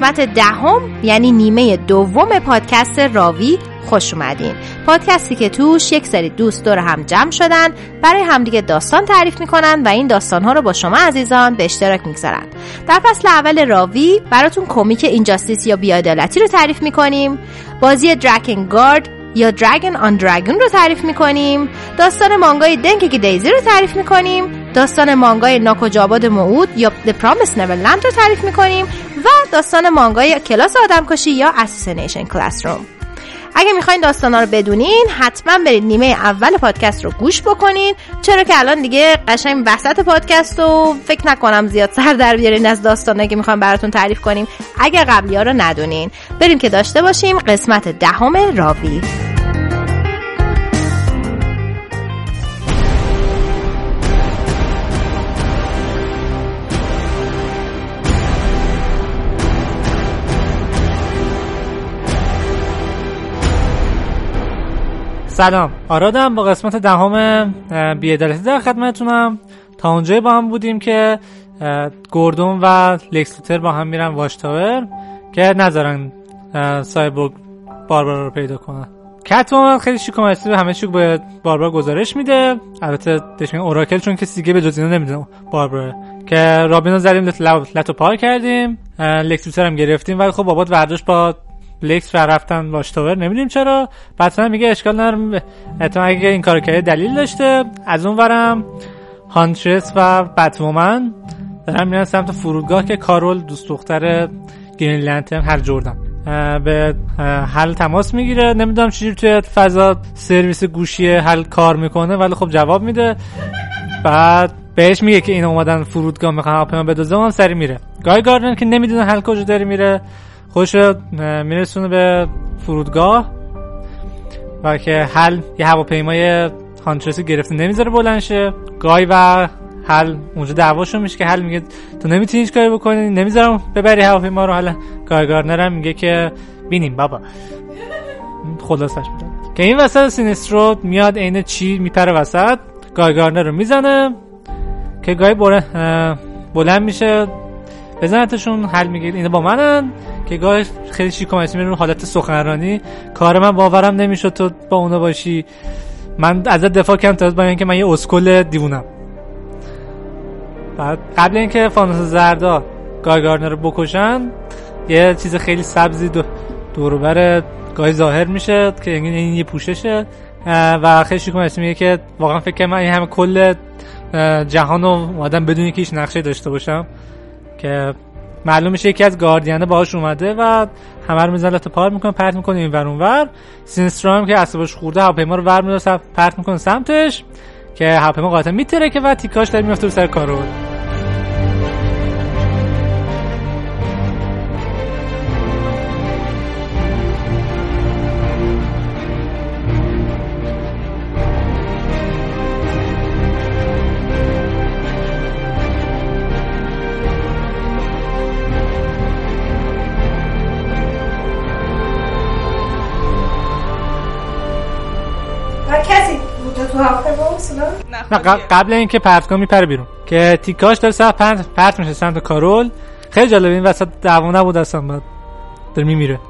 قسمت دهم یعنی نیمه دوم پادکست راوی خوش اومدین. پادکستی که توش یک سری دوست دور هم جمع شدن برای همدیگه داستان تعریف می‌کنن و این داستان ها رو با شما عزیزان به اشتراک می‌گذارن. در فصل اول راوی براتون کمیک اینجاستیس یا بیادالتی رو تعریف می‌کنیم. بازی گارد یا دراگن آن دراگون رو تعریف می‌کنیم داستان مانگای دنکگی دیزی رو تعریف می‌کنیم داستان مانگای ناکجاباد موعود یا The Promised Neverland رو تعریف می‌کنیم و داستان مانگای کلاس آدمکشی یا Assassination Classroom. اگه می‌خواین داستانا رو بدونین حتما برید نیمه اول پادکست رو گوش بکنین. چرا که الان دیگه قشنگ وسط پادکست و فکر نکنم زیاد سر در بیارین از داستانایی که می‌خوایم براتون تعریف کنیم اگه قبلی رو ندونین. بریم که داشته باشیم قسمت دهم راوی. سلام. آرادم با قسمت دهم بیعدالتی در خدمتتونم. تا اونجایی با هم بودیم که گوردون و لکسلوتر با هم میرن واشتاور که نذارن سایبورگ باربارا رو پیدا کنن. کتومن خیلی شیک و به همه چی باید باربارا گزارش میده. البته دشمن اوراکل چون کسی دیگه به جز اینو نمی‌دونه باربارا که رابینو زدیم لتو پار کردیم لکسلوتر هم گرفتیم ولی خب بابات ورداش با لکس و رفتن واشتاور نمی‌دونیم چرا. بعد میگه اشکال نداره احتمال اگه این کارو کرده دلیل داشته. از اون ورم هانترس و بتومن دارن میرن سمت فرودگاه که کارول دوست دختر گرین لنترن هر جردن. به حل تماس می‌گیره. نمی‌دونم چجوری توی فضا سرویس گوشی حل کار می‌کنه ولی خب جواب میده. بعد بهش میگه که این اومدن فرودگاه می‌خوان هواپیما بدوزه. اون سری میره. گای گاردن که نمی‌دونه حل کجا داره میره. خوش میرسونه به فرودگاه و که حل یه هواپیمای هانترسی گرفته نمی‌ذاره بلنشه گای و حل اونجا دعواشون میشه که حل میگه تو نمی‌تونی هیچ کاری بکنی نمی‌ذارم ببری هواپیما رو. حالا گای گارنر هم میگه که بینیم بابا. خلاصش میده که این وسط سینسترو میاد عین چی میپره وسط گای گارنر رو می‌زنه که گای بلند میشه. بزنتشون حل میگه اینا با منن. که گاهی خیلی شیک میره حالت سخنرانی. کار من باورم نمی‌شد تو با اونا باشی. من ازت دفاع کردم تا با اینکه من یه اسکل دیوونم. بعد قبل اینکه فانوس زردا گارگارنر رو بکشن یه چیز خیلی سبزی دو دوروبر گاهی ظاهر میشه که این یه پوششه. و خیلی شیک میگه که واقعا فکر من این همه کل جهان رو آدم بدون که هیچ نقشه داشته باشم که معلوم میشه یکی از گاردینه باهاش اومده و همه رو می‌زنه پار می‌کنه پرت می‌کنه این ور ور. سینسترام که عصبش خورده هواپیما رو ور میداره پرت می‌کنه سمتش که هواپیما قاطع میتره که و تیکاش داره میفته رو سر کارول نه قبل اینکه پرتگاه میپره بیرون. که تیکاش داره سر پرت, پرت میشه سمت کارول. خیلی جالبه این وسط دعوا نبود اصلا بعد داره میمیره.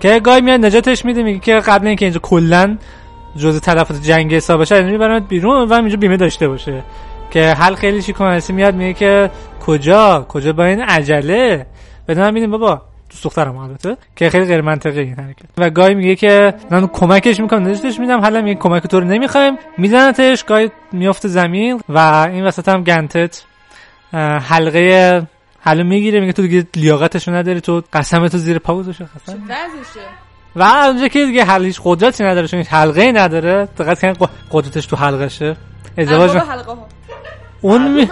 که گای میاد نجاتش میده میگه که قبل اینکه اینجا کلا جزء تلفات جنگ حساب بشه میبرمت بیرون و اینجا بیمه داشته باشه. که حل خیلی شیکونسی میاد میگه که کجا؟ کجا؟ با این عجله. بدونم ببینیم بابا. دوست دخترم البته که خیلی غیر منطقی این حرکت. و گای میگه که من کمکش می‌کنم نجاتش میدم حالا میگه کمک تو رو نمی‌خوایم میزنتش گای میفته زمین و این وسط هم گنتت حلقه حالا می‌گیره میگه تو دیگه لیاقتشو نداری تو قسم تو زیر پا گذاشته قسم و اونجا که دیگه حل هیچ قدرتی نداره چون حلقه نداره دقت کن قدرتش تو حلقه شه ازدواج اون می...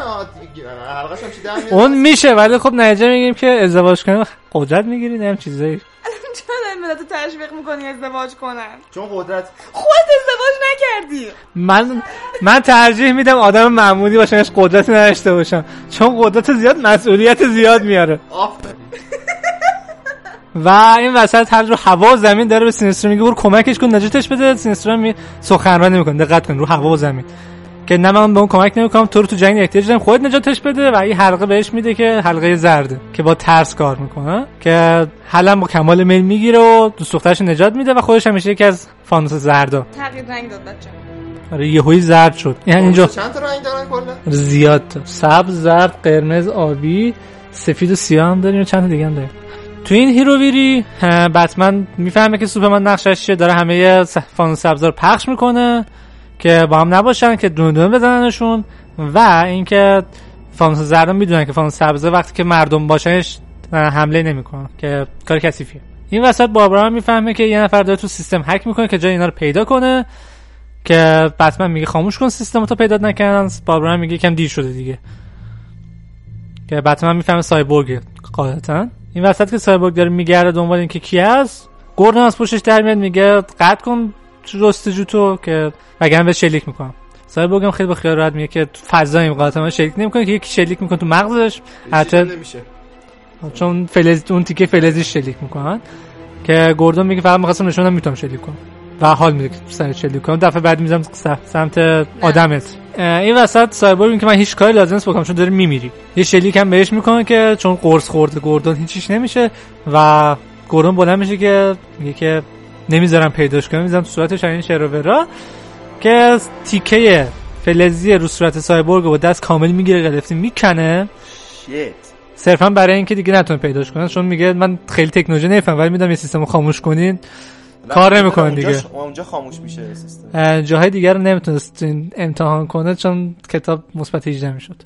اون میشه ولی خب نجه میگیم که ازدواج کنیم. قدرت می‌گیری نیم چیزایی. چرا ملت تشویق می‌کنی ازدواج کنن؟ چون قدرت خود ازدواج نکردی. من من ترجیح میدم آدم معمولی باشم قدرتی نداشته باشم. چون قدرت زیاد مسئولیت زیاد میاره. و این وسط هل رو هوا و زمین داره به سینسترو میگه برو کمکش کن نجاتش بده. سینسترو یه سخنرانی می‌کنه. دقت کن رو هوا و زمین. که نه من به اون کمک نمی‌کنم تو رو تو جنگ احتیاج دارم. خودت نجاتش بده و این حلقه بهش میده که حلقه زرده که با ترس کار می‌کنه که حالا با کمال میل می‌گیره و دوست دخترش نجات میده و خودش همیشه یکی از فانوس زردا. تغییر رنگ داد بچه آره یهویی زرد شد. یعنی اینجا چند تا رنگ دارن کلا؟ زیاد. سبز زرد قرمز آبی سفید و سیاه هم داریم و چند تا دیگه هم داریم. تو این هیروویری بتمن می‌فهمه که سوپرمن نقشش چیه داره همه فانوس سبزا رو پخش می‌کنه. که با هم نباشن که دونه دونه بزننشون و اینکه فانوس زرد می‌دونن که فانوس سبزا وقتی که مردم باشنش حمله نمی‌کنن که کار کثیفیه. این وسط باربرا هم می‌فهمه که یه نفر داره تو سیستم هک می‌کنه که جای اینا رو پیدا کنه که بتمن میگه خاموش کن سیستم تو پیدا نکردن. باربرا هم میگه یکم دیر شده دیگه. که بتمن می‌فهمه سایبورگ قاعدتا. این وسط که سایبورگ داره میگرده دنبال اینکه کی هست گوردن از پشتش در میاد میگه قطع کن جستجو تو که وگرنه به شلیک می‌کنم. سایبورگ هم خیلی با خیال راحت میگه که تو فضاییم قاعدتا شلیک نمی‌کنه که یکی شلیک می‌کنه تو مغزش. حتی نمیشه. چون فلز اون تیکه فلزی شلیک می‌کنن. که گوردون میگه فقط می‌خواستم نشونم می‌تونم شلیک کنم. و حال میده که سر شلیک کنم. دفعه بعد می‌زنم سمت آدمت. این وسط سایبورگ میگه که من هیچ کاری لازم نیست بکنم چون داره میمیری. یه شلیک هم بهش می‌کنه که چون قرص خورده گوردون هیچیش نمیشه و گوردون بلند میشه که میگه که نمی‌ذارم پیداش کنم. می‌ذارم تو صورتش این شروورا که تیکه فلزی رو صورت سایبورگ با دست کامل می‌گیره قلفتی می‌کنه. شیت. صرفا برای اینکه دیگه نتونه پیداش کنن چون میگه من خیلی تکنولوژی نمیفهم ولی میدم یه سیستم رو خاموش کنین. کار نمی‌کنه دیگه. اونجا خاموش میشه سیستم. اه، جاهای دیگر رو نمی‌تونست امتحان کنه چون کتاب مثبت 18 می‌شد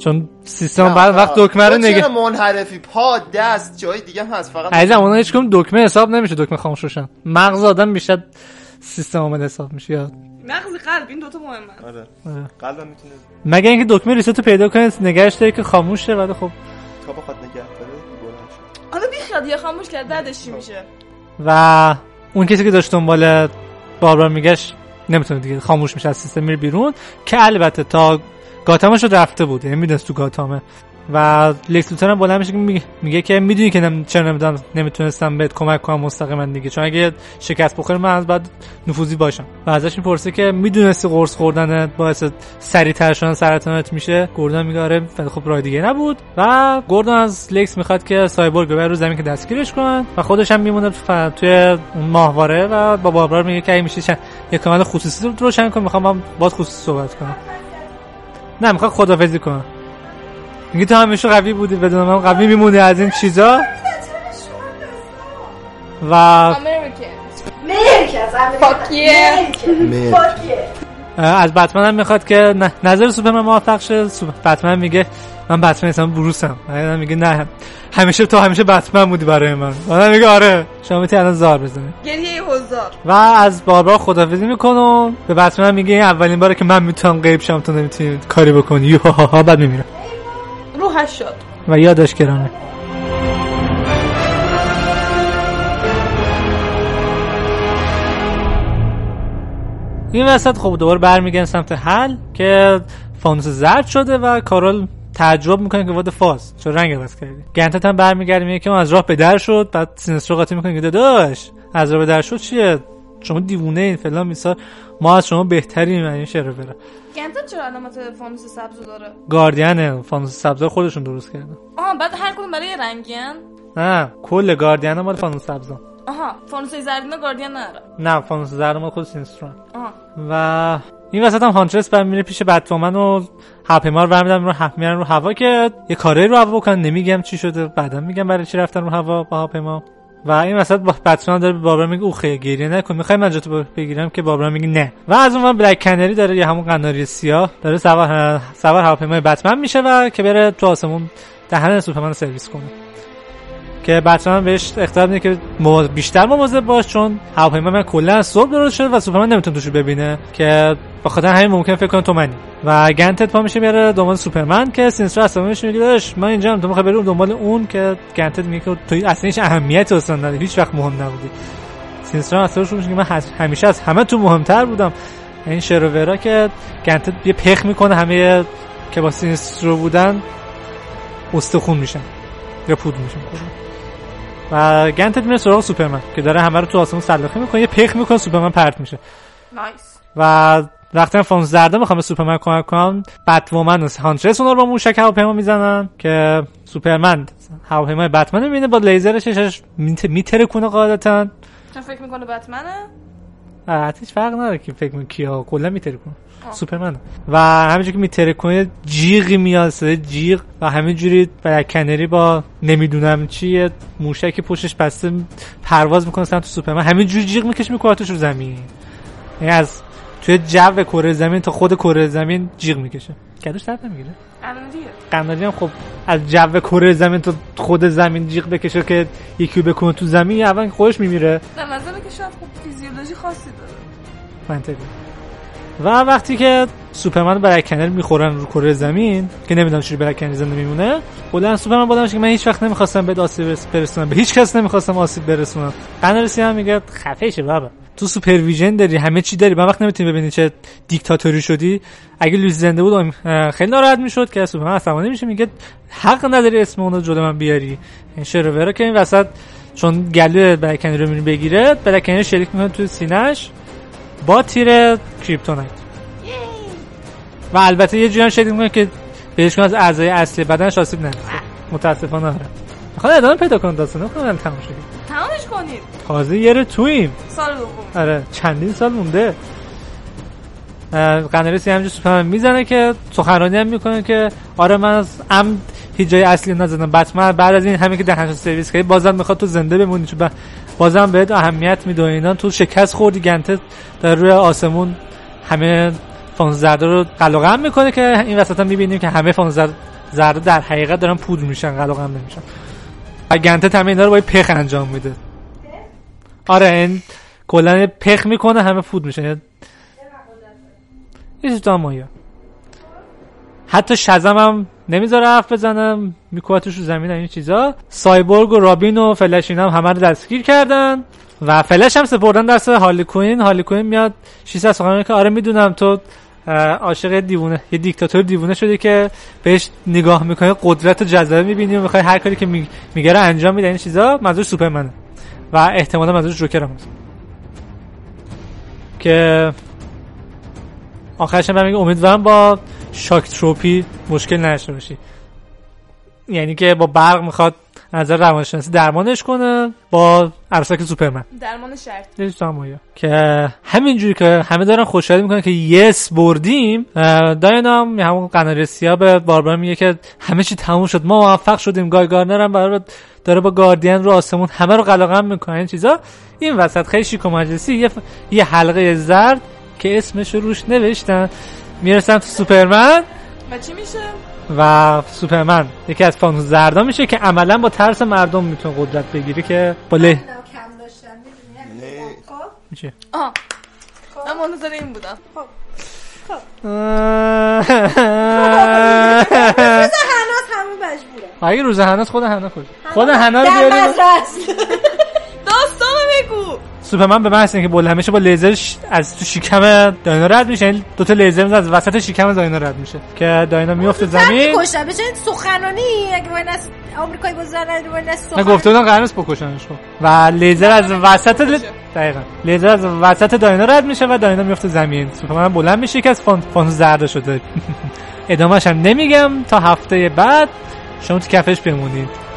چون سیستم بعد وقت دکمه رو نگه چرا منحرفی؟ پا دست جای دیگه هم هست فقط عزیزم اونا هیچ دکمه حساب نمیشه دکمه خاموش روشن مغز آدم بیشتر سیستم عامل حساب میشه یا مغز قلب این دوتا مهمه. آره. آره. قلبم می‌تونه مگه اینکه دکمه ریست پیدا کنید نگهش داره که خاموشه ولی خب تا بخواد نگه داره بلند شد حالا بیخیاد یه خاموش کرد بعدش چی میشه؟ و اون کسی که داشت دنبال باربار میگشت نمی‌تونه دیگه خاموش میشه از سیستم میره بیرون که البته تا گاتامش رو رفته بود یعنی می‌دونست تو گاتامه. و لکس لوتر هم بلند میشه میگه, میگه که می‌دونی که نم... چرا نمی‌دونم نمی‌تونستم بهت کمک کنم مستقیما دیگه. چون اگه شکست بخوره من از بعد نفوذی باشم. و ازش می‌پرسه که می‌دونستی قرص خوردن باعث سریعتر شدن سرطانت میشه؟ گوردن میگه آره خب راه دیگه نبود. و گوردن از لکس می‌خواد که سایبورگ رو زمین که دستگیرش کنن. و خودش هم میمونه ف- توی ماهواره و با باربار میگه که میشه چند... یه کانال خصوصی رو روشن کن می‌خوام باز خصوصی صحبت کنم. نه می‌خواد خدافزی کنم میگه تو همیشه قوی بودی بدون من قوی میمونی از این چیزا. و از بتمن هم می‌خواد که نظر سوپرمن موفق شه. سوپ- بتمن میگه من بتمن نیستم بروسم. بعد میگه نه. همیشه تو همیشه بتمن بودی برای من. بعد میگه آره شما می‌تونی الان زار بزنی. گریه هزار و از باربار خدافزی می‌کنه و به بتمن میگه این اولین باره که من می‌تونم غیب شم تو نمی‌تونی کاری بکنی. یو ها ها ها بعد میمیره. روحش شد. و یادش گرامه این وسط خب دوباره برمیگن سمت حل که فانوس زرد شده و کارول تعجب می‌کنه که واد فاز. چون رنگ عوض کردی. گنتت هم برمیگرده میگه که از راه به در شد. بعد سینسترو قاطی می‌کنه که داداش از راه به در شد چیه؟ شما دیوونه این فلان میسار ما از شما بهتریم این شعر برا گنتت چرا علامت فانوس سبز داره؟ گاردین فانوس سبز خودشون درست کردن. آها بعد هر کدوم برای رنگین؟ نه کل گاردین مال فانوس سبزا. آها فانوس زردینا گاردین نداره. نه فانوس زرد مال خود سینسترون آها. و این وسط هم هانترس برم میره پیش بتمن و هواپیما رو برمیدن رو هم رو هوا که یه کاری رو هوا بکنن. نمیگم چی شده بعدا میگم برای چی رفتن رو هوا با هواپیما. و این وسط بتمن داره به بابر میگه او خیلی گریه نکن. می‌خوای من جاتو بگیرم که بابر میگه نه. و از اون بلک کنری داره یه همون قناری سیاه داره سوار سوار هواپیمای بتمن میشه و که بره تو آسمون دهن سوپرمن رو سرویس کنه. که بتمن بهش اخطار میده که بیشتر مواظب باش چون هواپیما من کلا از سرب درست شده و سوپرمن نمی‌تونه توش ببینه. که به خاطر همین ممکن فکر کنه تو منی. و گنتت پا میشه میره دنبال سوپرمن که سینستر عصبی میشه میگه من اینجا تو می‌خوای بری دنبال اون که گنتت میگه که تو اصلا هیچ اهمیتی اصلا نداری هیچ وقت مهم نبودی. سینستر هم عصبی میشه که من همیشه از همه تو مهمتر بودم. این شروورا که گنتت یه پخ می‌کنه همه که با سینستر بودن استخون میشن یا پودر میشن. و گنتت میره سراغ سوپرمن که داره همه رو تو آسمون سلاخی می‌کنه یه پخ می‌کنه سوپرمن پرت میشه. Nice و وقتی فانوس زرده می‌خوام به سوپرمن کمک کنم بتمن و هانترس اونا رو با موشک هواپیما می‌زنن که سوپرمن هواپیمای بتمن می‌بینه با لیزر چشش می‌ترکونه قاعدتا. چون فکر می‌کنه بتمنه؟ هیچ فرق نداره که فکر می‌کنه کیا کلا میتره کنه سوپرمن و همینجور که میتره کنه جیغی میاد صدای جیغ و همینجوری کنری با نمی‌دونم چیه موشک پشتش بسته پرواز می‌کنه سمت سوپرمن. همینجوری جیغ می‌کشه می‌کنه رو زمین. یعنی از توی جو کره زمین تا خود کره زمین جیغ می‌کشه. کدوش درد نمی‌گیره؟ قناری هم خب از جو کره زمین تا خود زمین جیغ بکشه که یکی بکنه تو زمین اول خودش میمیره. در نظر که شاید خب فیزیولوژی خاصی داره. منطقی. و وقتی که سوپرمن برای کنل می‌خورن رو کره زمین که نمی‌دونم چجوری برای کنل زنده میمونه بودن سوپرمن بودن که من هیچ وقت نمی‌خواستم به آسیب برسونم به هیچ کس نمی‌خواستم آسیب برسونم. قنارسی هم میگه خفه شه بابا. تو سوپرویژن داری همه چی داری. من وقت نمی‌تونی ببینی چه دیکتاتوری شدی. اگه لویس زنده بود خیلی ناراحت می‌شد که سوپرمن عصبانی میشه میگه حق نداری اسم اونو جلو من بیاری. این شروورا که این وسط چون گلو برکنی رو می‌بینی بگیره برکنی شریک می‌کنه تو سینه‌اش با تیر کریپتونایت. و البته یه جوری شدید می‌کنه که بهش از اعضای اصلی. بدنش آسیب نرسه متاسفانه. آره می‌خوام ادامه پیدا کنم داستان نمی‌خوام شدیم تمامش کنیم. تازه یه رو تویم سال دوم. آره چندین سال مونده. قناریسی همینجور سوپرمن می‌زنه که سخنرانی هم می‌کنه که آره من از ام هیچ جای اصلی نزدم. بتمن بعد از این همه که دهنشو سرویس کردی بازم می‌خواد تو زنده بمونی. چون بازم بهت اهمیت میده اینا. تو شکست خوردی گنته در روی آسمون همه فانوس زرده رو قلقم می‌کنه که این وسط هم می‌بینیم که همه فانوس زرده در حقیقت دارن پودر میشن قلقم نمیشن. و گنته اینا رو با پخ انجام میده. آره این کلا پخ می‌کنه همه پود میشن یه چیز حتی شزم هم نمی‌ذاره حرف بزنم میکواتش رو زمین این چیزا. سایبورگ و رابین و فلش اینا هم همه رو دستگیر کردن و فلش هم سپردن دست هالی کوین. میاد 600 سخنرانی که آره می‌دونم تو عاشق دیوونه یه دیکتاتور دیوونه شده که بهش نگاه می‌کنه قدرت و جذبه می‌بینی و می‌خوای هر کاری که میگه انجام میده. این چیزا منظور سوپرمنه. و احتمالا منظور جوکر هم هست. که آخرش هم میگه امیدوارم با شاک تروپی مشکل نشه باشی. یعنی که با برق می‌خواد نظر روانشناسی درمانش کنه با عروسک سوپرمن. درمان شرط. یه که همینجوری که همه دارن خوشحالی می‌کنن که یس بردیم داینا هم همون قناری سیاه به باربارا میگه که همه چی تموم شد ما موفق شدیم گای گارنر هم برای داره با گاردین رو آسمون همه رو قلقم می‌کنه. این چیزا. این وسط خیلی شیک و مجلسی. یه, یه حلقه زرد که اسمش روش نوشتن. می‌رسن تو سوپرمن. و چی میشه؟ و سوپرمن. یکی از فانوس زردا میشه که عملا با ترس مردم می‌تونه قدرت بگیره که با له میشه آه. من منتظر این بودم. خب روز هناز همون مجبوره. اگه روز هناز خود هنا کجا؟ خود هنا رو بیاریم داستان بگو. سوپرمن به محض اینکه بول همیشه با لیزر از تو شکم داینا رد میشه. این دو تا لیزر از وسط شکم داینا رد میشه که داینا میفته زمین کشته بشه سخنرانی. اگه باید از آمریکایی بزنن باید از سخن گفته بودن قرار بکشنش. و لیزر از وسط ل... دقیقاً. لیزر از وسط داینا رد میشه و داینا میفته زمین. سوپرمن بلند میشه که از فون فون زرد شده. ادامهش هم نمیگم. تا هفته بعد شما تو کفش بمونید.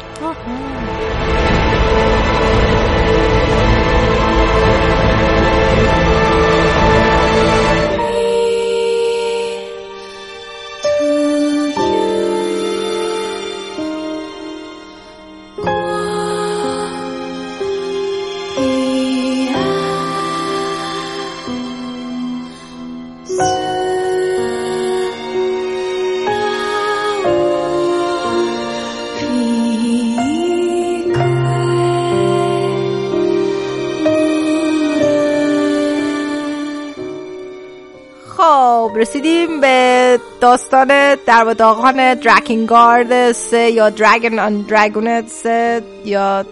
رسیدیم به داستان در داغان درکینگارد سه یا درگن آن درگون سه یا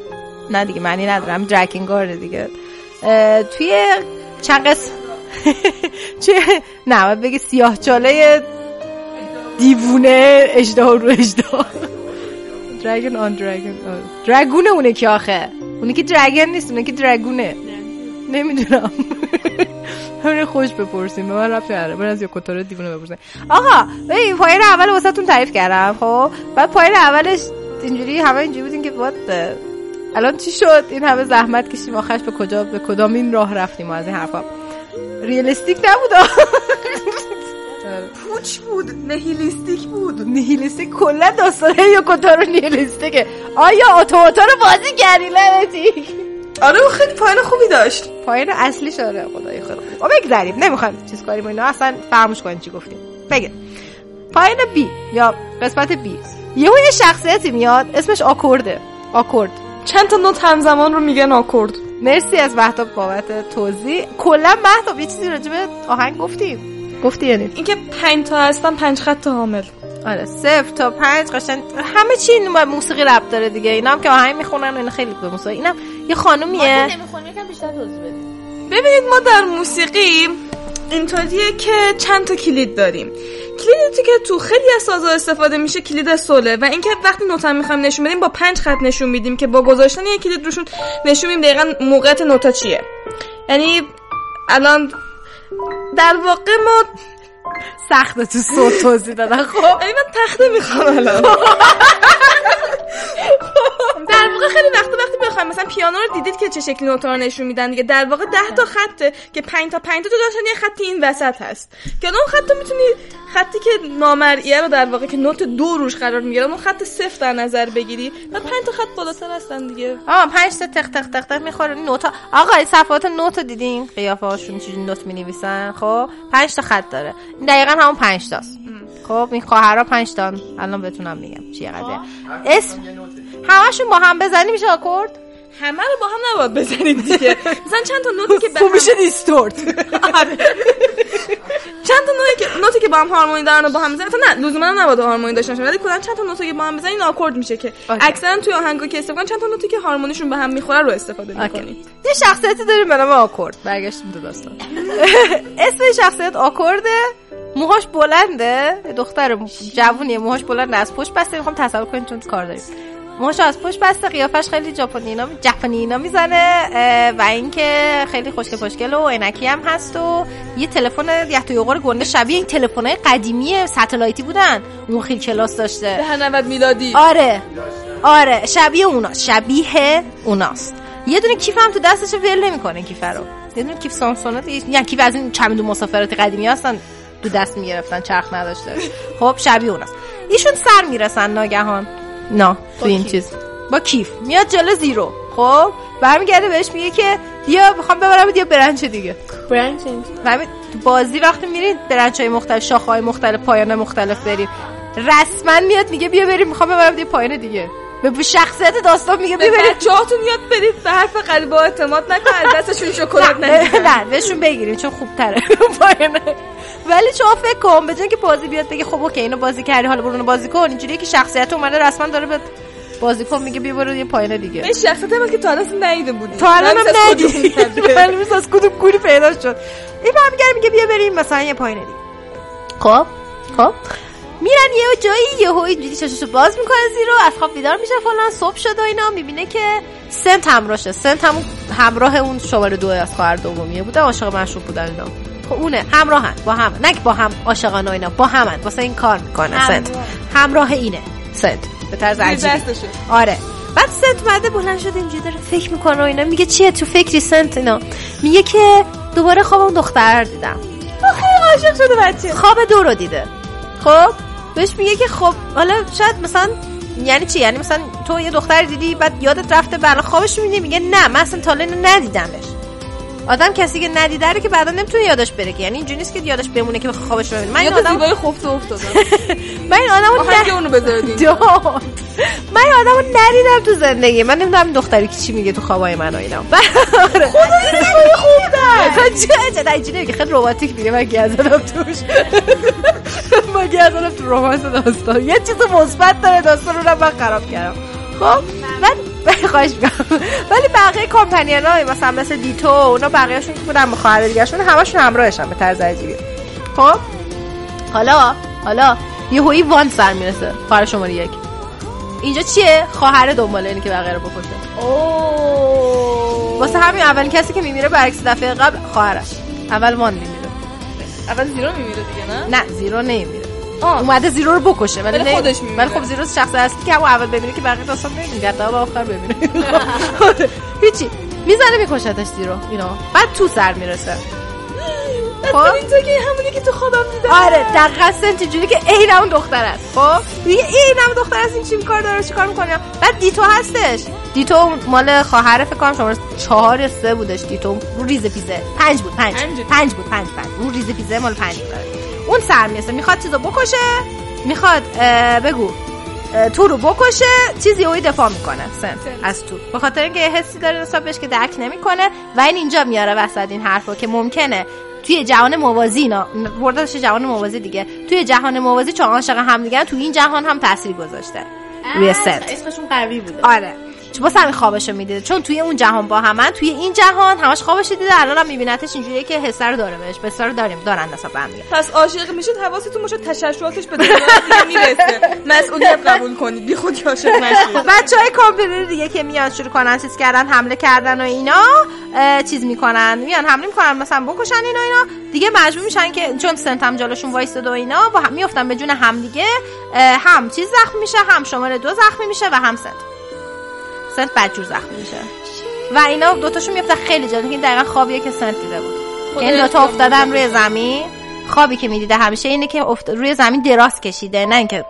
نه دیگه معنی ندارم. درکینگارد دیگه. توی چند قسم؟ توی نه باید بگی سیاه چاله دیوونه اجده رو اجده درگن آن درگن درگونه اونه که آخه. اونه که درگن نیست اونه که درگونه نمی‌دونم. همین خوش بپرسیم. به من رفت نداره. برن از یوکوتارو دیوونه بپرسیم آقا این پایین اول واسهتون تعریف کردم خب؟ بعد پایین اولش اینجوری همه اینجوری بودین که وات الان چی شد؟ این همه زحمت کشیم آخرش به کجا به کدام این راه رفتیم و از این حرفا. ریالستیک نبود؟ پوچ بود. نهیلیستیک بود. نیهیلیستیک کلا داستان یوکوتارو نیهیلیستیکه. آیا اتوماتا رو بازی کردی لعنتی؟ آره خیلی پایان خوبی داشت. پایین اصلی شده خدای خیلی خوب بگذاریم نمی‌خوایم چیز کنیم. اینا اصلا فراموش کنیم چی گفتیم. بگه پایین بی یا قسمت بی یهو یه شخصیتی میاد اسمش آکورده آکورد. چند تا نوت همزمان رو میگن آکورد. مرسی از مهتاب بابت توضیح. کلا مهتاب یه چیزی راجع به آهنگ گفتیم. گفتی یعنی؟ اینکه پنج تا هستن پنج خط حامل. آره صفر تا پنج قشنگ. همه چی موسیقی ربط داره دیگه. اینا هم که آهنگ می‌خونن و اینا خیلی به موسیقی اینم یه خانومیه؟ ببینید ما در موسیقی اینطوریه که چند تا کلید داریم. کلیدی که تو خیلی از سازها استفاده میشه کلید سوله و اینکه وقتی نوتا می‌خوایم نشون بدیم با پنج خط نشون میدیم که با گذاشتن یک کلید روشون نشون میدیم دقیقا موقعیت نوتا چیه. یعنی الان در واقع ما سخت تو صوت توضیح دادن. خب. یعنی من تخته می‌خوام الان. در واقع خیلی وقت وقتی بخوایم مثلا پیانو رو دیدید که چه شکلی نوتا رو نشون میدن دیگه. در واقع 10 تا خطه که 5 تا 5 تا جداشن یه خطی این وسط هست. که اون خط می‌تونی خطی که نامرئیه رو در واقع که نوت دو روش قرار می‌گیره اون خط صفر در نظر بگیری. و 5 تا خط بالاتر هستن دیگه. آه پنج تا تق تق تق تق می‌خوره نوتا. آقا صفحات نوت رو دیدین؟ قیافه هاشون چجوری نوت می‌نویسن؟ خب پنج تا خط داره. دقیقا همون پنج تاست. خب این خواهرها پنج تا. الان بتونم میگم چیه قضیه. اسم همشون با هم بزنی میشه آکورد؟ همه رو با هم نباید بزنید دیگه. مثلا چند تا نوتی که به خوب میشه دیستورت. آره. چند تا نوتی که نوتی که با هم هارمونی دارن و با هم می‌زنن. نه لزوما نباید هارمونی داشته باشن. ولی کلا چند تا نوتی که با هم بزنین آکورد میشه که. اکثرا توی آهنگا که استفاده چند تا نوتی که هارمونیشون به هم می‌خوره رو استفاده می‌کنید یه شخصیتی داریم به نام آکورد. برگشتیم تو داستان. اسم شخصیت آکورده. موهاش بلنده؟ یه دختر جوونیه موهاش بلنده. از پشت بسته می‌خوام تصور کنید چون کار داریم. موهاش از پشت بسته قیافش خیلی ژاپنی اینا می‌زنه و اینکه خیلی خوشگل خوشگل و عینکی هم هست و یه تلفن یه توی گنده شبیه این تلفن‌های قدیمی ستلایتی بودن. اون خیلی کلاس داشته. ده 90 میلادی. آره. آره. شبیه اوناست شبیه اوناست. یه دونه کیف هم تو دستش ول نمی‌کنه کیف رو. یه دونه کیف سامسونات یعنی کیف از این چمدون مسافرت قدیمی هستن. تو دست می‌گرفتن چرخ نداشته خب شبیه اوناست ایشون سر می‌رسن ناگهان. نه تو این چیز. با کیف. میاد جلو زیرو. خب برمیگرده بهش میگه که بیا می‌خوام ببرم یه برنچ دیگه. برنچ. بازی وقتی میرید برنچ های مختلف شاخه های مختلف پایان مختلف بریم رسما میاد میگه بیا بریم می‌خوام ببرم یه پایان دیگه. به شخصیت داستان میگه بریم بچه‌هاتون یاد بدید به حرف قلبا اعتماد نکن از دستشون شکلات نه نه بهشون بگیریم چون خوب تره ولی شما فکر کن جای که بازی بیاد بگه خب اوکی اینو بازی کردی حالا برو بازی کن اینجوریه که شخصیت اومده رسما داره به بازیکن میگه بیا برو یه پایان دیگه. این شخصیت هم که تا الان ندیده بودی. تا الان هم نمی‌شه از ندید کدوم کرده. معلوم از کدوم گوری پیدا شد. این برمیگرده میگه بیا بریم مثلا یه پایین دیگه. خب خب. میرن یه جایی یهو اینجوری چششو باز می‌کنه زیرو از خواب بیدار میشه فلان. صبح شد و اینا می‌بینه که سنت همراهشه. سنت همون همراه اون شماره دو از خواهر دومیه بوده عاشق مشروب بودن اینا. خب اونه همراهن با هم نه با هم عاشقانه اینا با همن. واسه این کار می‌کنه سنت. همراه اینه سنت. به طرز زیر عجیبی. آره. بعد سنت مده بلند شده اینجوری داره فکر می‌کنه و اینا. میگه چیه تو فکری سنت اینا؟ میگه که دوباره خواب اون دختر رو دیدم. خیلی عاشق شده بچه. خواب دو رو دیده. خب؟ بهش میگه که خب حالا شاید مثلا یعنی چی؟ یعنی مثلا تو یه دختر دیدی بعد یادت رفته بعد خوابش می‌بینی میگه نه من اصلا تا ندیدمش. آدم کسی که ندیده رو که بعدا نمی‌تونه یادش بره که. یعنی اینجوری نیست که یادش بمونه که خوابش رو ببینه من این آدم زیبای خفته افتادم. من این آدمو نه اونو بذارید. من این آدمو ندیدم تو زندگی. من نمی‌دونم این دختری که چی میگه تو خوابای من و اینا. آره. خوب ده چه اینجوری که خیلی رومانتیک دیگه من گیز زدم توش. من گیز زدم تو رومانس داستان. یه چیز مثبت داره داستان رو من خراب کردم. خب من خواهش می‌کنم. ولی بقیه کمپانیان های مثلا مثل دیتو اونا بقیهشون که بودن با خواهر دیگرشون همشون همراهشن به طرز عجیبی. خب؟ حالا حالا یه هوی وان سر می‌رسه. خواهر شماره یک. اینجا چیه؟ خواهر دنباله اینه که بقیه رو بکشه. واسه همین اولین کسی که میمیره برعکس دفعه قبل خواهرش. اول وان میمیره. اول زیرو میمیره دیگه نه؟ نه زیرو نمیمیره. اومده زیرو رو بکشه ولی خودش میمیره. ولی خب زیرو شخص اصلی که همون اول ببینه که بقیه داستان نمیگرد تا آخر ببینه. هیچی. می‌زنه میکشتش زیرو اینو بعد تو سر می‌رسه. خب؟ این تو که همونی که تو خوابم دیدم. آره دقیقا سنت اینجوری که عین اون دختر است. خب؟ میگه عین اون دختر است این چی کار داره چی کار می‌کنه؟ بعد دیتو هستش. دیتو مال خواهر فکر کنم شماره چهار یا سه بودش دیتو. رو ریز پیزه. پنج بود پنج. پنج. پنج بود پنج پنج. رو ریز پیزه مال پنج. بود اون سر می‌رسه. می‌خواد چیزو بکشه می‌خواد بگو تو رو بکشه چیزی اوی دفاع می‌کنه. سن از تو. به خاطر اینکه حسی داره نسبت بهش که درک نمی‌کنه و این اینجا میاره وسط این حرفو که ممکنه توی جهان موازی اینا بردش جهان موازی دیگه. توی جهان موازی چون عاشق هم دیگه تو این جهان هم تاثیر گذاشته. روی ست. اسمشون قوی بوده. آره. چون واسه همین خوابشو می‌دیده. چون توی اون جهان با همن توی این جهان همش خوابش دیده الان هم میبینتش اینجوریه که حسه رو داره بهش. بسا رو داریم. دارن نسبت به هم پس عاشق میشید حواستون باشه تششعاتش به دنیا دیگه می‌رسه. مسئولیت قبول کنید. بی خودی عاشق نشید. بچه های کامپیوتر دیگه که میان شروع کنن چیز کردن حمله کردن و اینا چیز می‌کنن. میان حمله می‌کنن مثلا بکشن اینا اینا. دیگه مجبور میشن که چون سنت هم جلوشون وایستاده و اینا با هم میفتن به جون هم دیگه. هم چیز زخم میشه هم شماره دو زخمی میشه و هم سنت. سنت بدجور زخمی میشه. و اینا دوتاشون میفتن خیلی جالب این دقیقا خوابیه که سنت دیده بود. این دوتا یارتون افتادن روی زمین. خوابی که می‌دیده همیشه اینه که افت... روی زمین دراز کشیده نه اینکه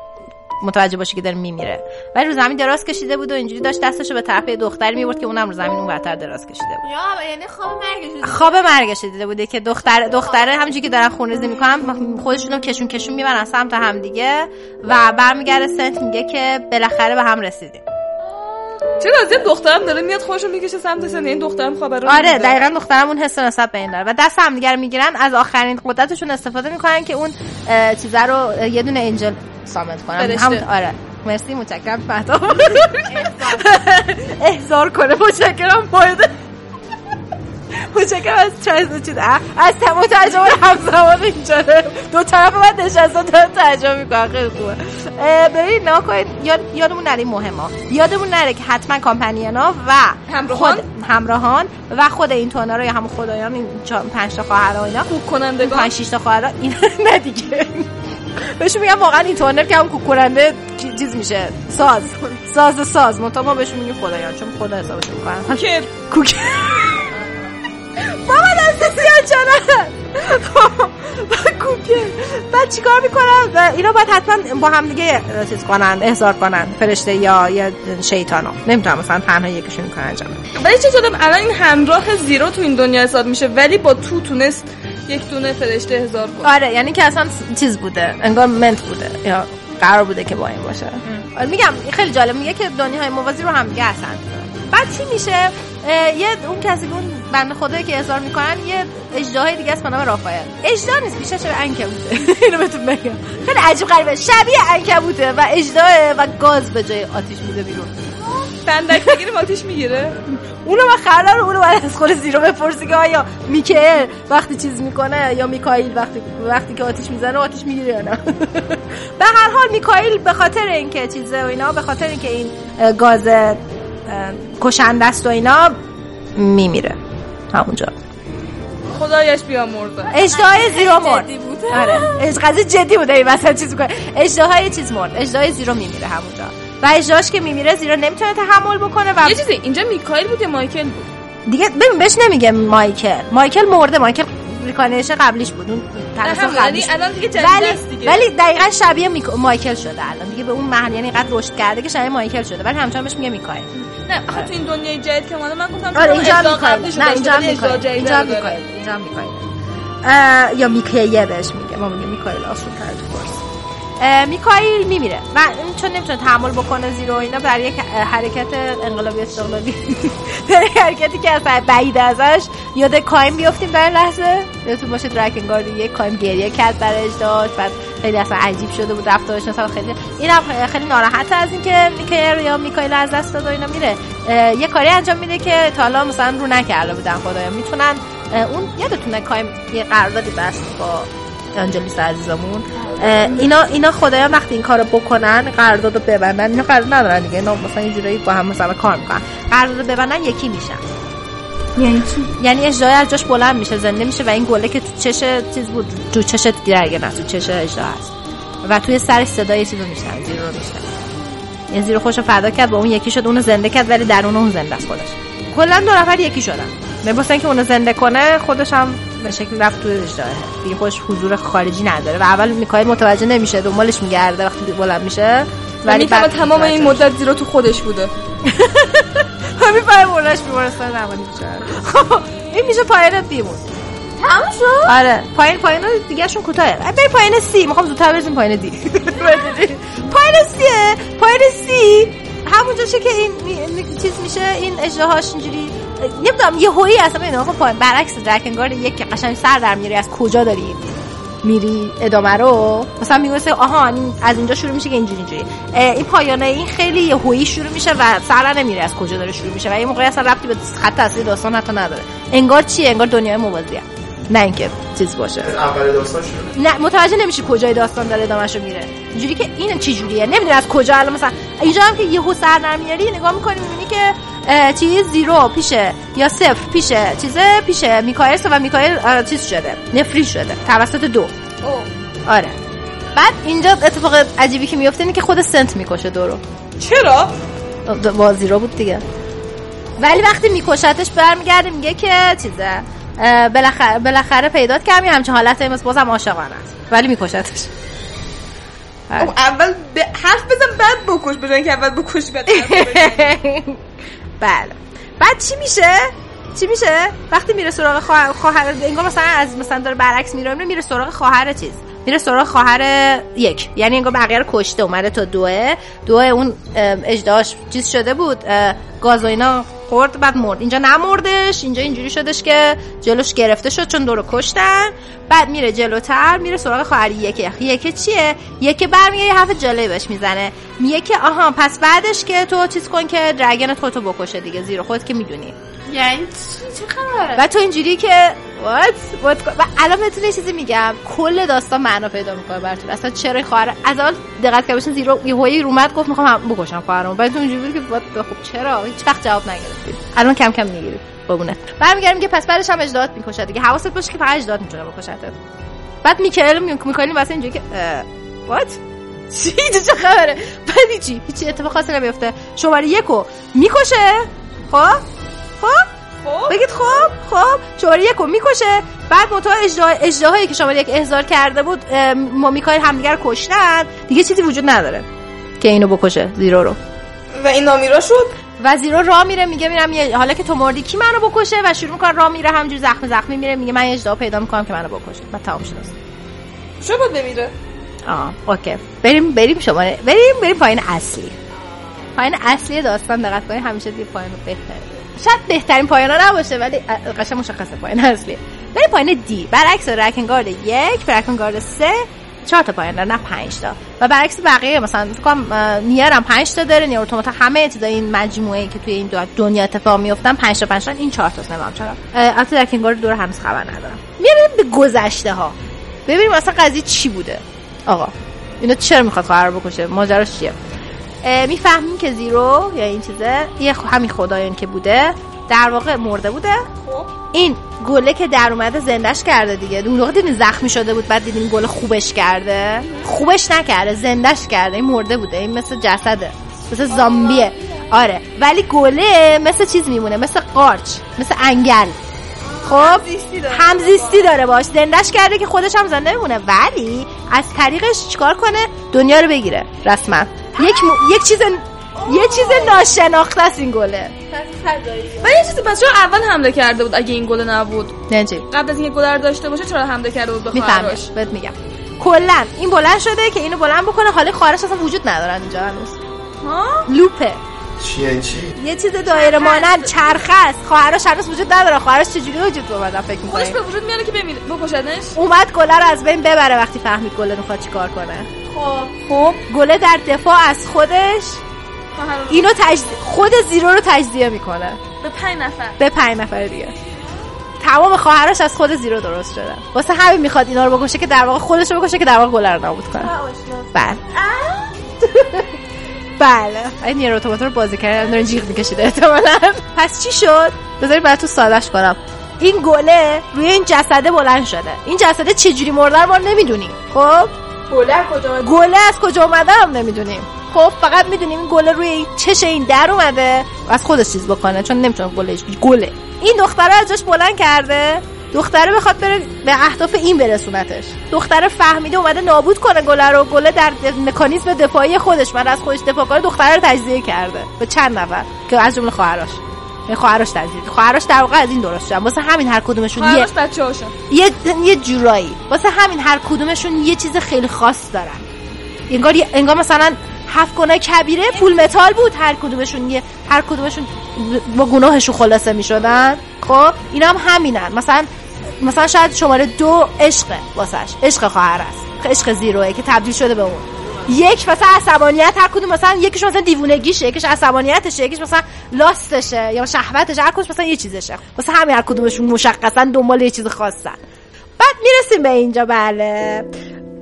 متوجه باشه که داره میمیره. ولی رو زمین دراز کشیده بود و اینجوری داشت دستشو به طرف دختری می‌برد که اونم رو زمین اون ورتر دراز کشیده بود. یا یعنی خواب مرگش خواب مرگش دیده بوده که دختر دختره همونجوری که دارن خونریزی می‌کنن خودشونو کشون کشون می‌برن سمت هم دیگه. و برمیگرده سنت میگه که بالاخره به هم رسیدیم. چرا از یه دخترم داره میاد خوشو می‌کشه سمت سن این دخترم خبر رو آره. دقیقا دخترم اون حس نسبت به این داره. و دست هم دیگه رو می‌گیرن از آخرین قدرتشون استفاده می‌کنن که اون چیزه رو یه دونه انجل سامت کنن. هم آره. مرسی متشکرم. فتا احضار کنه. متشکرم. باید متشکرم از چند چیز از تمام ترجمه همزمان اینجا. دو طرف من نشستن دارم ترجمه می‌کنم خیلی خوبه. ببین نها کنید یاد یادمون نره این مهمه. یادمون نره که حتما کامپانیانا و همراهان؟ خود همراهان و خود این تونا رو یا همون خدایان این پنج تا خواهر و اینا. کوک کنندگان پنج شش تا خواهر. این نه دیگه. بهشون میگم واقعا این تونر که هم کوک کننده چی- چیز میشه. ساز. ساز. ساز منتها ما بهشون میگیم خدایان چون خدا حسابشون می‌کنن کر کوک بابا دست سیاه چنه کوکه. بعد چیکار می‌کنن و اینا باید حتما با هم دیگه چیز کنن احضار کنن فرشته یا یا شیطانو. نمی‌تونم مثلا تنها یکیشون کنن انجام. ولی چه جالب الان این همراه زیرو تو این دنیا حساب میشه ولی با تو تونست یک دونه فرشته هزار کنه. آره یعنی که اصلا چیز بوده انگار منت بوده یا قرار بوده که با این باشه. آره میگم خیلی جالب میگه که دنیاهای موازی رو هم دیگه بعد چی میشه؟ یه اون کسی که اون بنده خدایی که اظهار می‌کنن یه اجدهای دیگه است به نام رافائل. اجدا نیست بیشتر شبیه عنکبوته اینو بهتون بگم. خیلی عجیب غریبه. شبیه عنکبوته و اجداه و گاز به جای آتیش میده بیرون. فندک بگیریم آتیش می‌گیره. اونو من خرار اونو باید از خود زیرو بپرسی که آیا میکل وقتی چیز می‌کنه یا میکائیل وقتی وقتی که آتیش می‌زنه آتیش می‌گیره یا نه؟ به هر حال میکائیل به خاطر اینکه چیزه و اینا به خاطر اینکه این گاز کشنده است و اینا میمیره. همونجا. خدایش بیامرزه. اجدهای زیرو مرد. آره. قضیه جدی بوده این مثلا چیز می‌کنه. اجدهای چیز مرد. اجدهای زیرو میمیره همونجا. و اجدهاش که میمیره زیرو نمی‌تونه تحمل بکنه و یه چیزی اینجا میکائیل بود یا مایکل بود؟ دیگه ببین بهش نمیگه مایکل. مایکل مرده. مایکل reincarnation قبلیش بود. اون قبلیش. الان دیگه ولی است دیگه. ولی دقیقا شبیه مایکل شده الان. دیگه به اون محل یعنی قد رشد کرده که شبیه مایکل شده. ولی همچنان بهش میگه میکائیل. نه آخه تو این دنیای جدید که من گفتم آره اینجا قبلیشو نه اینجا جدید اینجا. میکائیل. اینجا اه، یا میکیه بهش میگه. ما میگه میکائیل آسون تر میکائیل میمیره. و این چون نمی‌تونه تحمل بکنه زیرو اینا برای یک حرکت انقلابی استقلالی حرکتی که از بعید ازش یاد کایم بیافتیم در این لحظه. یادتون باشه درکنگارد یک کایم گریه کرد برای داشت بعد خیلی اصلا عجیب شده بود رفتارش. مثلا خیلی اینم خیلی ناراحت از اینکه میکر یا میکائیل از دست داد و اینا میره. یه کاری انجام میده که تا حالا مثلا رو نکرده بودن خدایا. می‌تونن اون یادتونه کایم یه قراردادی بست با آنجلیس عزیزمون. اینا اینا خدایا وقتی این کارو بکنن قراردادو ببندن. اینا قرارداد ندارن دیگه. اینا مثلا یه جورایی با هم مثلا کار می‌کنن. قراردادو ببندن یکی میشن. یعنی چی؟ یعنی اجدهای از جاش بلند میشه زنده میشه و این گله که تو چش چیز بود تو چشت گرگه نه تو چش اجدا هست. و توی سرش صدای چیز رو میشنن زیرو رو میشنن یه زیرو خوش فدا کرد با اون یکی شد اونو زنده کرد ولی درون اون زنده است خودش. کلا دو نفر یکی شدن. به اینکه اونو زنده کنه خودش هم به شکل رفت تو اجداه دیگه خودش حضور خارجی نداره و اول میکایل متوجه نمیشه دنبالش میگرده وقتی بلند میشه. ولی بعد تمام این مدت زیرو تو خودش بوده. همین پای بردش بیمارستان میشه خب این میشه پایان بیمون تمام شد؟ آره. پایین پایین دیگه شون کوتاهه. بری پایین سی. می‌خوام زودتر برسیم پایین دی. پایین سیه پایین سی. همونجا که این چیز میشه؟ این اجراهاش اینجوری نمی‌دونم یه هویی اصلا ببین خب پایین برعکس درکنگارد یک که قشنگ سر در میاری از کجا داری میری ادامه رو. مثلا میگوسه آها این از اینجا شروع میشه که اینجوری اینجوری. این پایانه این خیلی یه هویی شروع میشه و سر نمیره از کجا داره شروع میشه و این موقعی اصلا ربطی به خط اصلی داستان حتی نداره. انگار چیه؟ انگار دنیای موازیه نه اینکه چیز باشه. اول داستان شروع نه متوجه نمیشه کجای داستان داره ادامهشو میره اینجوری که این چه جوریه نمی‌دونی از کجا الان مثلا. اینجا هم که یهو سر نمیاری نگاه می‌کنی می‌بینی که چیز زیرو پیشه یا صفر پیشه چیزه پیشه. میکائل و میکائل اه، چیز شده. نفری شده. توسط دو. آره. بعد اینجا اتفاق عجیبی که میفته اینه که خود سنت می‌کشه دو رو. چرا؟ با زیرو بود دیگه. ولی وقتی میکشتش برمیگرده میگه که چیزه. بالاخره بالاخره پیدات کردم. همچین حالت مثل بازم عاشقانه است. ولی میکشتش. اول به حرف بزن بعد بکش. بجای که اول بکش بعد. بله. بعد چی میشه؟ چی میشه؟ وقتی میره سراغ خواهر خواهر انگار مثلا از مثلا داره برعکس میره میره سراغ خواهر چیز. میره سراغ خواهر یک. یعنی انگار بقیه رو کشته اومده تا دوه. دوه اون اجداش چیز شده بود گاز و اینا خورد بعد مرد. اینجا نمردش اینجا اینجوری شدش که جلوش گرفته شد چون دو رو کشتن. بعد میره جلوتر میره سراغ خواهر یکه. یکه چیه؟ یکه برمیگه یه حرف جالبی بهش می‌زنه. میگه که آها پس بعدش که تو چیز کن که درگن خودتو بکشه دیگه زیرو خودت که می‌دونی. یعنی چی؟ چه و تو اینجوری که what what و الان بهتون چیزی میگم. کل داستان معنا پیدا می‌کنه براتون اصلا چرا خواهر از اول دقت که باشین زیرو یه گفت می‌خوام هم بکشم خواهرمو. بعد تو اینجوری که what خب چرا؟ هیچ وقت جواب نگرفتید الان کم کم می‌گیرید ببونه. برمیگردیم که پس بعدش هم اجداد می‌کشه دیگه. حواست باشه که فقط اجداد می‌تونه بکشتت بعد میکائیل می- میکائیل واسه اینجوری که what چی؟ چه خبره؟ بعد هیچی. هیچی اتفاق خاصی نمیفته شماره یکو می‌کشه. خب؟ خب؟ خب. بگید خب خب شماره یک رو می‌کشه. بعد متا اجداهایی که شماره یک احضار کرده بود ما میکایل همدیگر کشتن. دیگه چیزی وجود نداره که اینو بکشه زیرو رو. و این نامیرا شد؟ و زیرو راه میره میگه میرم حالا که تو مردی کی منو بکشه؟ و شروع می‌کنه راه میره همجوری زخمی زخمی میره. میگه من یه اجدها پیدا می‌کنم که منو بکشه. و تمام است. چرا باید بمیره؟ آه اوکی. بریم بریم شماره بریم بریم پایین اصلی. پایین اصلی داستان دقت کنید همیشه دیگه پایین بهتره شاید بهترین پایانا نباشه ولی قشنگ مشخصه پایین اصلی. بریم پایین دی. برعکس رکنگارد یک رکنگارد سه چهار تا پایان داره نه پنج تا. و برعکس بقیه مثلا کنم نیر هم پنج تا داره نیر اتومات همه چیزای این مجموعه ای که توی این دنیا اتفاق میافتن پنج تا پنج تا این چهار تاست نمی‌دونم چرا. البته رکنگارد دور هنوز خبر ندارم. میریم به گذشته ها ببینیم اصلا قضیه چی بوده. آقا اینو چرا می‌خواد خواهر بکشه؟ ماجراش چیه؟ می‌فهمیم که زیرو یا این چیزه یه همین خدایان که بوده در واقع مرده بوده. خب. این گله که در اومده زندش کرده دیگه. اون موقع دیدین زخمی شده بود بعد دیدین گله خوبش کرده. خوبش نکرده زندش کرده. این مرده بوده این مثل جسده مثل زامبیه. آره. ولی گله مثل چیز میمونه مثل قارچ مثل انگل. خب. همزیستی داره. باش. زندش کرده که خودش هم زنده میمونه. ولی از طریقش چیکار کنه؟ دنیا رو بگیره. رسما. یک م... یک چیز یه چیز ناشناخته است این گله. و یه چیزی پس چرا اول حمله کرده بود اگه این گل نبود؟ نجی قبل از اینکه گل رو داشته باشه چرا حمله کرده بود به خواهرش؟ بهت میگم. کلا این بلند شده که اینو بلند بکنه حالا خواهرش اصلا وجود ندارن اینجا هنوز. ها؟ لوپه. چی یعنی چی؟ یه چیز دایره مانند چرخه است. خواهرش هنوز وجود نداره. خواهرش چجوری وجود اومد فکر خودش می‌کنی به وجود میاره که بمیره بکشدنش اومد گله رو از بین ببره وقتی فهمید گله می‌خواد چیکار کنه. خب. خب گله در دفاع از خودش. رو اینو تجزیه خود زیرو رو تجزیه می‌کنه. به پنج نفر. به پنج نفر دیگه. تمام خواهرش از خود زیرو درست شده. واسه همین می‌خواد اینا رو بکشه که در واقع خودش رو بکشه که در واقع گله رو نابود کنه. بله. بله. این نیر اتوماتا رو بازی کردن دارن جیغ میکشیده احتمالاً. پس چی شد؟ بذارید براتون سادهش کنم. این گله روی این جسده بلند شده. این جسده چجوری مرده رو ما نمی‌دونیم خب؟ گله کجا گله از کجا اومده هم نمی‌دونیم. خب فقط می‌دونیم این گله روی چش این در اومده. و از خودش چیز بکنه چون نمی‌تونه گلهش گله. این دختره از جاش بلند کرده. دختره بخواد بره به اهداف این برسونتش. دختره فهمیده اومده نابود کنه گله رو گله در مکانیزم دفاعی خودش من از خودش دفاع کنه دختره رو تجزیه کرده. به چند نفر؟ که از جمله خواهرش. خواهرش تجزیه. خواهرش در واقع از این درست شدن واسه همین هر کدومشون یه یه یه جورایی. واسه همین هر کدومشون یه چیز خیلی خاص دارن. انگار انگار مثلا هفت گناه کبیره پول متال بود. هر کدومشون یه هر کدومشون با گناهشون خلاصه می‌شدن. خب اینا هم همینن. مثلا مثلا شاید شماره دو عشقه واسش. عشق خواهر است. عشق زیروه که تبدیل شده به اون. یک مثلا عصبانیت هر کدوم مثلا یکیش مثلا دیوونگیشه یکیش عصبانیتشه یکیش مثلا لاستشه یا شهوتشه هر کدومش مثلا یه چیزشه. واسه همین هر کدومشون مشخصا دنبال یه چیز خاصن. بعد می‌رسیم به اینجا بله.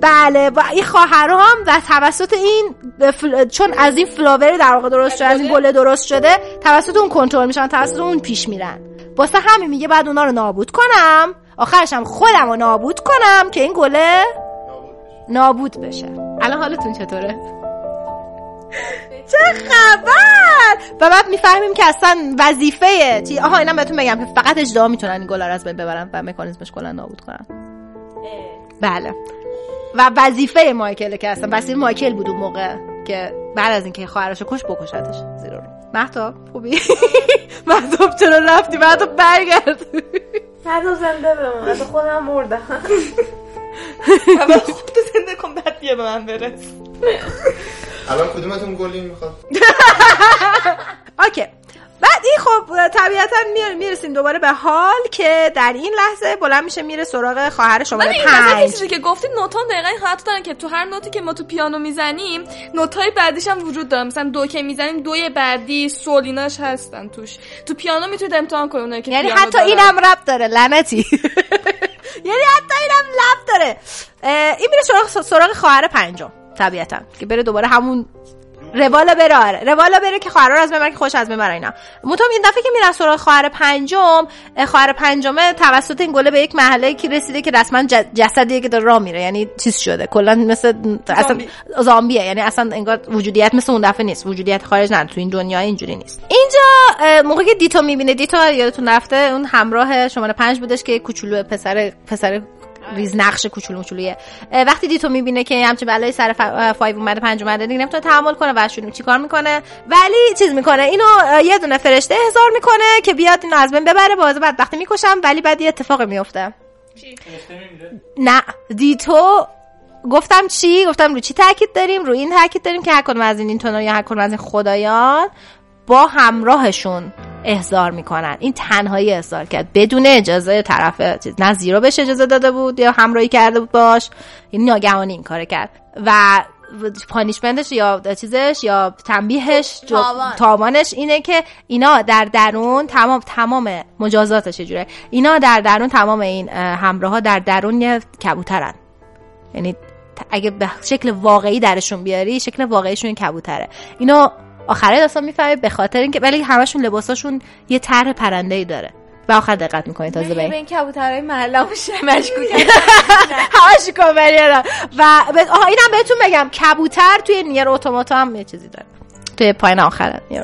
بله و این خواهر هم در توسط این فل- چون از این فلاور در واقع درست شده از این گله درست شده توسط اون کنترل میشن توسط اون پیش میرن. واسه همین میگه بعد اونا رو نابود کنم. آخرش هم خودم رو نابود کنم که این گله نابود بشه. الان حالتون چطوره؟ چه خبر؟ و بعد می‌فهمیم که اصلا وظیفه چی؟ آها اینا بهتون بگم که فقط اجدها می‌تونن این گله رو از بین ببرن و مکانیزمش کلا نابود کنن. بله. و وظیفه مایکل که اصلا وظیفه مایکل بود اون موقع که بعد از اینکه خواهرشو کش بکشتش زیرو رو. مهتاب خوبی؟ مهتاب چرا رفتی؟ مهتاب برگرد. حتی زنده بمون حتی خودم مردم. اول خودت زنده کن بعد بیا به من برس. الان کدومتون گلی می‌خواد؟ اوکی. بعد این خب طبیعتا می- می‌رسیم دوباره به حال که در این لحظه بلند میشه میره سراغ خواهر شماره پنج. چیزی که گفتید نوتا دقیقا این حالت دارن که تو هر نوتی که ما تو پیانو می‌زنیم نوتای بعدیش هم وجود داره. مثلا دو که می‌زنیم دوی بعدی سولیناش هستن توش. تو پیانو می‌تونید امتحان کنید اونایی که یعنی پیانو حتی. اینم رب داره لعنتی. یعنی حتی اینم لب داره. این میره سراغ سراغ خواهر پنجم طبیعتا که بره دوباره همون روالا بره آره. روالا بره که خواهر از ببره که خوش از ببره اینا. منتها این دفعه که میرن سراغ خواهر پنجم اه، خواهر پنجمه توسط این گله به یک محله که رسیده که رسما جسدیه که داره راه میره. یعنی چیز شده. کلا مثل اصلا زامبی. زامبیه. یعنی اصلا انگار وجودیت مثل اون دفعه نیست. وجودیت خارج نه تو این دنیا اینجوری نیست. اینجا موقعی که دیتو می‌بینه دیتو یادتون رفته اون همراه شماره پنج بودش که کوچولو پسر پسر ریز نقش کوچولو موچولویه اه، وقتی دیتو می‌بینه که همچین بلای سر Five اومده پنج اومده دیگه نمی‌تونه تحمل کنه و شروع چیکار می‌کنه. ولی چیز می‌کنه. اینو یه دونه فرشته احضار می‌کنه که بیاد اینو از بین ببره باز بعد وقتی می‌کشم ولی بعد یه اتفاقی میفته نه. دیتو گفتم چی؟ گفتم رو چی تاکید داریم؟ رو این تاکید داریم که هر کدوم از این اینتونا یا هر کدوم از این خدایان با همراهشون احضار می‌کنن. این تنهایی احضار کرد. بدون اجازه طرف چیز نه زیرو بهش اجازه داده بود یا همراهی کرده بود باش. این ناگهانی این کار کرد. و پانیشمنتش یا چیزش یا تنبیهش تاوان. تاوانش اینه که اینا در درون تمام تمام مجازاتش جوره اینا در درون تمام این همراه ها در درون یه کبوترن. یعنی اگه به شکل واقعی درشون بیاری شکل واقعیشون کبوتره. اینو آخره داستان می‌فهمی به خاطر اینکه ولی همشون لباساشون یه طرح پرنده ای داره. و آخر دقت می‌کنی تازه به این کبوترهای محله مشکوک همش کامریه و آها اینم بهتون بگم کبوتر توی نیر اتوماتا هم یه چیزی داره. توی پایین آخره نیر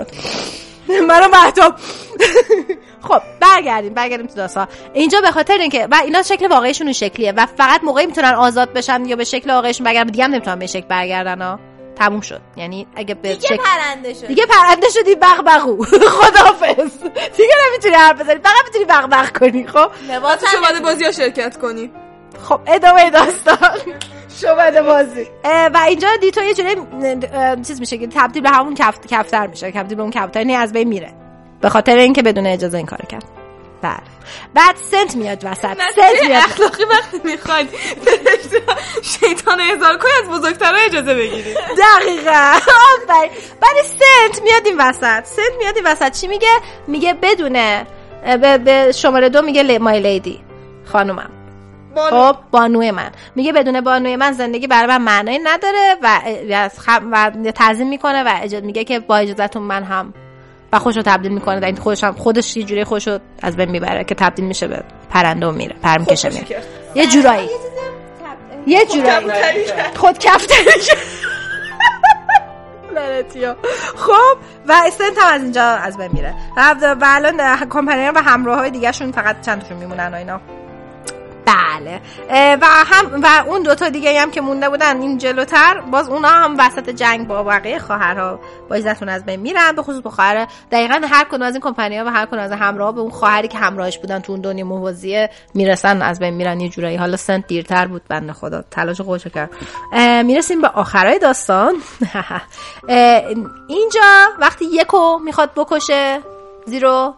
منو محتاب خب برگردیم برگردیم تو داستان. اینجا به خاطر اینکه و اینا شکل واقعیشون اون شکلیه. و فقط موقعی می‌تونن آزاد بشن یا به شکل واقعیشون برگردن. دیگه هم نمی‌تونن به شکل برگردن ها تموم شد. یعنی اگه به دیگه شکل پرنده شد دیگه پرنده شدی بغبغو. خدافظ دیگه نمی‌تونی حرف بزنی. فقط می‌تونی بغبغ کنی خب؟ لباس شما بازی ها شرکت کنی؟ خب ادامه داستان. شوبده بازی. اه، و اینجا دیتو یه جوری چیز میشه که تبدیل به همون کف... کفتر میشه. تبدیل به اون کفتر یعنی از بین میره. به خاطر اینکه بدون اجازه این کار کرد. بله. بعد سنت میاد وسط. سنت میاد. اخلاقی وقتی می‌خواید. شیطان هزار کنی از بزرگترها اجازه بگیرید. دقیقا. آفرین. بعد سنت میاد این وسط. سنت میاد این وسط. چی میگه؟ میگه بدونه به, به شماره دو میگه لی- مای لیدی خانومم. بانو. خب بانوی من. میگه بدون بانوی من زندگی برای من معنی نداره و و تعظیم می‌کنه و اجازه میگه که با اجازهتون من هم و خوش رو تبدیل می‌کنه در این خودش هم خودش یه جوری رو از بین می‌بره که تبدیل میشه به پرنده و میره پر می‌کشه میره. یه جورایی یه جورایی. خود کفتری. لعنتیا. خب و سنت هم از اینجا از بین میره و و الان کمپانیان و همراه های دیگه شون فقط چند تاشون میمونن و اینا بله. و هم و اون دوتا دیگه هم که مونده بودن این جلوتر باز اونا هم وسط جنگ با بقیه خواهرها با عزتون از بین میرن. به خصوص با دقیقا هر کدوم از این کمپانی ها و هر کدوم از همراه به اون خواهری که همراهش بودن تو اون دنیا موازیه می‌رسن از بین میرن یه جورایی. حالا سنت دیرتر بود بنده خدا. تلاش خودشو کرد. می‌رسیم به آخرای داستان. اینجا وقتی یکو می‌خواد بکشه زیرو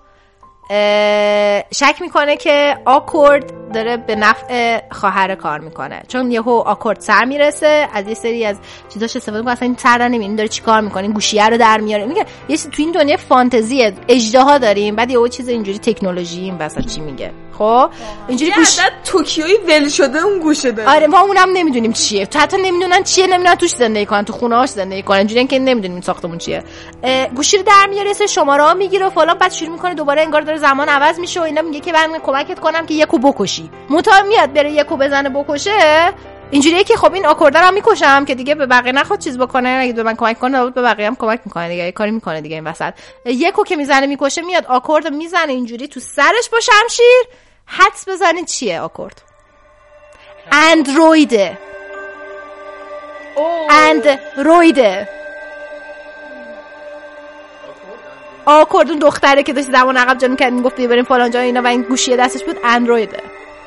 شک می‌کنه که آکورد داره به نفع خواهر کار می‌کنه. چون یهو آکورد سر می‌رسه از یه سری از چیزاش استفاده می‌کنه اصلا این سر در نمیاد این داره چیکار می‌کنه این گوشیه رو در میاره. میگه یه تو این دنیا فانتزیه اجدها داریم بعد یهو چیز اینجوری تکنولوژی این وسط چی میگه. خب؟ اینجوری گوش عدد توکیویی ول شده اون گوشه داره. آره ما اونم نمی‌دونیم چیه. تو حتی نمی‌دونن چیه نمی‌دونن توش زندگی کنن تو خونه هاش زندگی کنن. اینجوری که نمی‌دونیم ساختمون چیه. گوشی رو در میاره سه شماره ها می‌گیره فلان بعد شروع می‌کنه دوباره انگار داره زمان عوض میشه و اینا میگه که من کمکت کنم که یکو بکشی. متا میاد بره یکو بزنه بکشه. اینجوریه که خب این آکوردر هم می‌کشم که دیگه به بقیه نخواد چیز بکنه. اگه به من کمک کنه به بقیه هم کمک می‌کنه دیگه. کاری می‌کنه دیگه این وسط. یکو که می‌زنه می‌کشه میاد آکورد می‌زنه اینجوری تو سرش با شمشیر. حدس بزنید چیه آکورد؟ اندرویده. اندرویده. آکورد اون دختره که داشت زمان عقب جا می‌کرد می‌گفت بریم فلان جا اینا و این گوشیه دستش بود اندرویده.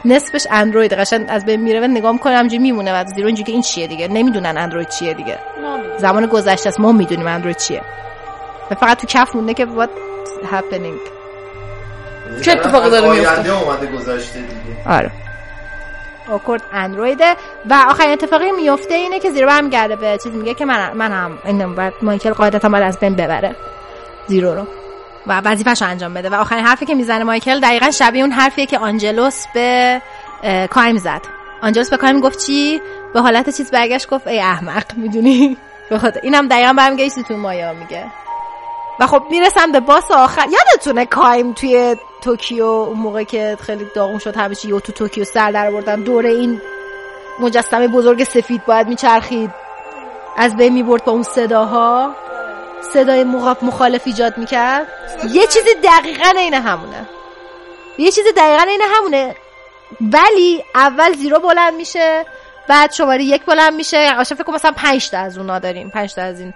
نصفش اندرویده قشنگ از بین میره و نگاه می‌کنه همینجوری میمونه و زیرو. اینجوری که این چیه دیگه؟ نمی‌دونن اندروید چیه دیگه. زمان گذشته است ما می‌دونیم اندروید چیه. و فقط تو کف مونده که what happening. چه اتفاقی داره میفته؟ اومده گذشته دیگه. آره. آکورد اندرویده. و آخرین اتفاقی میفته اینه که زیرو برمیگرده به چیز میگه که من من هم این بعد مایکل قاعدتا باید از بین ببره. زیرو رو. و وظیفش انجام بده. و آخرین حرفی که می‌زنه مایکل دقیقا شبیه اون حرفیه که آنجلوس به کایم زد. آنجلوس به کایم گفت چی؟ به حالت چیز برگشت گفت ای احمق می‌دونی؟ بخاطر اینم دقیقا برمیگشت تو مایا میگه. و خب می‌رسم به boss آخر. یادتونه کایم توی توکیو اون موقع که خیلی داغون شد همه چی یهو تو توکیو سر در بردن دوره این مجسمه بزرگ سفید باید میچرخید. از بین می‌برد با اون صداها. صدای مخ- مخالف ایجاد می‌کرد؟ یه چیزی دقیقا این همونه. یه چیزی دقیقا این همونه. ولی اول زیرو بلند میشه بعد شماره یک بلند میشه. آشان فکر کنم مثلا پنج تا از اونا داریم. پنج تا از این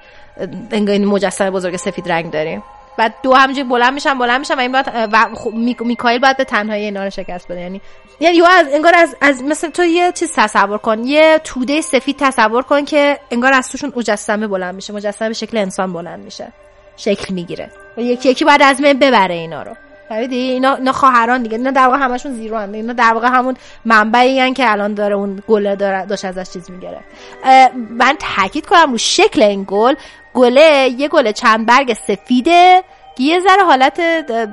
انگار این مجسمه بزرگ سفید رنگ داریم. بعد دو همینجوری بلند میشن بلند میشن و این باید و میک- میکائیل باید به تنهایی اینا رو شکست بده. یعنی یعنی از انگار از, از مثل تو یه چیز تصور کن یه توده سفید تصور کن که انگار از توشون مجسمه بلند میشه مجسمه به شکل انسان بلند میشه شکل می‌گیره. و یکی یکی باید از من ببره اینا رو. فهمیدی؟ اینا اینا خواهران دیگه اینا در واقع همشون زیرو هن. اینا در واقع همون منبعی که الان داره اون گله داره داشت ازش چیز می‌گیره من تاکید کنم رو شکل این گل گله یه گل چند برگ سفیده که یه ذره حالت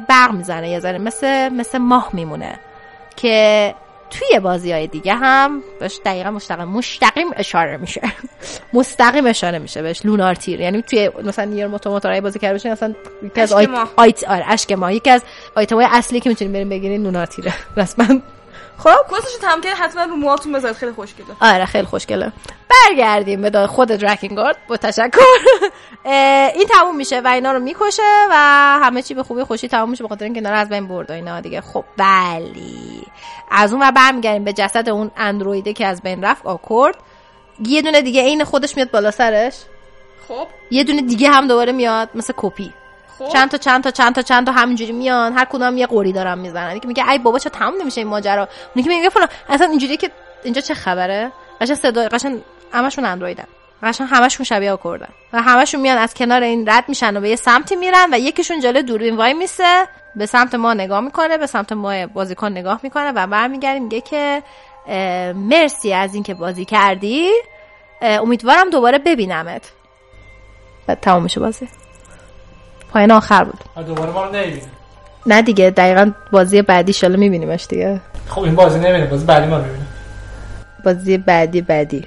برق می‌زنه یه ذره مثل مثل ماه میمونه که توی بازی های دیگه هم بهش دقیقا مستقیم مستقیم اشاره میشه. مستقیم اشاره میشه بهش لونار تیر. یعنی توی مثلا نیر موتوموتورای بازی کرده باشین مثلا یکی از اشک آیت... آره اشک ماه. یکی از آیتم های اصلی که می‌تونیم بریم بگیرین لونار تیره. رسما خب؟ کوسش تمام کرد حتما رو موهاتون بذارید. خیلی خوشگله. آره خیلی خوشگله. برگردیم به دا- خود درکینگارد با تشکر. این تموم میشه و اینا رو می‌کشه و همه چی به خوبی خوشی تموم میشه به خاطر اینکه اینا رو از بین برد و اینا دیگه. خب بلی از اون و برمیگردیم به جسد اون اندرویده که از بین رفت آکورد. یه دونه دیگه عین خودش میاد بالا سرش. خب. یه دونه دیگه هم دوباره میاد مثل کپی. خب. چند تا چند تا چند تا چند تا همینجوری میان هر کدوم یه قوری دارن می‌زنن. که میگه ای بابا چه تموم نمیشه این ماجرا؟ اون میگه فلان. اصلا اینجوری که اینجا چه خبره؟ قشنگ صدا قشنگ همشون اندرویدن. قشنگ همشون شبیه آکوردن. و همشون میان از کنار این رد میشن و به یه سمتی میرن و یکیشون جلوی دوربین وای میسه. به سمت ما نگاه می‌کنه به سمت ما بازیکن نگاه می‌کنه و برمیگردیم میگه که مرسی از اینکه بازی کردی. امیدوارم دوباره ببینمت. و تمام میشه بازی. پایان آخر بود. دوباره ما رو نمی‌بینه نه دیگه دقیقا بازی بعدی شالا میبینیمش دیگه. خب این بازی نمی‌بینه بازی بعدی ما می‌بینه بازی بعدی بعدی.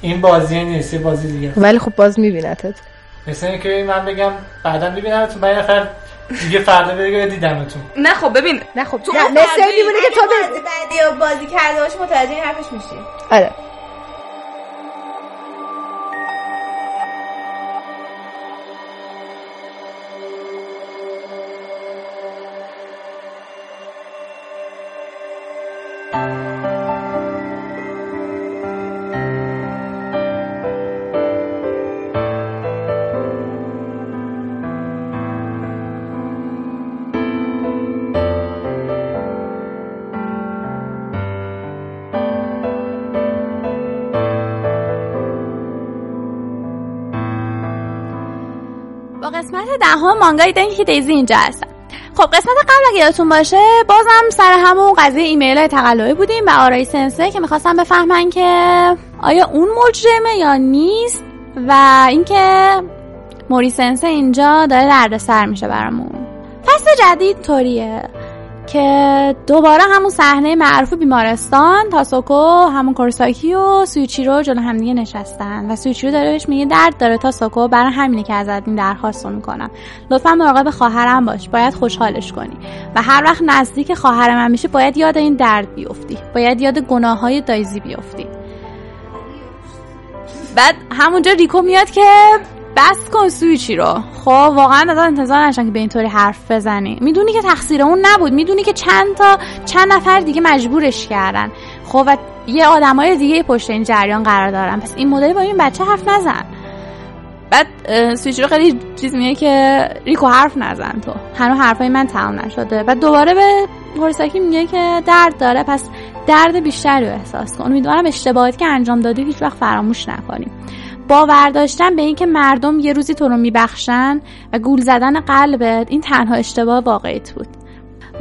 این بازی نیست یه بازی دیگه. ولی خب باز میبینتت. مثل اینکه من بگم بعدا میبینمتون بعد یه نفر دیگه فردا بگه دیدمتون. نه خب ببین نه خب تو نه اون مثل میمونه که تو بعدی بازی کرده باشی متوجه این حرفش میشی. آره. دهم مانگای دنگی که دیزی اینجا هستن. خب قسمت قبل اگه یادتون باشه بازم سر همون قضیه ایمیل های تقلبی بودیم و آرای سنسه که می‌خواستم بفهمن که آیا اون مجرمه یا نیست و اینکه موری سنسه اینجا داره دردسر میشه برامون. فصل جدید طوریه. که دوباره همون صحنه معروف بیمارستان تاسوکو همون کورساکی و سویچیرو جلو همدیگه نشستن. و سویچیرو داره بهش میگه درد داره تاسوکو برای همینه که ازت این درخواست رو می‌کنم. لطفا مراقب خواهرم باش باید خوشحالش کنی. و هر وقت نزدیک خواهر من میشه باید یاد این درد بیفتی. باید یاد گناه های دایزی بیفتی. بعد همونجا ریکو میاد که بس کن سویچی رو. خب واقعا ازت انتظار نشن که به اینطوری حرف بزنی. می‌دونی که تقصیر اون نبود. می‌دونی که چند تا چند نفر دیگه مجبورش کردن. خب و یه آدمای دیگه پشت این جریان قرار دارن. پس این مدلی با این بچه حرف نزن. بعد سویچی رو خیلی چیز میگه که ریکو حرف نزن تو. هنوز حرفای من تمام نشده. بعد دوباره به هورساکی میگه که درد داره. پس درد بیشتری رو احساس کن. امیدوارم اشتباهاتی که انجام دادی هیچ وقت فراموش نکنی. باور داشتن به اینکه مردم یه روزی تو رو میبخشن و گول زدن قلبت این تنها اشتباه واقعیت بود.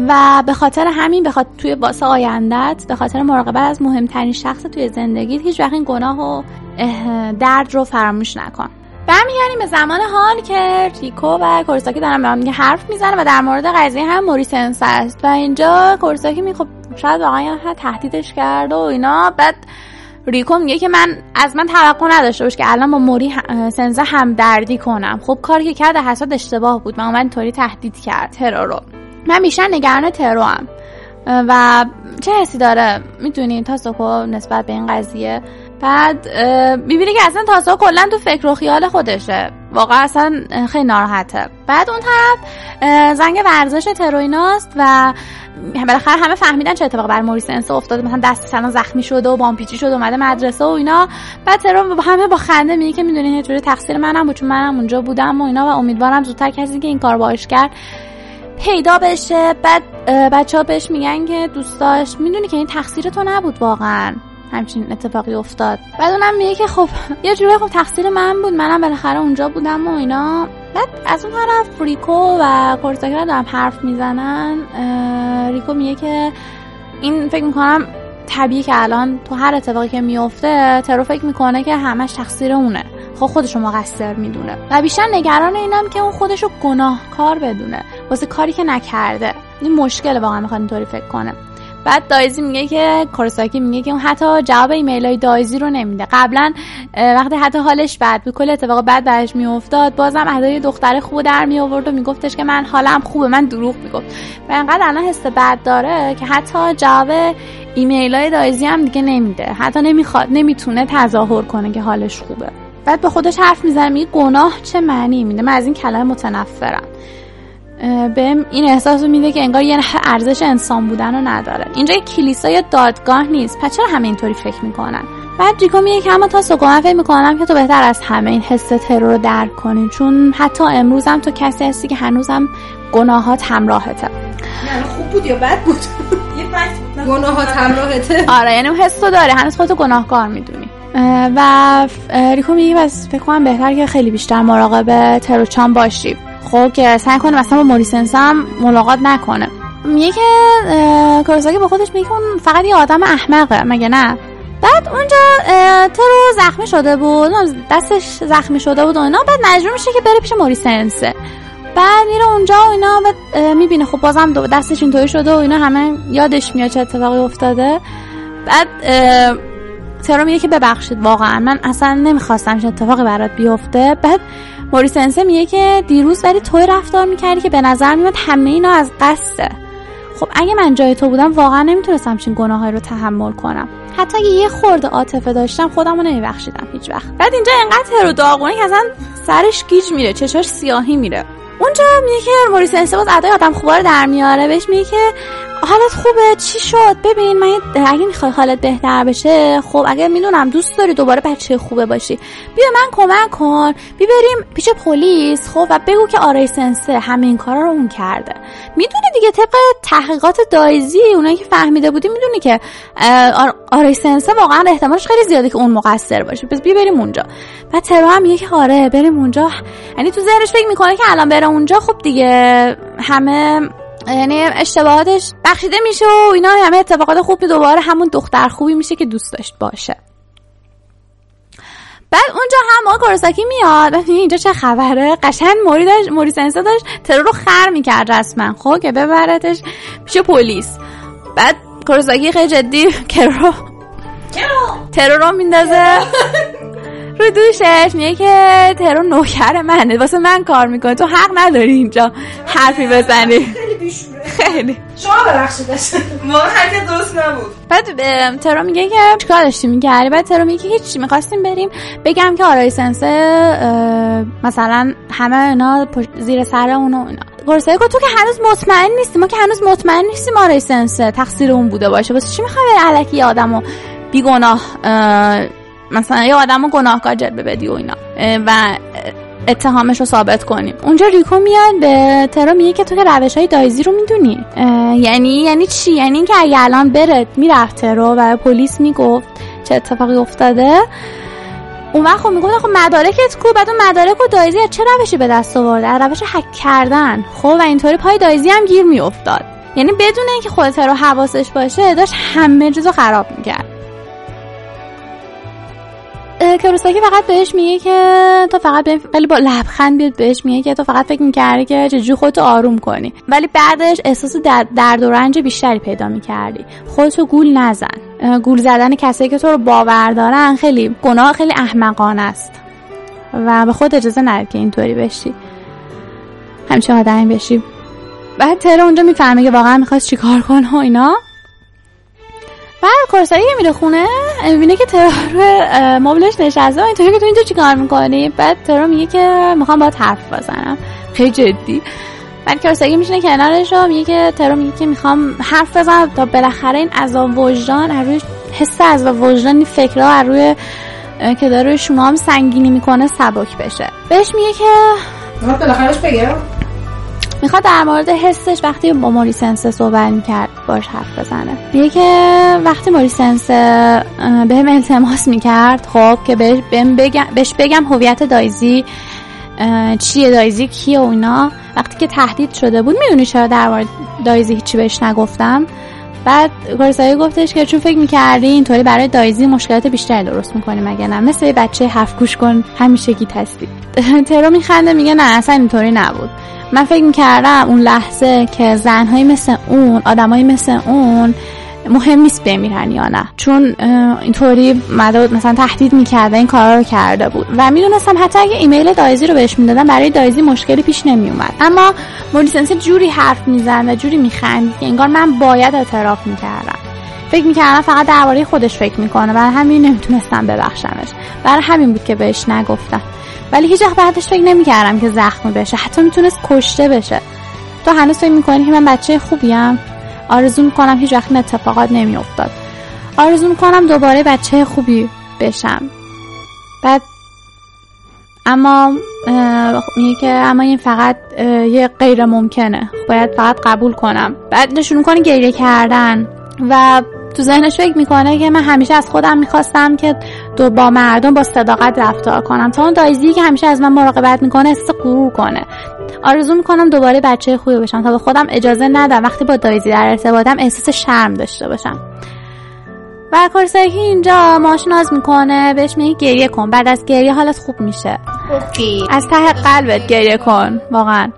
و به خاطر همین به خاطر توی واسه آیندت به خاطر مراقبت از مهمترین شخص توی زندگیت هیچ وقت این گناه و درد رو فراموش نکن. برمیگردیم به زمان حال که ریکو و کورساکی دارن به هم حرف می‌زنن و در مورد قضیه هم موریسنس است و اینجا کورساکی می خب شاید واقعا تهدیدش کرده و اینا. بعد ریکو میگه که من از من توقع نداشته باش که الان با موری سنزه هم دردی کنم. خب کاری که کرد حساد اشتباه بود. من من اینطوری تهدید کرد. ترور رو. من بیشتر نگران ترورم. و چه حسی داره؟ می‌دونی تاسوکو نسبت به این قضیه. بعد می‌بینی که اصلا تاسوکو کلا تو فکر و خیال خودشه. واقعا اصلا خیلی ناراحته. بعد اون طرف زنگ ورزش ترویناست و بالاخره همه فهمیدن چه اتفاقی بر موریس انسا افتاده. مثلا دستش الان زخمی شده و بامپیچی شده اومده مدرسه و اینا. بعد ترو همه با خنده میگه که می‌دونین یه جوری تقصیر منم بود چون منم اونجا بودم و اینا و امیدوارم زودتر کسی که این کار باش کرد پیدا بشه. بعد بچه ها بهش میگن که دوست داشت می‌دونی که این تقصیر تو نبود واقعا. همچین اتفاقی افتاد. بعد اونم میگه که خب یه جوری خب تقصیر من بود. منم بالاخره اونجا بودم و اینا. بعد از اون طرف ریکو و کورتاکی دارم حرف می‌زنن. ریکو میگه که این فکر می‌کنم طبیعی که الان تو هر اتفاقی که میفته ترو فکر می‌کنه که همش تقصیر اونه. خب خودشو مقصر می‌دونه. و بیشتر نگران اینم که اون خودشو گناهکار بدونه. واسه کاری که نکرده. این مشکل واقعا می‌خواد اینطوری فکر کنه. بعد دایزی میگه که کورساکی میگه که اون حتی جواب ایمیل های دایزی رو نمیده. قبلا وقتی حتی حالش بد بود کل اتفاق بد برش میافتاد بازم ادای دختر خوب در می آورد و میگفتش که من حالم خوبه من دروغ می‌گفت. و انقدر الان حس بد داره که حتی جواب ایمیل های دایزی هم دیگه نمیده. حتی نمی‌خواد نمی‌تونه تظاهر کنه که حالش خوبه. بعد به خودش حرف می‌زنه میگه گناه چه معنی میده؟ من از این کلمه متنفرم. بهم این احساس رو میده که انگار یه ارزش انسان بودن رو نداره. اینجا یه کلیسا یا دادگاه نیست. پس چرا همه اینطوری فکر می‌کنن؟ بعد ریکو میگه که اما تا سوگوان فکر می‌کنم که تو بهتر از همه این حس ترور رو درک کنی. چون حتی امروزم تو کسی هستی که هنوزم گناهات همراهته. یعنی خوب بود یا بد بود؟ یه گناهات همراهته؟ آره یعنی اون حس تو داره. هنوز خودتو گناهکار می‌دونی. و ریکو میگه بس فکر کنم بهتر که خیلی بیشتر مراقب تروچان باشی. خب که سعی کنه مثلا با موریسنس هم ملاقات نکنه. میگه که اه، کورساکی با خودش میگه اون فقط یه آدم احمقه. مگه نه؟ بعد اونجا اه، ترو زخمی شده بود دستش زخمی شده بود و اینا. بعد مجبور میشه که بره پیش موریسنسه. بعد میره اونجا و اینا و می‌بینه. خب بازم دستش اینطوری شده و اینا همه یادش میاد چه اتفاقی افتاده. بعد ترو میگه که ببخشید واقعا من اصلا نمی‌خواستم چه اتفاقی برات بیفته. بعد موریسنسه میگه که دیروز ولی توی رفتار می‌کردی که به نظر میاد همه اینا از قصده. خب اگه من جای تو بودم واقعا نمی‌تونستم چین گناهایی رو تحمل کنم. حتی اگه یه خورده عاطفه داشتم خودم رو نمیبخشیدم هیچ وقت. بعد اینجا انقدر ترو داغونه که اصلا سرش گیج میره چشاش سیاهی میره. اونجا میگه که موریس باز ادای آدم خوبا رو در میاره. بهش میگه که حالت خوبه؟ چی شد؟ ببین من اگه می‌خوای حالت بهتر بشه خب اگه می‌دونم دوست داری دوباره بچه خوبه باشی بیا من کمک کن. بی بریم پیش پلیس خب و بگو که آرای سنسه همه این کارا رو اون کرده. می‌دونی دیگه طبق تحقیقات دایزی اونایی که فهمیده بودی می‌دونی که آرای سنسه واقعا احتمالش خیلی زیاده که اون مقصر باشه. پس بیا بریم اونجا. و ترو هم میگه که آره بریم اونجا. یعنی تو ذهنش فکر می‌کنه که الان بره اونجا خب دیگه همه یعنی اشتباهاتش بخشیده میشه و اینا همه اتفاقات خوبی دوباره همون دختر خوبی میشه که دوست داشت باشه. بعد اونجا هم ما کورساکی میاد. اینجا چه خبره؟ قشنگ موری داشت موری سنسا داشت ترور رو خر می‌کرد رسما. خب که ببرتش پیش پلیس. بعد کورساکی خیلی جدی کرو ترور رو میندازه. رو دوشش میگه که ترو نوکر منه. واسه من کار می‌کنه. تو حق نداری اینجا حرفی بزنی. خیلی بیشوره. خیلی. شما ببخشید. ما حرکت درست نبود. بعد ترو میگه که چیکار داشتی می‌کردی؟ بعد ترو میگه که هیچی می‌خواستیم بریم بگم که آرای سنسه مثلا همه اینا زیر سر اونو اینا. گرسه تو که هنوز مطمئن نیستی. ما که هنوز مطمئن نیستیم آرای سنسه. تقصیر اون بوده باشه. واسه چی می‌خوای علکی آدمو بیگناه مثلا یه آدم گناهکار جلوه بدی و اینا. و اتهامش رو ثابت کنیم. اونجا ریکو میاد به ترا میگه که تو که روش های دایزی رو می‌دونی. یعنی یعنی چی؟ یعنی اینکه اگه الان بره می‌رفت ترو و پلیس می‌گفت چه اتفاقی افتاده. اون وقت خب می‌گفت خب مدارکت کو؟ بعد اون مدارک و دایزی چه روشی به دست آورده؟ روش حک کردن. خب و اینطوری پای دایزی هم گیر میافتاد. یعنی بدون اینکه خودت رو حواسش باشه داشت همه چیزو خراب می‌کرد. کروساکی فقط بهش میگه که تو فقط ولی با لبخند بیاد بهش میگه که تو فقط فکر می‌کردی که چجوری خودتو آروم کنی. ولی بعدش احساس درد و رنج بیشتری پیدا می‌کردی. خودتو گول نزن. گول زدن کسایی که تو رو باور دارن خیلی گناه خیلی احمقانه است. و به خود اجازه ندید که اینطوری بشی. همچه آدمی بشی. بعد تر اونجا می‌فهمه که واقعا می‌خواست چیکار کنه و اینا. بعد کورسایی میره خونه می‌بینه که ترور مبلش نشسته. اینطوری که تو اینجا چیکار می‌کنی؟ بعد ترور میگه که می‌خوام باید حرف بزنم. خیلی جدی. بعد کورسایی میشینه کنارش و میگه که ترور میگه که می‌خوام حرف بزنم. تا بالاخره این عذاب وجدان از روی حس از وجدان این فکرها از روی که داره شما هم سنگینی می‌کنه سبک بشه. بهش میگه که بالاخرهش بگم می‌خواد در مورد حسش وقتی با موریسنس صحبت می‌کرد باش حرف بزنه. میگه که وقتی موریسنس به هم التماس می‌کرد خب که بهش بگم, بهش بگم هویت دایزی چیه دایزی کیه و اینا. وقتی که تهدید شده بود می‌دونی چرا در مورد دایزی هیچی بهش نگفتم. بعد کارسایی گفتش که چون فکر می‌کردی اینطوری برای دایزی مشکلات بیشتری درست می‌کنی مگه نه؟ مثل بچه حرف گوش کن همیشگی هستی. ترو میخنده میگه نه اصلا اینطوری نبود. من فکر می‌کردم اون لحظه که زنهایی مثل اون آدمایی مثل اون مهم نیست بمیرن یا نه. چون اینطوری مثلا تهدید می‌کرده این کارا رو کرده بود. و می‌دونستم حتی اگه ایمیل دایزی رو بهش می‌دادم برای دایزی مشکلی پیش نمیومد اما مولیسنسی جوری حرف میزن و جوری میخند که انگار من باید اعتراف می‌کردم. فکر می‌کردم فقط درباره خودش فکر می‌کنه. و همین نمی‌تونستم ببخشمش. برای همین بود که بهش نگفتم. ولی هیچ وقت بعدش فکر نمی‌کردم که زخمی بشه. حتی می‌تونست کشته بشه. تو هنوز فکر می‌کنی که من بچه خوبیم؟ آرزو می‌کنم هیچ وقت این اتفاقات نمیافتاد. آرزو می‌کنم دوباره بچه خوبی بشم. بعد اما میگه که اما این فقط یه غیر ممکنه. باید فقط قبول کنم. بعد نشون می‌کنه گریه کردن و تو ذهنش فکر می‌کنه که من همیشه از خودم می‌خواستم که دو با مردم با صداقت رفتار کنم. تا اون دایزی که همیشه از من مراقبت می‌کنه احساس غرور کنه. آرزو می‌کنم دوباره بچه خوبی بشم. تا به خودم اجازه ندم. وقتی با دایزی در ارتباطم احساس شرم داشته باشم. و کورساکی اینجا ماشناز می‌کنه. بهش میگه گریه کن. بعد از گریه حالت خوب میشه. از ته قلبت گریه کن. واقعا.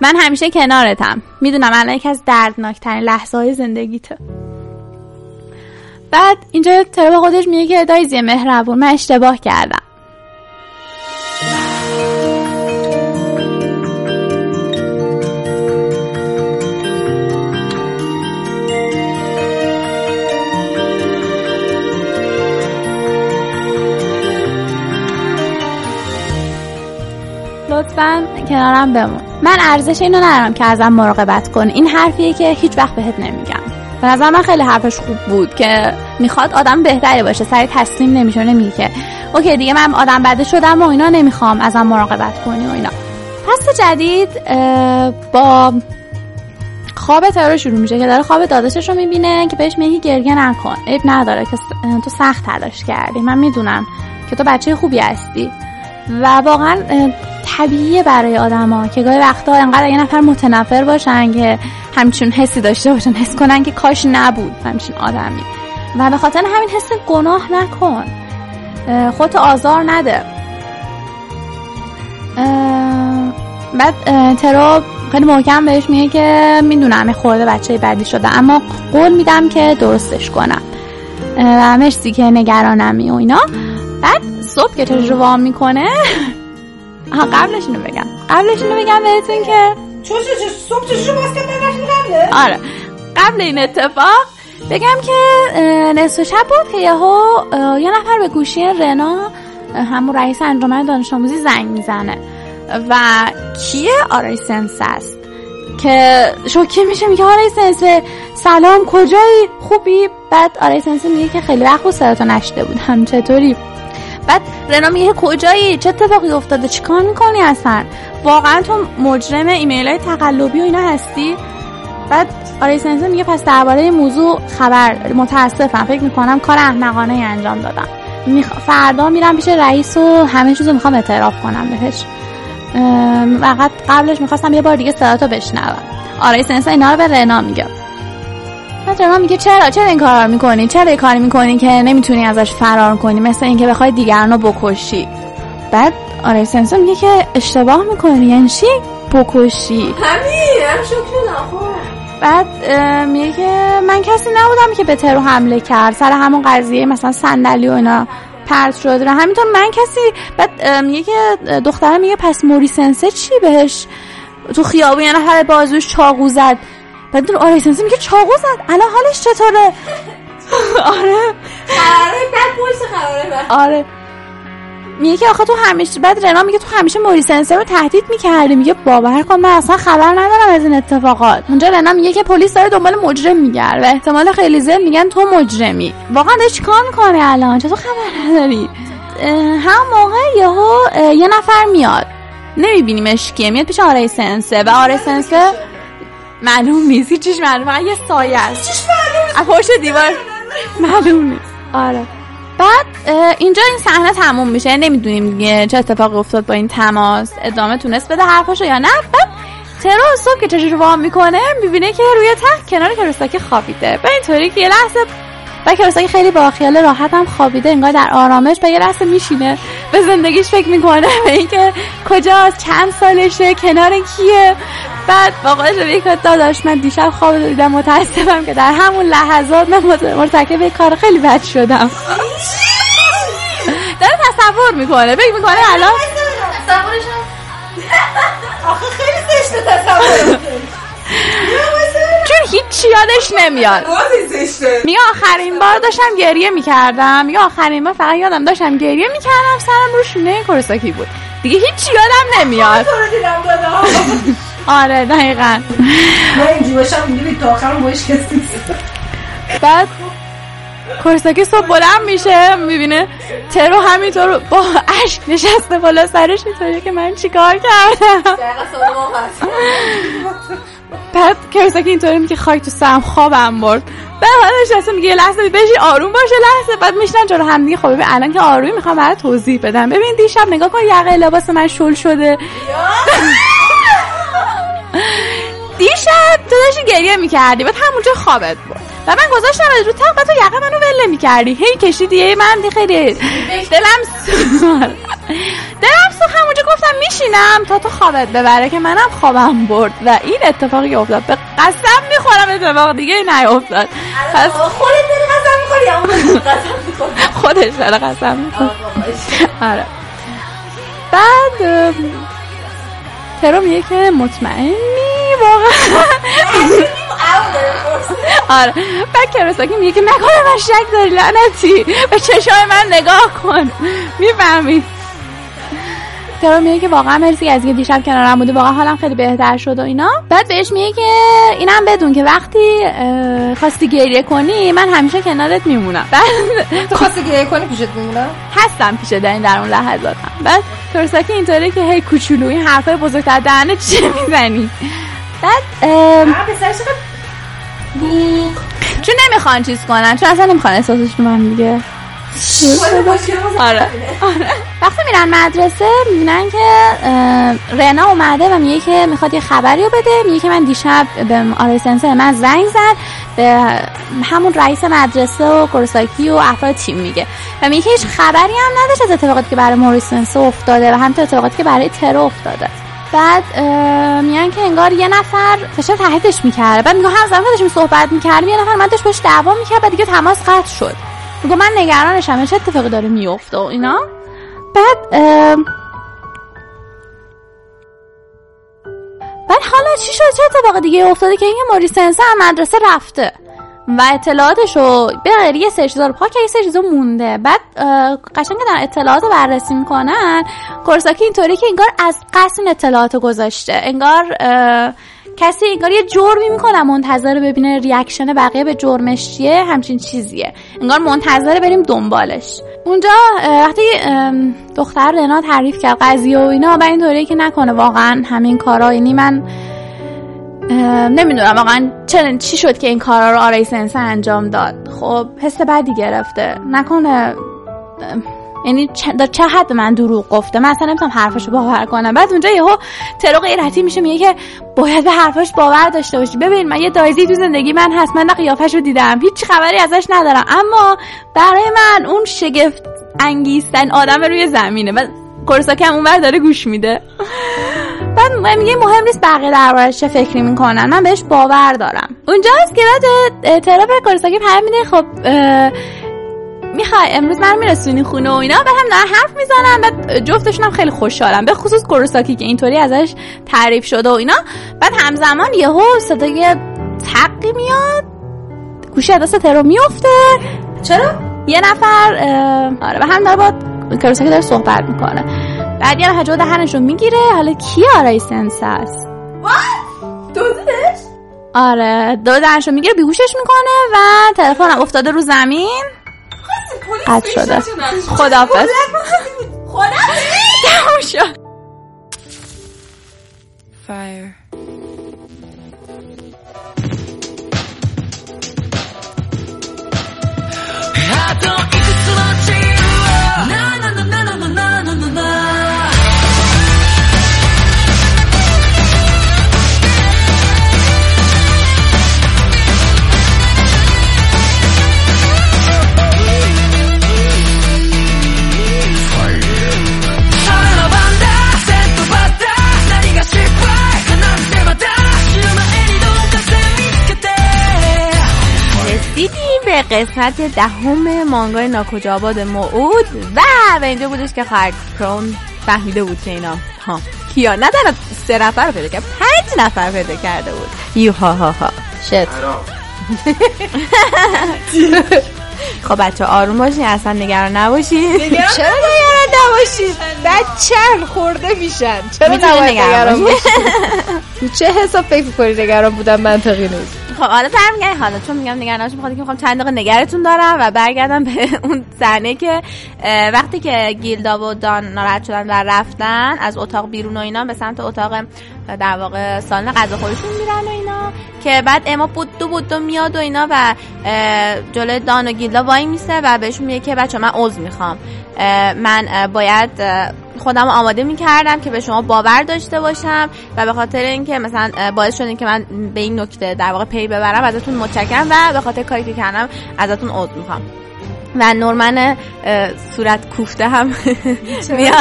من همیشه کنارتم. می‌دونم الان یکی از دردناکترین لحظه های زندگیته. بعد اینجا ترا خودش میگه که دایزی مهربون من اشتباه کردم. لطفا کنارم بمون. من ارزش اینو ندارم که ازم مراقبت کن این حرفیه که هیچ وقت بهت نمیگم. به نظر من خیلی حرفش خوب بود که می‌خواد آدم بهتری باشه سری تسلیم نمیشه نمیگه که اوکی دیگه من آدم بده شدم و اینا نمی‌خوام ازم مراقبت کنی و اینا. پس جدید با خواب ترور شروع میشه که داره خواب داداشش رو می‌بینه که بهش میگه گریه نکن. عیب نداره که تو سخت تلاش کردی. من می‌دونم که تو بچه خوبی هستی. و واقعا طبیعیه برای آدما که گاهی وقتا انقدر یه نفر متنفر باشن که همچین حسی داشته باشن حس کنن که کاش نبود همچین آدمی. و به خاطر همین حس گناه نکن. خودتو آزار نده. بعد ترو خیلی محکم بهش میگه که می‌دونم خورده بچه بدی شده اما قول میدم که درستش کنم. و مرسی که نگرانمی و اینا. بعد صبح که چشم وام می‌کنه؟ آها قبلش اینو بگم. قبلش اینو بگم بهتون که چون صبح باز قبله؟ آره. قبل این اتفاق بگم که نصف شب بود که یهو یه نفر به گوشی رنا همون رئیس انجمن دانش آموزی زنگ می‌زنه. و کیه؟ آرای سنس است. که شوکه میشه میگه آرای سنس سلام کجایی؟ خوبی؟ بعد آرای سنس میگه که خیلی وقت بود صداتو نشده بودم چطوری؟ بعد رنا میگه کجایی؟ چه اتفاقی افتاده؟ چیکار می‌کنی اصلا؟ واقعا تو مجرم ایمیل های تقلبی و اینا هستی؟ بعد آرای سنسه میگه پس درباره موضوع خبر متاسفم. فکر می‌کنم کار احمقانه انجام دادم. میخ... فردا میرم پیش رئیس و همه چیزو می‌خوام اعتراف کنم بهش. فقط قبلش می‌خواستم یه بار دیگه صداتو بشنوم. آرای سنسه اینا رو به رنا میگه. رنا میگه چرا چرا این کار می‌کنی؟ چرا این کاری می‌کنی که نمی‌تونی ازش فرار کنی؟ مثل اینکه بخوای دیگران رو بکشی. بعد آرای سنسو میگه که اشتباه می‌کنی. یعنی چی؟ بکشی. همین. هم شکل بعد میگه که من کسی نبودم که به ترو حمله کرد. سر همون قضیه مثلا صندلی و اینا پرت شد. و همینطور من کسی بعد میگه که دختره میگه پس موری سنسه چی بهش؟ تو خیابون یه نفر بازوش چاقو زد. بعد اون آره سنسی میگه چاقو زد. الان حالش چطوره؟ آره. قراره بعد قراره آره. میگه که آخه تو همیشه بعد رنا میگه تو همیشه موری سنسر رو تهدید می‌کردی. میگه باور کن من اصلا خبر ندارم از این اتفاقات. اونجا رنا میگه که پلیس داره دنبال مجرم میگرد و احتمال خیلی زیاد میگن تو مجرمی. واقعا داری چیکار می‌کنی الان؟ چطور خبر نداری؟ هم موقع یهو یه نفر میاد. نمیبینیمش کیه. میاد پیش آره سنسه و آره سنسه معلوم نیست. چیش معلوم. فقط یه سایه است. چیش معلوم دیوار. معلوم نیست. آره. بعد اینجا این صحنه تموم میشه. نمی‌دونیم دیگه چه اتفاقی افتاد با این تماس. ادامه تونست بده حرفاشو یا نه. بعد ترو صبح که چشش وام می‌کنه می‌بینه که روی تخت کنار کروساکی خوابیده. به اینطوری که یه لحظه و کروساکی خیلی با خیال راحت هم خوابیده انگار در آرامش و یه میشینه. به زندگیش فکر می‌کنه به اینکه کجاست چند سالشه کنار کیه؟ بعد واقعا یک داداش من دیشب خواب دیدم متاسفم که در همون لحظات من مرتکب کار خیلی بد شدم. داره تصور می‌کنه فکر می‌کنه الان تصورش آخه خیلی زشته تصور. چون هیچ یادش نمیاد. میگه آخرین بار داشتم گریه می‌کردم. میگه آخرین بار فقط یادم داشتم گریه می‌کردم. سرم رو شونه کورساکی بود. دیگه هیچ یادم نمیاد. آره دقیقا. بعد کورساکی صبح بلند میشه می‌بینه ترو همینطور با عشق نشسته بالا سرش اینطوریه که من چیکار کردم؟ بعد کورساکی اینطوری میگه خاک تو سرم خوابم برد. بعد حالا نشسته میگه لحظه بشی آروم باشه لحظه. بعد میشنن جلو هم دیگه. خب ببین الان که آرومی می‌خوام برات توضیح بدم. ببین دیشب نگاه کن یقه لباس من شل شده. دیشب تو داشتی گریه می‌کردی بعد همونجا خوابت بود و من گذاشتم رو تق و تو یقه منو ول نمی‌کردی. هی کشیدی من خیلی دلم سو- دلم سو همونجا گفتم میشینم تا تو خوابت ببره که منم خوابم برد. و این اتفاقی افتاد به قسم می‌خورم اتفاق دیگه نیافتاد پس خودت قسم می‌خوری یا اون قسم می‌خوری خودش داره قسم می‌خوره. آره. بعد ترو میگه که مطمئنی. واقعا؟ آره. بعد کراساکی میگه که نکنه من شک داری لعنتی. به چشای من نگاه کن. می‌فهمی. ترو میگه که واقعا مرسی از اینکه دیشب کنارم بودی. واقعا حالم خیلی بهتر شد و اینا. بعد بهش میگه که اینم بدون که وقتی خواستی گریه کنی من همیشه کنارت میمونم. بعد تو خواستی گریه کنی پیشت میمونم؟ هستم پیش در این در اون لحظات هم بعد تورساکی اینطوری که هی کوچولو این حرفای بزرگتر دهنه چه می‌زنی؟ بعد پسرش چون نمی‌خوان چیز کنن چون اصلا نمی‌خوان احساسش رو من دیگه. آره. آره. وقتی میرن مدرسه می‌بینن که رنا اومده و میگه که می‌خواد یه خبری رو بده. میگه که من دیشب به آرای سنسر من زنگ زد. به همون رئیس مدرسه و کورساکی و افراد تیم میگه. و میگه که هیچ خبری هم نداشت از اتفاقاتی که برای موریس سنسر افتاده و همینطور اتفاقاتی که برای ترو افتاده. بعد میگن که انگار یه نفر داشته تهدیدش می‌کرده بعد میگه هم زمان داشتیم صحبت می‌کردیم یه نفر من داشت دعوا می‌کرد بعد دیگه تماس قطع شد. میگه من نگرانشم چه اتفاقی داره میفته و اینا؟ بعد بعد حالا چی شد؟ چه اتفاق دیگه افتاده که اینکه موری سنسه هم مدرسه رفته؟ و اطلاعاتش رو غیر یه سری چیزا رو پاک یه چیزا مونده. بعد قشنگ که در اطلاعات رو بررسی می‌کنن کورساکی اینطوری که انگار از قصد اطلاعات گذاشته. انگار کسی انگار یه جرمی می‌کنه منتظر ببینه reaction بقیه به جرمش چیه همچین چیزیه. انگار منتظر بریم دنبالش. اونجا وقتی دختر رنا تعریف کرد قضیه و اینا و اینطوری که نکنه واقعا همین کارا یعنی من نمی‌دونم واقعا چه چی شد که این کارا رو آرای سنسه انجام داد؟ خب حس بدی گرفته. نکنه یعنی در چه حد من دروغ گفته؟ من اصلا نمی‌تونم حرفشو باور کنم. بعد اونجا یهو ترو غیرتی میشه میگه که باید به حرفاش باور داشته باشی. ببین من یه دایزی تو زندگی من هست. من قیافش رو دیدم. هیچ خبری ازش ندارم. اما برای من اون شگفت انگیزترین آدم روی زمینه. و کورساکی هم اونور داره گوش میده. بعد میگه مهم نیست بقیه دربارش چه فکری می‌کنن. من بهش باور دارم. اونجاست که بعد اه، ترا به کورساکی پیام میده خب می‌خوای امروز من میرسونی خونه و اینا بعد هم دارن حرف می‌زنن بعد جفتشون هم خیلی خوشحالم به خصوص کوروساکی که اینطوری ازش تعریف شده و اینا. بعد همزمان یهو صدای تقی میاد گوشی از دست ترو میفته چرا؟ یه نفر آره و هم داره با کوروساکی داره صحبت می‌کنه. بعد یه جو دهنش رو می‌گیره. حالا کی آرای سنس است دوزیدش آره دو دهنش رو می‌گیره بیهوشش می‌کنه و تلفنم افتاده رو زمین. قطع شده. خدافز تموم شد. Fire. قسمت دهم مانگای ناکجاباد موعود. و به اینجا بودش که خواهر کرون فهمیده بود که اینا ها کیا؟ نه تنها سه نفر رو پیدا کرد. پنج نفر پیدا کرده بود. یو ها ها. ها شت. خب بچه آروم باشین اصلا نگران نباشین. چرا نگران نباشید بچه خورده میشن. چرا نباید نگران باشید تو چه حساب فکر می‌کنی نگران بودن منطقی نیست؟ خب حالا برمیگردیم. حالا چون میگم نگران بخاطر که می‌خوام چند دقیقه نگرتون دارم و برگردم به اون صحنه که وقتی که گیلدا و دان ناراحت شدن و رفتن از اتاق بیرون و اینا به سمت اتاق در واقع سالن غذا خورشون میرن و اینا که بعد اما بودو بودو میاد و اینا و جلوی دان و گیلدا وای میسه و بهشون میگه که بچه من عضو می‌خوام. من باید خودم آماده می‌کردم که به شما باور داشته باشم و به خاطر اینکه مثلا باعث شدین که من به این نکته در واقع پی ببرم ازتون متشکرم و به خاطر کاری که کردم ازتون عذر می‌خوام. و نورمن صورت کوفته هم میاد.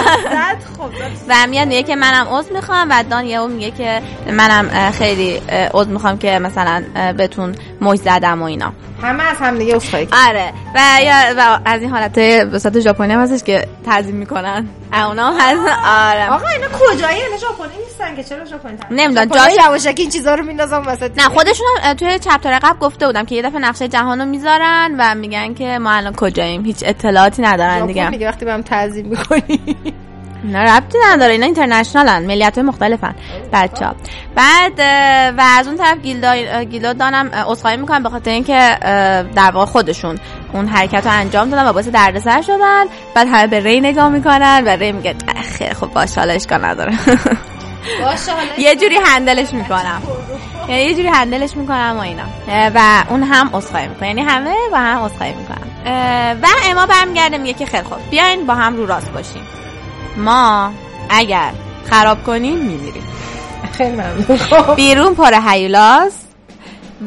و میاد میگه که منم عضو می‌خوام و دان یهو میگه که منم خیلی عضو می‌خوام که مثلا بهتون موج زدم و اینا. همه از هم دیگه عذرخواهی آره. و یا و از این حالت صورت ژاپنی هم هستش که تعظیم می‌کنن. اونا هست آره. آقا اینا کجایی؟ اینا ژاپنی نیستن که. چرا ژاپنی نمی‌دونم. جای یواشکی این چیزا رو میندازم وسط. نه خودشون هم توی چپتر قبل گفته بودم که یه دفعه نقشه جهان رو می‌ذارن و میگن که ما الان کجاییم. هیچ اطلاعاتی ندارن دیگه. میگه وقتی بهم تعظیم می‌کنی. نه ربطی نداره اینا اینترنشنالن ملیت های مختلفن بچه ها بعد و از اون طرف گیلو دانم اصخایی می‌کنن به خاطر اینکه در واقع خودشون اون حرکت رو انجام دادن و باعث دردسر شدن. بعد همه به ری نگاه می‌کنن و ری میگه خیلی خب باش حالا اشکال نداره. یه جوری هندلش می‌کنم. یعنی یه جوری هندلش می‌کنم و اینا. و اون هم اصخایی می‌کنه. یعنی همه و هم اصخایی می‌کنم و اما برمیگرده میگه که خیلی خوب بیاین با هم رو راست باشیم. ما اگر خراب کنیم میمیریم. خیلی ممنون. بیرون پر هیولاس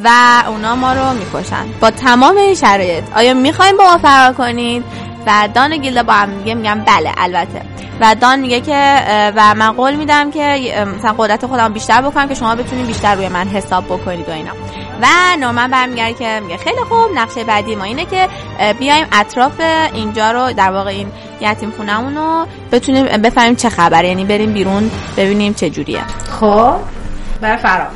و اونا ما رو می‌کشن. با تمام این شرایط. آیا می‌خوایم با ما فرار کنید؟ و دان گیلدا با هم میگه میگم بله البته. و دان میگه که و من قول میدم که مثلا قدرت خودم بیشتر بکنم که شما بتونید بیشتر روی من حساب بکنید و اینا. و نورمن برمیگرده که میگه خیلی خوب نقشه بعدی ما اینه که بیایم اطراف اینجا رو در واقع این یتیم خونمون رو بتونیم بفهمیم چه خبره. یعنی بریم بیرون ببینیم چه جوریه. خب بر فرار.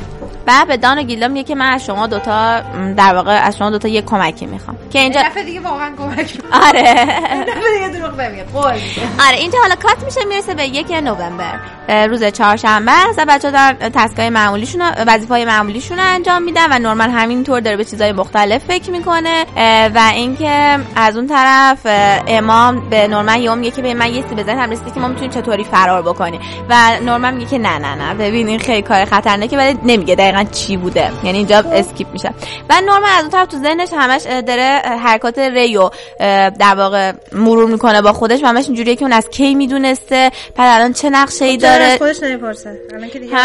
و به دان و گیلا میگه که من از شما دوتا در واقع از شما دوتا یه کمکی می‌خوام. که اینجا دفعه دیگه واقعا کمک آره. دفعه دیگه دروغ نمیگه آره اینجا حالا کات میشه می‌رسه به یک نوامبر روز چهارشنبه است و بچه دارن تسکای معمولیشون های معمولیشون انجام میدن و نورمال همینطور داره به چیزای مختلف فکر می‌کنه و اینکه از اون طرف امام به نورمن یوم میگه که به من یه سی بزن هم رسیدی که ما می‌تونیم چطوری فرار بکنیم. و نورمن میگه که نه نه نه. ببین این خیلی کار خطرناکه ولی نمیگه. دقیقا چی بوده. یعنی اینجا اسکیپ میشه. و نورمن از اون طرف تو ذهنش همش داره حرکات ریو در واقع مرور می‌کنه با خودش و همش اینجوریه که اون از کی می‌دونسته. بعد الان چه نقشه ای داره؟ از خودش نمی‌پرسه؟ الان که دیگه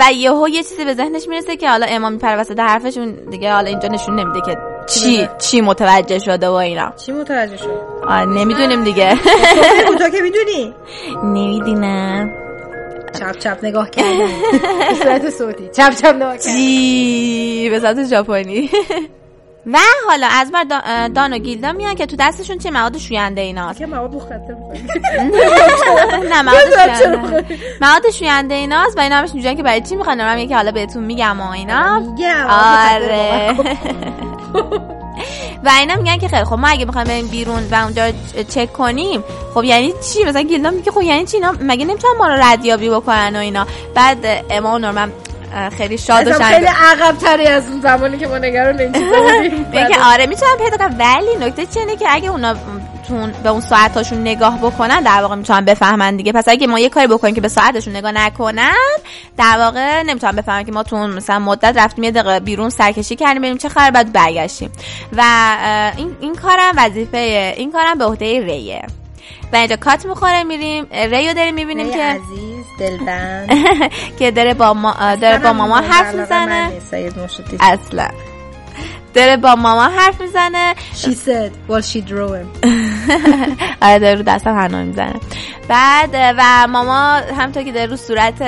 و یهو یه چیزی به ذهنش می‌رسه که حالا امام میپره وسط حرفش اون دیگه حالا اینجا نشون نمیده که چی چی متوجه شده و اینا. چی متوجه شد؟ آه نمی‌دونیم دیگه. تو که می‌دونی. نمی‌دونم. چپ چپ نگاه کردن. به صورت صوتی. چپ چپ نگاه کردن. به صورت ژاپنی. و حالا از بر دان و گیلدا میان که تو دستشون چه مواد شوینده ایناست که مواد مخدر نه مواد شوینده. مواد شوینده ایناست و اینا همش میگن که برای چی می‌خوان؟ من میگه حالا بهتون میگم و اینا. میگم آره. و اینا میگن که خیلی خب ما اگه بخوایم بریم بیرون و اونجا چک کنیم خب یعنی چی؟ مثلا گیلدا میگه خب یعنی چی اینا؟ مگه نمی‌تونن ما رو ردیابی بکنن و اینا؟ بعد اما نورمن خیلی شاد و خیلی عقب تری از اون زمانی که ما نگران این چیزا بودیم. میگه آره می‌تونم پیدا کنم ولی نکته چیه که اگه اونا تون به اون ساعتاشون نگاه بکنن در واقع می‌تونن بفهمن دیگه. پس اگه ما یه کاری بکنیم که به ساعتشون نگاه نکنن در واقع نمی‌تونن بفهمن که ما تو مثلا مدت رفتیم یه دقیقه بیرون سرکشی کردیم بریم چه خبر بعد برگشتیم. و این این کارم وظیفه این کارم به عهده ریه. و اینجا کات می‌خوره میریم ریو داریم می‌بینیم که عزیز دلبند. که داره با ما داره با ماما حرف می‌زنه. اصلا. داره با ماما حرف می‌زنه. She said while she drew him. آره داره رو دستم هنو می‌زنه. بعد و ماما همطور که داره رو صورت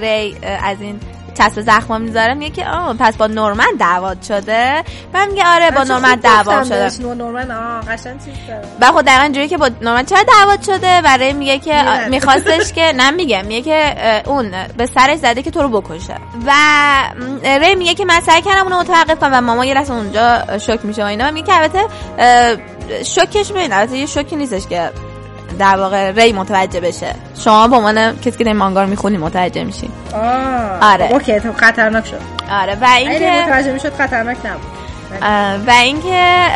ری از این چسب زخما می‌ذاره میگه که آه پس با نورمن دعوت شده؟ من میگه آره با نورمن دعوت شده. نورمن آه قشنگ چیز و خود دقیقا جوری که با نورمن چرا دعوت شده؟ برای میگه که میخواستش که نه میگه میگه که اون به سرش زده که تو رو بکشه. و ری میگه که من سعی کردم اونو متوقف کنم و ماما یه اونجا شوک میشه و اینا. میگه که البته شوکش ببین البته یه شوکی نیستش که در واقع ری متوجه بشه. شما به عنوان کسی که مانگا رو می‌خونی متوجه میشین آره. اوکی تو خطرناک شد. آره و اینکه متوجه می‌شد خطرناک نبود. و اینکه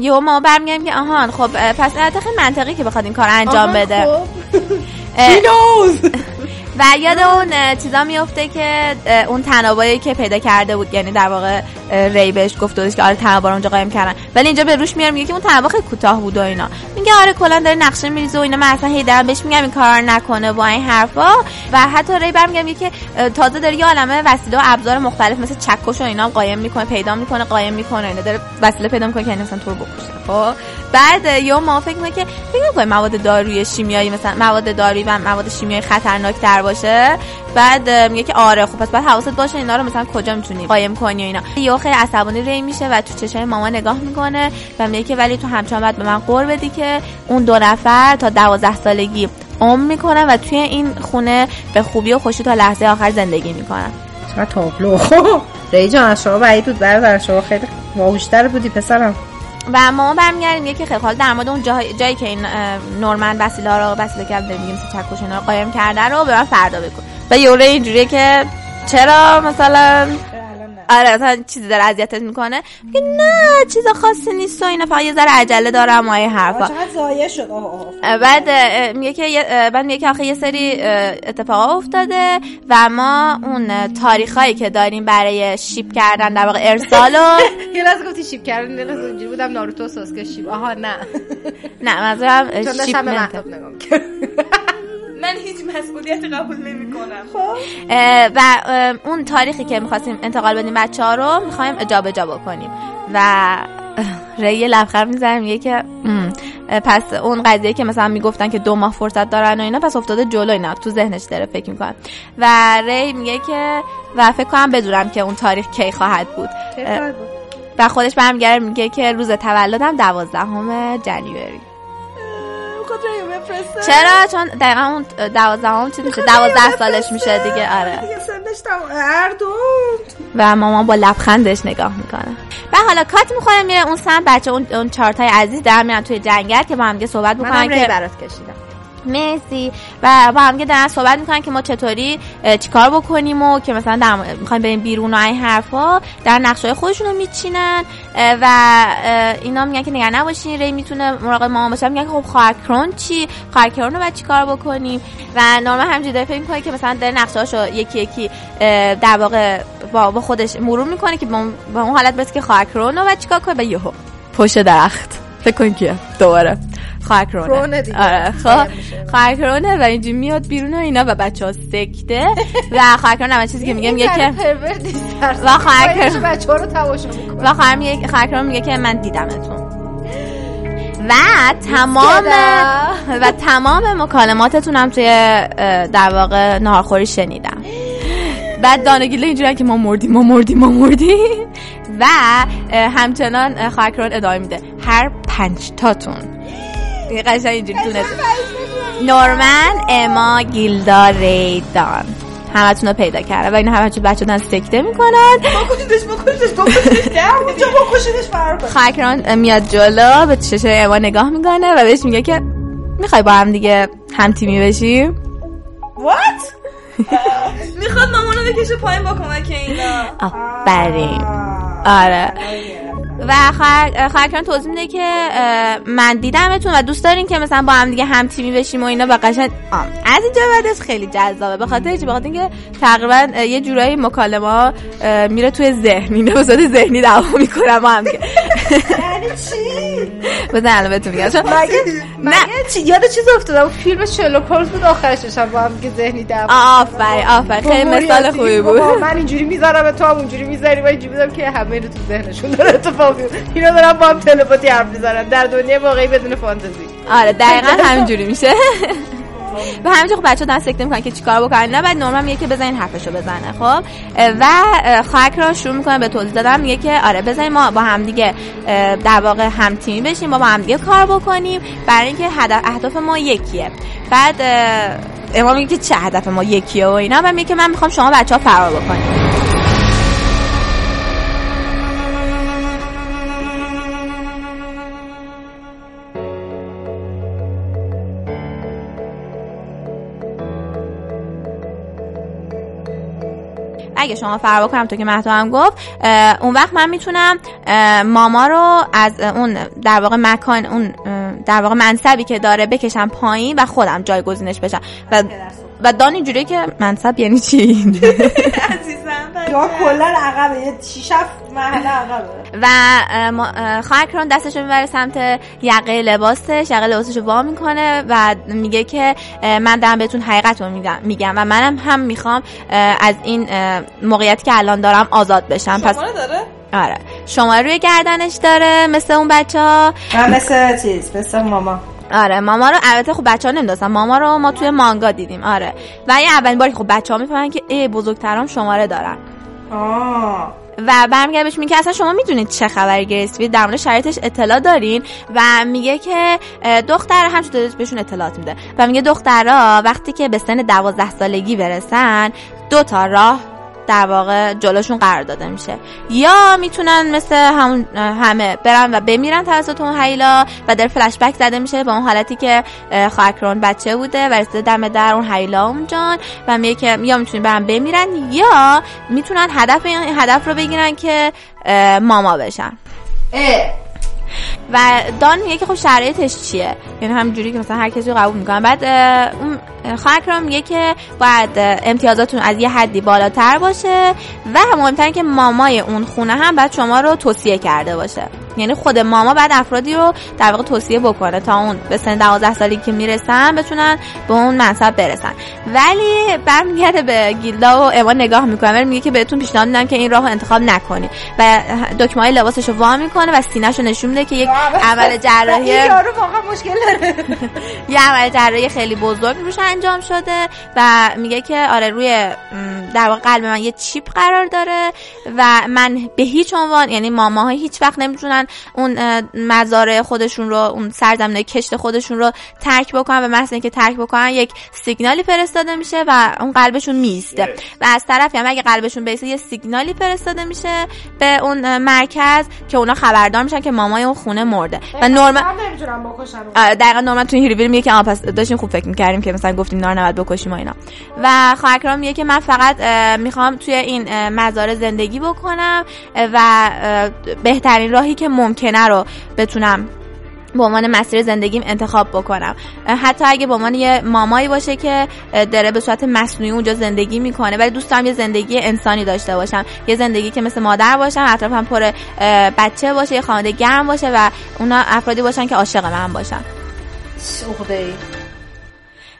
یهو ما برمیگردیم که آهان خب پس البته خیلی منطقی که بخواد این کار انجام بده. و یاد اون چیزا میفته که اون تنابایی که پیدا کرده بود یعنی در واقع ری بهش گفته بود که آره تنابا رو اونجا قایم کردن. ولی اینجا به روش میارم میگه که اون تنابا خیلی کوتاه بود و اینا. میگه میگه آره کلا داره نقشه میریزه و اینا من اصلا هی دارم بهش میگم این کار نکنه با این حرفا. و حتی ری برمیگم که تازه داره یه عالمه وسیله و ابزار مختلف مثل چکش و اینا قایم می‌کنه پیدا می‌کنه قایم می‌کنه اینا داره وسیله پیدا می‌کنه که مثلا تو رو بکشه. خب؟ بعد یا ما فکر می‌کنه که فکر مواد دارویی شیمیایی مثلا مواد دارویی و مواد شیمیایی خطرناک تر باشه بعد میگه که آره خب پس بعد حواست باشه اینا رو مثلا کجا می‌تونی قایم کنی و اینا. یا خیلی عصبانی ری میشه و تو چشای ماما نگاه می‌کنه و میگه که ولی تو همچنان باید به من قور بدی که اون دو نفر تا دوازده سالگی عمر می‌کنن و توی این خونه به خوبی و خوشی تا لحظه آخر زندگی می‌کنن. چقدر تابلو. ری جان از شما بعید بود برادر شما خیلی باهوشتر بودی پسرم. و ما برمیگردیم یکی خیلی حال در مورد اون جایی, جایی که این نورمن وسیله رو وسیله کرد میگیم چکش اینا قایم کرده رو به من فردا بکن و یوره اینجوریه که چرا مثلا آره مثلا چیزی داره اذیتت می‌کنه. میگه نه چیز خاصی نیست و اینا فقط یه ذره عجله دارم و این حرفا. چقدر شد. بعد میگه که بعد میگه که آخه یه سری اتفاقا افتاده و ما اون تاریخایی که داریم برای شیپ کردن در واقع ارسال و یه لحظه گفتی شیپ کردن یه لحظه اینجوری بودم ناروتو ساسکه شیپ آها نه. نه منظورم شیپ من هیچ مسئولیت قبول نمی کنم خب و اون تاریخی که می‌خواستیم انتقال بدیم بچه ها رو می‌خوایم جابجا بکنیم. و ری لبخند می‌زنه میگه که پس اون قضیه که مثلا می‌گفتن که دو ماه فرصت دارن و اینا پس افتاده جلو اینا تو ذهنش داره فکر می‌کنم و ری میگه که و فکر کنم بدونم که اون تاریخ کی خواهد بود. و خودش برمیگره میگه که روز تولدم دوازدهم جنیوری چرا؟ چون دقیقا اون دوازدهم چی میشه. دوازده سالش میشه دیگه. آره. و مامان با لبخندش نگاه می‌کنه. و حالا کات می‌خوره میره اون سمت. بچه اون, اون چارتای عزیز در میرن توی جنگل که با هم صحبت بکنن که برات کشیدم. مرسی. و با هم دارن صحبت می‌کنن که ما چطوری چیکار بکنیم و که مثلا در می‌خوایم بریم بیرون و این حرفا در نقشه خودشون رو میچینن و اینا میگن که نگران نباشین ری می‌تونه مراقب ما باشه. میگن که خب خواهر چی؟ خواهر رو بعد چیکار بکنیم؟ و نورمال همینجوری داره فکر می‌کنه که مثلا در نقشه یکی یکی در واقع با خودش مرور می‌کنه که با اون حالت برسه که خواهر رو بعد چیکار کنه؟ و یهو. پشت درخت. فکر کن که دوباره. خواهر آره خب و اینجا میاد بیرون و اینا و بچه ها سکته. و خواهر کرونه چیزی که میگه میگه که و خواهر بچه ها رو تماشا و خواهر میگه که من دیدمتون. و تمام و تمام مکالماتتون هم توی در واقع نهارخوری شنیدم. بعد دانگیله اینجوری که ما مردیم ما مردیم ما مردیم. و همچنان خواهر ادامه میده. هر پنج تاتون قشنگ اینجوری نورمن اما گیلدا ریدان. همتون رو پیدا کرده و این همه چون بچه دارن سکته می‌کنن. بکشیدش بکشیدش بکشیدش خاکران میاد جلو به چشه اما نگاه می‌کنه و بهش میگه که می‌خوای با هم دیگه هم تیمی بشیم؟ What? می‌خواد مامانو بکشه پایین با کمک اینا. آفرین. آره. و خواهر توضیح میده که من دیدمتون و دوست دارین که مثلا با هم دیگه هم تیمی بشیم و اینا. و قشنگ از اینجا بعدش خیلی جذابه. به خاطر چی به خاطر اینکه تقریبا یه جورایی مکالمه میره توی ذهن اینا به ذهنی دعوا می‌کنم با هم دیگه. یعنی چی؟ بزن الان بهتون میگم مگه چی؟ یاد چیز افتادم فیلم شلوک هولمز بود آخرش داشتم با هم دیگه ذهنی دعوا آفرین آفرین. خیلی مثال خوبی بود. من اینجوری می‌ذارم تو هم اونجوری می‌ذاری و اینجوری که همه رو تو ذهنشون داره اتفاق اینا دارن با هم تلپاتی حرف می‌زنن. در دنیای واقعی بدون فانتزی. آره دقیقا همینجوری میشه. و همینجور خب بچه دارن سکته می‌کنن که چیکار بکنن. نه بعد نورمال میگه که بزنین حرفشو بزنه خب؟ و خاک را شروع می‌کنه به توضیح دادن. میگه که آره بزنین ما با هم دیگه در واقع هم تیمی بشیم با, با هم دیگه کار بکنیم. برای اینکه هدف اهداف ما یکیه. بعد اما میگه که چه هدف ما یکیه و اینا. و میگه که من می‌خوام شما بچه ها فرار بکنیم. اگه شما فرار بکنم تو که مهدو هم گفت اون وقت من می‌تونم ماما رو از اون در واقع مکان اون در واقع منصبی که داره بکشم پایین و خودم جایگزینش بشم. و و دانی جوری که منصب یعنی چی؟ عزیزم یا کلا عقبه یه 6 7 محله عقبه. و خواهر کرون دستش رو می‌بره سمت یقه لباسش یقه لباسش رو وا می‌کنه و میگه که من دارم بهتون حقیقت رو میگم و منم هم می‌خوام از این اه، موقعیتی که الان دارم آزاد بشم. پس شماره داره؟ آره. شماره روی گردنش داره مثل اون بچه ها مثل چیز مثل ماما. آره ماما رو البته خب بچه ها نمی‌دونستن ماما رو ما توی مانگا دیدیم آره. و این اولین باری خب بچه ها می‌فهمن که ای بزرگترام شماره دارن. آه. و برمیگرده بهش میگه اصلا شما می‌دونید چه خبری گریسفیلد در مورد شرایطش اطلاع دارین. و میگه که دختر داره بهشون اطلاعات میده. و میگه دخترها وقتی که به سن دوازده سالگی برسن دو تا راه در واقع جلوشون قرار داده میشه. یا می‌تونن مثل همون همه برن و بمیرن توسط اون هیلا و در فلش بک زده میشه به اون حالتی که خاکرون بچه بوده و رسیده دم در اون هیلا اونجان و میگه که یا می‌تونن برن بمیرن یا می‌تونن هدف هدف رو بگیرن که ماما بشن. و دان میگه که خب شرایطش چیه؟ یعنی همینجوری که مثلا هر کسی رو قبول می‌کنن بعد اون خاکرام میگه که باید امتیازاتون از یه حدی بالاتر باشه و مهمتر که مامای اون خونه هم بعد شما رو توصیه کرده باشه. یعنی خود ماما بعد افرادی رو در واقع توصیه بکنه تا اون به سن 12 سالی که می‌رسن بتونن به اون منصب برسن. ولی برمیگرده به گیلدا و اما نگاه می‌کنه. میگه که بهتون پیشنهاد میدم که این راه رو انتخاب نکنید و دکمه های لباسش وا می‌کنه و سینه‌ش رو نشون که یک عمل جراحی یارو واقعا مشکل داره. یه عمل جراحی خیلی بزرگ روش انجام شده و میگه که آره روی در واقع قلب من یه چیپ قرار داره و من به هیچ عنوان یعنی ماماها هیچ وقت نمی‌تونن اون مزارع خودشون رو اون سرزمین کشت خودشون رو ترک بکنن به محض اینکه ترک بکنن یک سیگنالی فرستاده میشه و اون قلبشون میسته. و از طرفی هم اگه قلبشون بیسته یه سیگنالی فرستاده میشه به اون مرکز که اونا خبردار میشن که مامای اون خونه مرده. و نورمال هم نمی‌تونم بکشم آره، دقیقا نورمال تو هیرویل میگه که آه پس داشتیم خوب فکر می‌کردیم که مثلا گفتیم اینا رو نباید بکشیم و اینا. و خواهرکرام میگه که من فقط می‌خوام توی این اه، مزارع زندگی بکنم و بهترین راهی که ممکنه رو بتونم به عنوان مسیر زندگیم انتخاب بکنم. حتی اگه به عنوان یه مامایی باشه که داره به صورت مصنوعی اونجا زندگی می‌کنه ولی دوست دارم یه زندگی انسانی داشته باشم. یه زندگی که مثل مادر باشم اطرافم پر بچه باشه یه خانواده گرم باشه و اونا افرادی باشن که عاشق من باشن.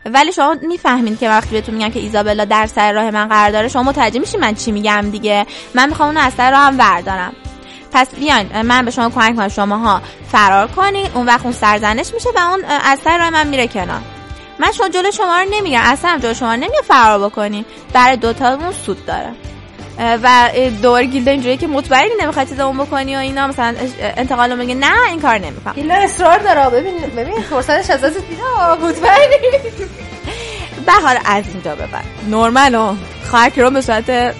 ولی شما می‌فهمین که وقتی بهتون میگن که ایزابلا در سر راه من قرار داره شما متوجه میشین من چی میگم دیگه. من می‌خوام اونو از سر راهم بردارم پس بیاین من به شما کمک کنم شماها فرار کنین. اون وقت اون سرزنش میشه و اون از سر راه من میره کنار. من شما جلو شما رو نمیگم اصلا جلو شما نمیگم فرار بکنین. برای دوتامون سود داره. و اه، دوباره گیلده اینجوری که مطمئنی نمی‌خوای چیزمون بکنی و اینا. مثلا اه، انتقال رو میگه نه این کار نمی‌کنم. ایلا اصرار داره. ببین ببین فرصتش از دست بیده مطمئنی. بهار از اینجا به بعد. خواهر رو به صورت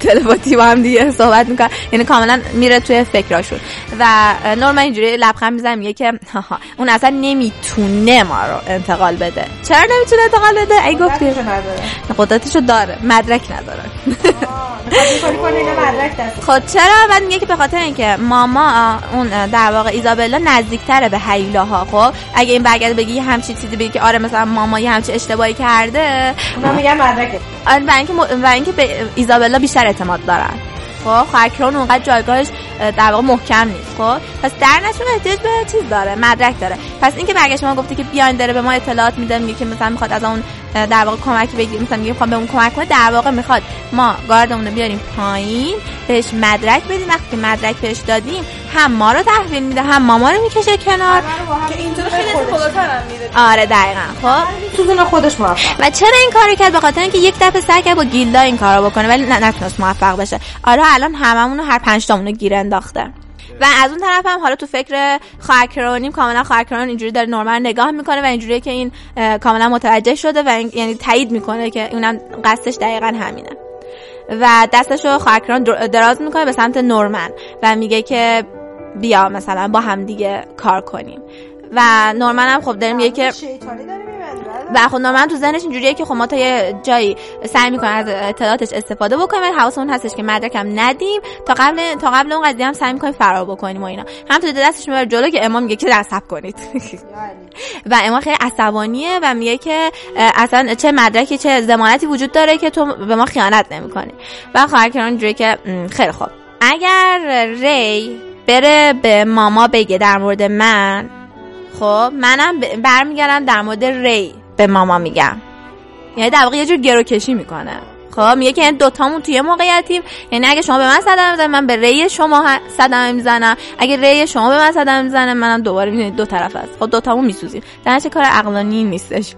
تلپاتی با هم دیگه صحبت می‌کنن یعنی کاملا میره توی فکراشون. و نورمن اینجوری لبخند می‌زنه میگه که اون اصلا نمی‌تونه ما رو انتقال بده. چرا نمی‌تونه انتقال بده؟ ای گفتی قدرتشو داره. مدرک نداره. دست. خب چرا؟ بعد میگه که به خاطر اینکه ماما اون در واقع ایزابلا نزدیکتره به هیلاها خب؟ اگه این برگرده بگی همچی چیزی بگی که آره مثلا ماما یه همچی اشتباهی کرده. اونا میگن مدرکه. آره اینکه. و اینکه به ایزابلا بیشتر اعتماد دارن. خب؟ خاکرون اونقدر جایگاهش اه، در واقع محکم نیست. خب؟ پس در نتیجه احتیاج به چیز داره مدرک داره. پس اینکه برگشت ما گفته که بیاین داره به ما اطلاعات میده میگه که مثلا می‌خواد از اون در واقع کمکی بگیر مثلا میگه می‌خوام به اون کمک کنه در واقع می‌خواد ما گاردمون رو بیاریم پایین بهش مدرک بدیم. وقتی مدرک بهش دادیم هم ما رو تحویل میده هم ماما رو می‌کشه کنار. که اینطور خیلی آره دقیقا. خب؟ تو خودش موفق. و چرا این کارو کرد؟ به خاطر اینکه یک دفعه سعی کرد با گیلدا این کارو بکنه ولی نتونست موفق بشه. حالا الان هممون هر پنج تامون رو گیر انداخته. و از اون طرف هم حالا تو فکر خواهرکرانیم کاملا خواهرکران اینجوری داره نورمن نگاه می‌کنه و اینجوریه که این کاملا متوجه شده و این- یعنی تایید می‌کنه که اونم قصدش دقیقا همینه. و دستش رو خواهرکران در- دراز می‌کنه به سمت نورمن و میگه که بیا مثلا با هم دیگه کار کنیم. و نورمن هم خب داره میگه که و خب من تو ذهنش اینجوریه که خب ما تا یه جایی سعی می‌کنیم از اطلاعاتش استفاده بکنیم ولی حواسمون هستش که مدرکم ندیم. تا قبل تا قبل اون قضیه هم سعی می‌کنیم فرار بکنیم و اینا. هم تو دستش می‌بره جلو که امام میگه که عصب کنید. و امام خیلی عصبانیه و میگه که اصلا چه مدرکی چه ضمانتی وجود داره که تو به ما خیانت نمی‌کنی. و خواهر کران که خیلی خوب. اگر ری بره به ماما بگه در مورد من خب منم برمیگردم در مورد ری. به ماما میگم. یعنی در واقع یه جور گروکشی می‌کنه. خب میگه که این دوتامون توی موقعیتیم. یعنی اگه شما به من صدمه می‌زنید من به ری شما صدمه می‌زنم. اگه ری شما به من صدمه می‌زنه منم دوباره می‌دونید دو طرف است. خب دوتامون میسوزیم. در کار عقلانی نیستش.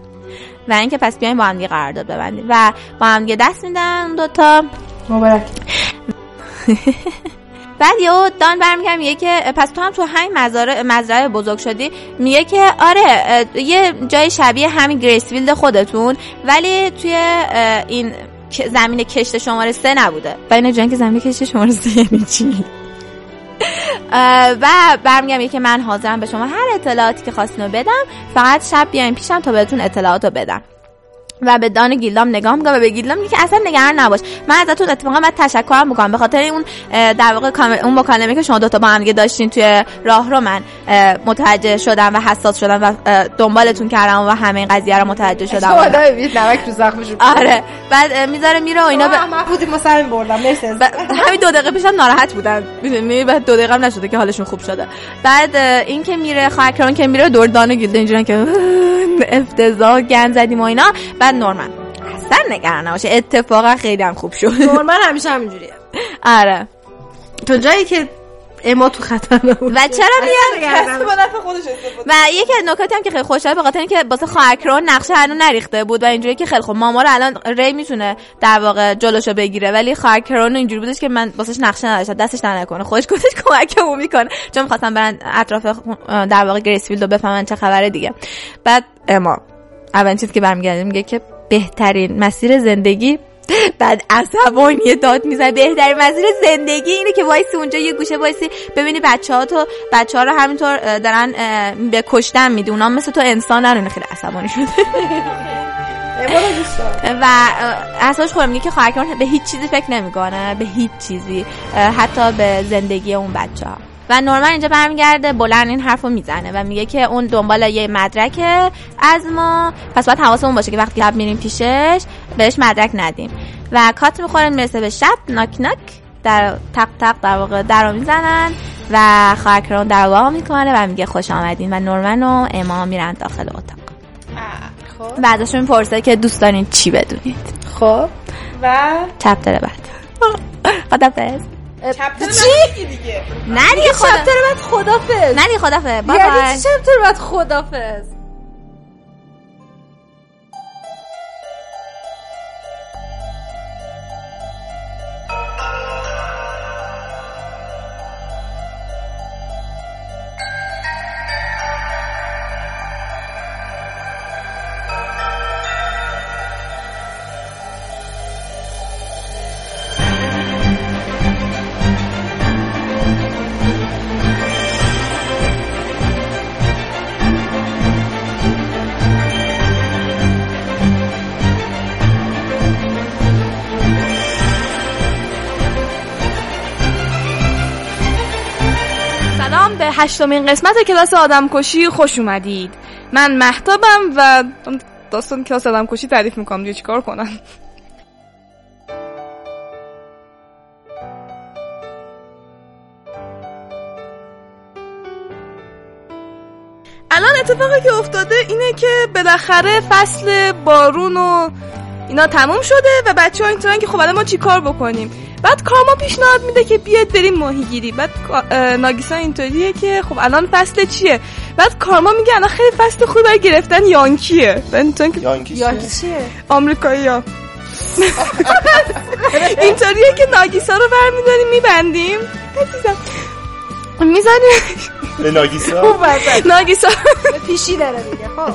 و اینکه پس بیایم با هم دیگه قرارداد ببندیم. و با هم دیگه دست میدن دوتا. مبارک. بعد یهو دان برمیگرد میگه که پس تو هم تو همین مزارع مزرعه بزرگ شدی؟ میگه که آره یه جای شبیه همین گریسفیلد خودتون ولی توی این زمین کشت شماره سه نبوده. و اینو جان که زمین کشت شماره سه یعنی چی؟ و برمیگم که من حاضرم به شما هر اطلاعاتی که خواستین رو بدم فقط شب بیاین پیشم تا بهتون اطلاعات رو بدم. و به دان گیلدام نگاه می‌کنم و به گیلدام میگه که اصلا نگران نباش. من ازتون اتفاقا باید تشکرم بکنم به خاطر اون در واقع اون مکالمه که شما دوتا با هم دیگه داشتین توی راه رو من متوجه شدم و حساس شدم و دنبالتون کردم و همه این قضیه رو متوجه شدم. نمک رو زخمشون. آره. بعد می‌ذاره میره و اینا به ما بودیم ما سرم بردم. مرسی همین دو دقیقه پیشم ناراحت بودن. می‌دونی بعد دو دقیقه هم نشده که حالشون خوب شده. بعد این که میره خاکران که میره دور دان گیلده اینجوری که افتضاح گند زدیم و اینا. بعد نورمن. اصلا نگران نباشه اتفاقا خیلی هم خوب شد. نورمن همیشه همینجوریه. آره. تو جایی که اما تو خطر نبود. و چرا میاد؟ کسی با نفع خودش استفاده و یکی از نکاتی هم که خیلی خوشحال به خاطر اینکه واسه خاکرون نقشه هنوز نریخته بود و اینجوری که خیلی خوب ماما رو الان ری می‌تونه در واقع جلوشو بگیره ولی خاکرون اینجوری بودش که من واسش نقشه نداشت دستش در نکنه. خودش گفتش کمکمون می‌کنه. چون می‌خواستم برن اطراف در واقع گریسفیلد رو بفهمن چه خبره دیگه. بعد اما. اولین چیزی که برمیگرده میگه که بهترین مسیر زندگی بعد عصبانی داد می‌زنه. بهترین مسیر زندگی اینه که وایسی اونجا یه گوشه وایسی ببینی بچه ها تو بچه ها رو همینطور دارن به کشتن میدی. اونا مثل تو انسان اینو خیلی عصبانی شده. و اه، احساس خودم میگه که خواهرکران به هیچ چیزی فکر نمی‌کنه. به هیچ چیزی. حتی به زندگی اون بچه ها و نورمن اینجا برمیگرده بلند این حرف رو می‌زنه و میگه که اون دنبال یه مدرکه از ما. پس باید حواسمون باشه که وقتی شب میریم پیشش بهش مدرک ندیم. و کات می‌خوره می‌رسه به شب ناک ناک در تق تق در واقع در می‌زنن و خواهرکران در وا می‌کنه و میگه خوش آمدین و نورمن و اما میرن داخل اتاق. خب. و ازشون می‌پرسه که دوست دارین چی بدونید. خب. و چپتر بعد. چپتر چی؟ دیگه. نه دیگه خدا چپتر بعد خدافز نه دیگه خدافز بای یعنی بای چی چپتر بعد خدافز به هشتمین قسمت کلاس آدم کشی خوش اومدید. من محتابم و داستان کلاس آدم کشی تعریف می‌کنم دیگه چیکار کنم؟ الان اتفاقی که افتاده اینه که بالاخره فصل بارون و اینا تموم شده و بچه ها اینطورن که خب الان ما چی کار بکنیم؟ بعد کارما پیشنهاد میده که بیاید بریم ماهیگیری. بعد ناگیسا اینطوریه که خب الان فصل چیه؟ بعد کارما میگه الان خیلی فصل خوبی برای گرفتن یانکیه. یانکی یانکی چیه آمریکایی ها اینطوریه که ناگیسا رو برمیداریم میبندیم. می‌زنیم به ناگیسا؟ ناگیسا. پیشی داره میگه خب.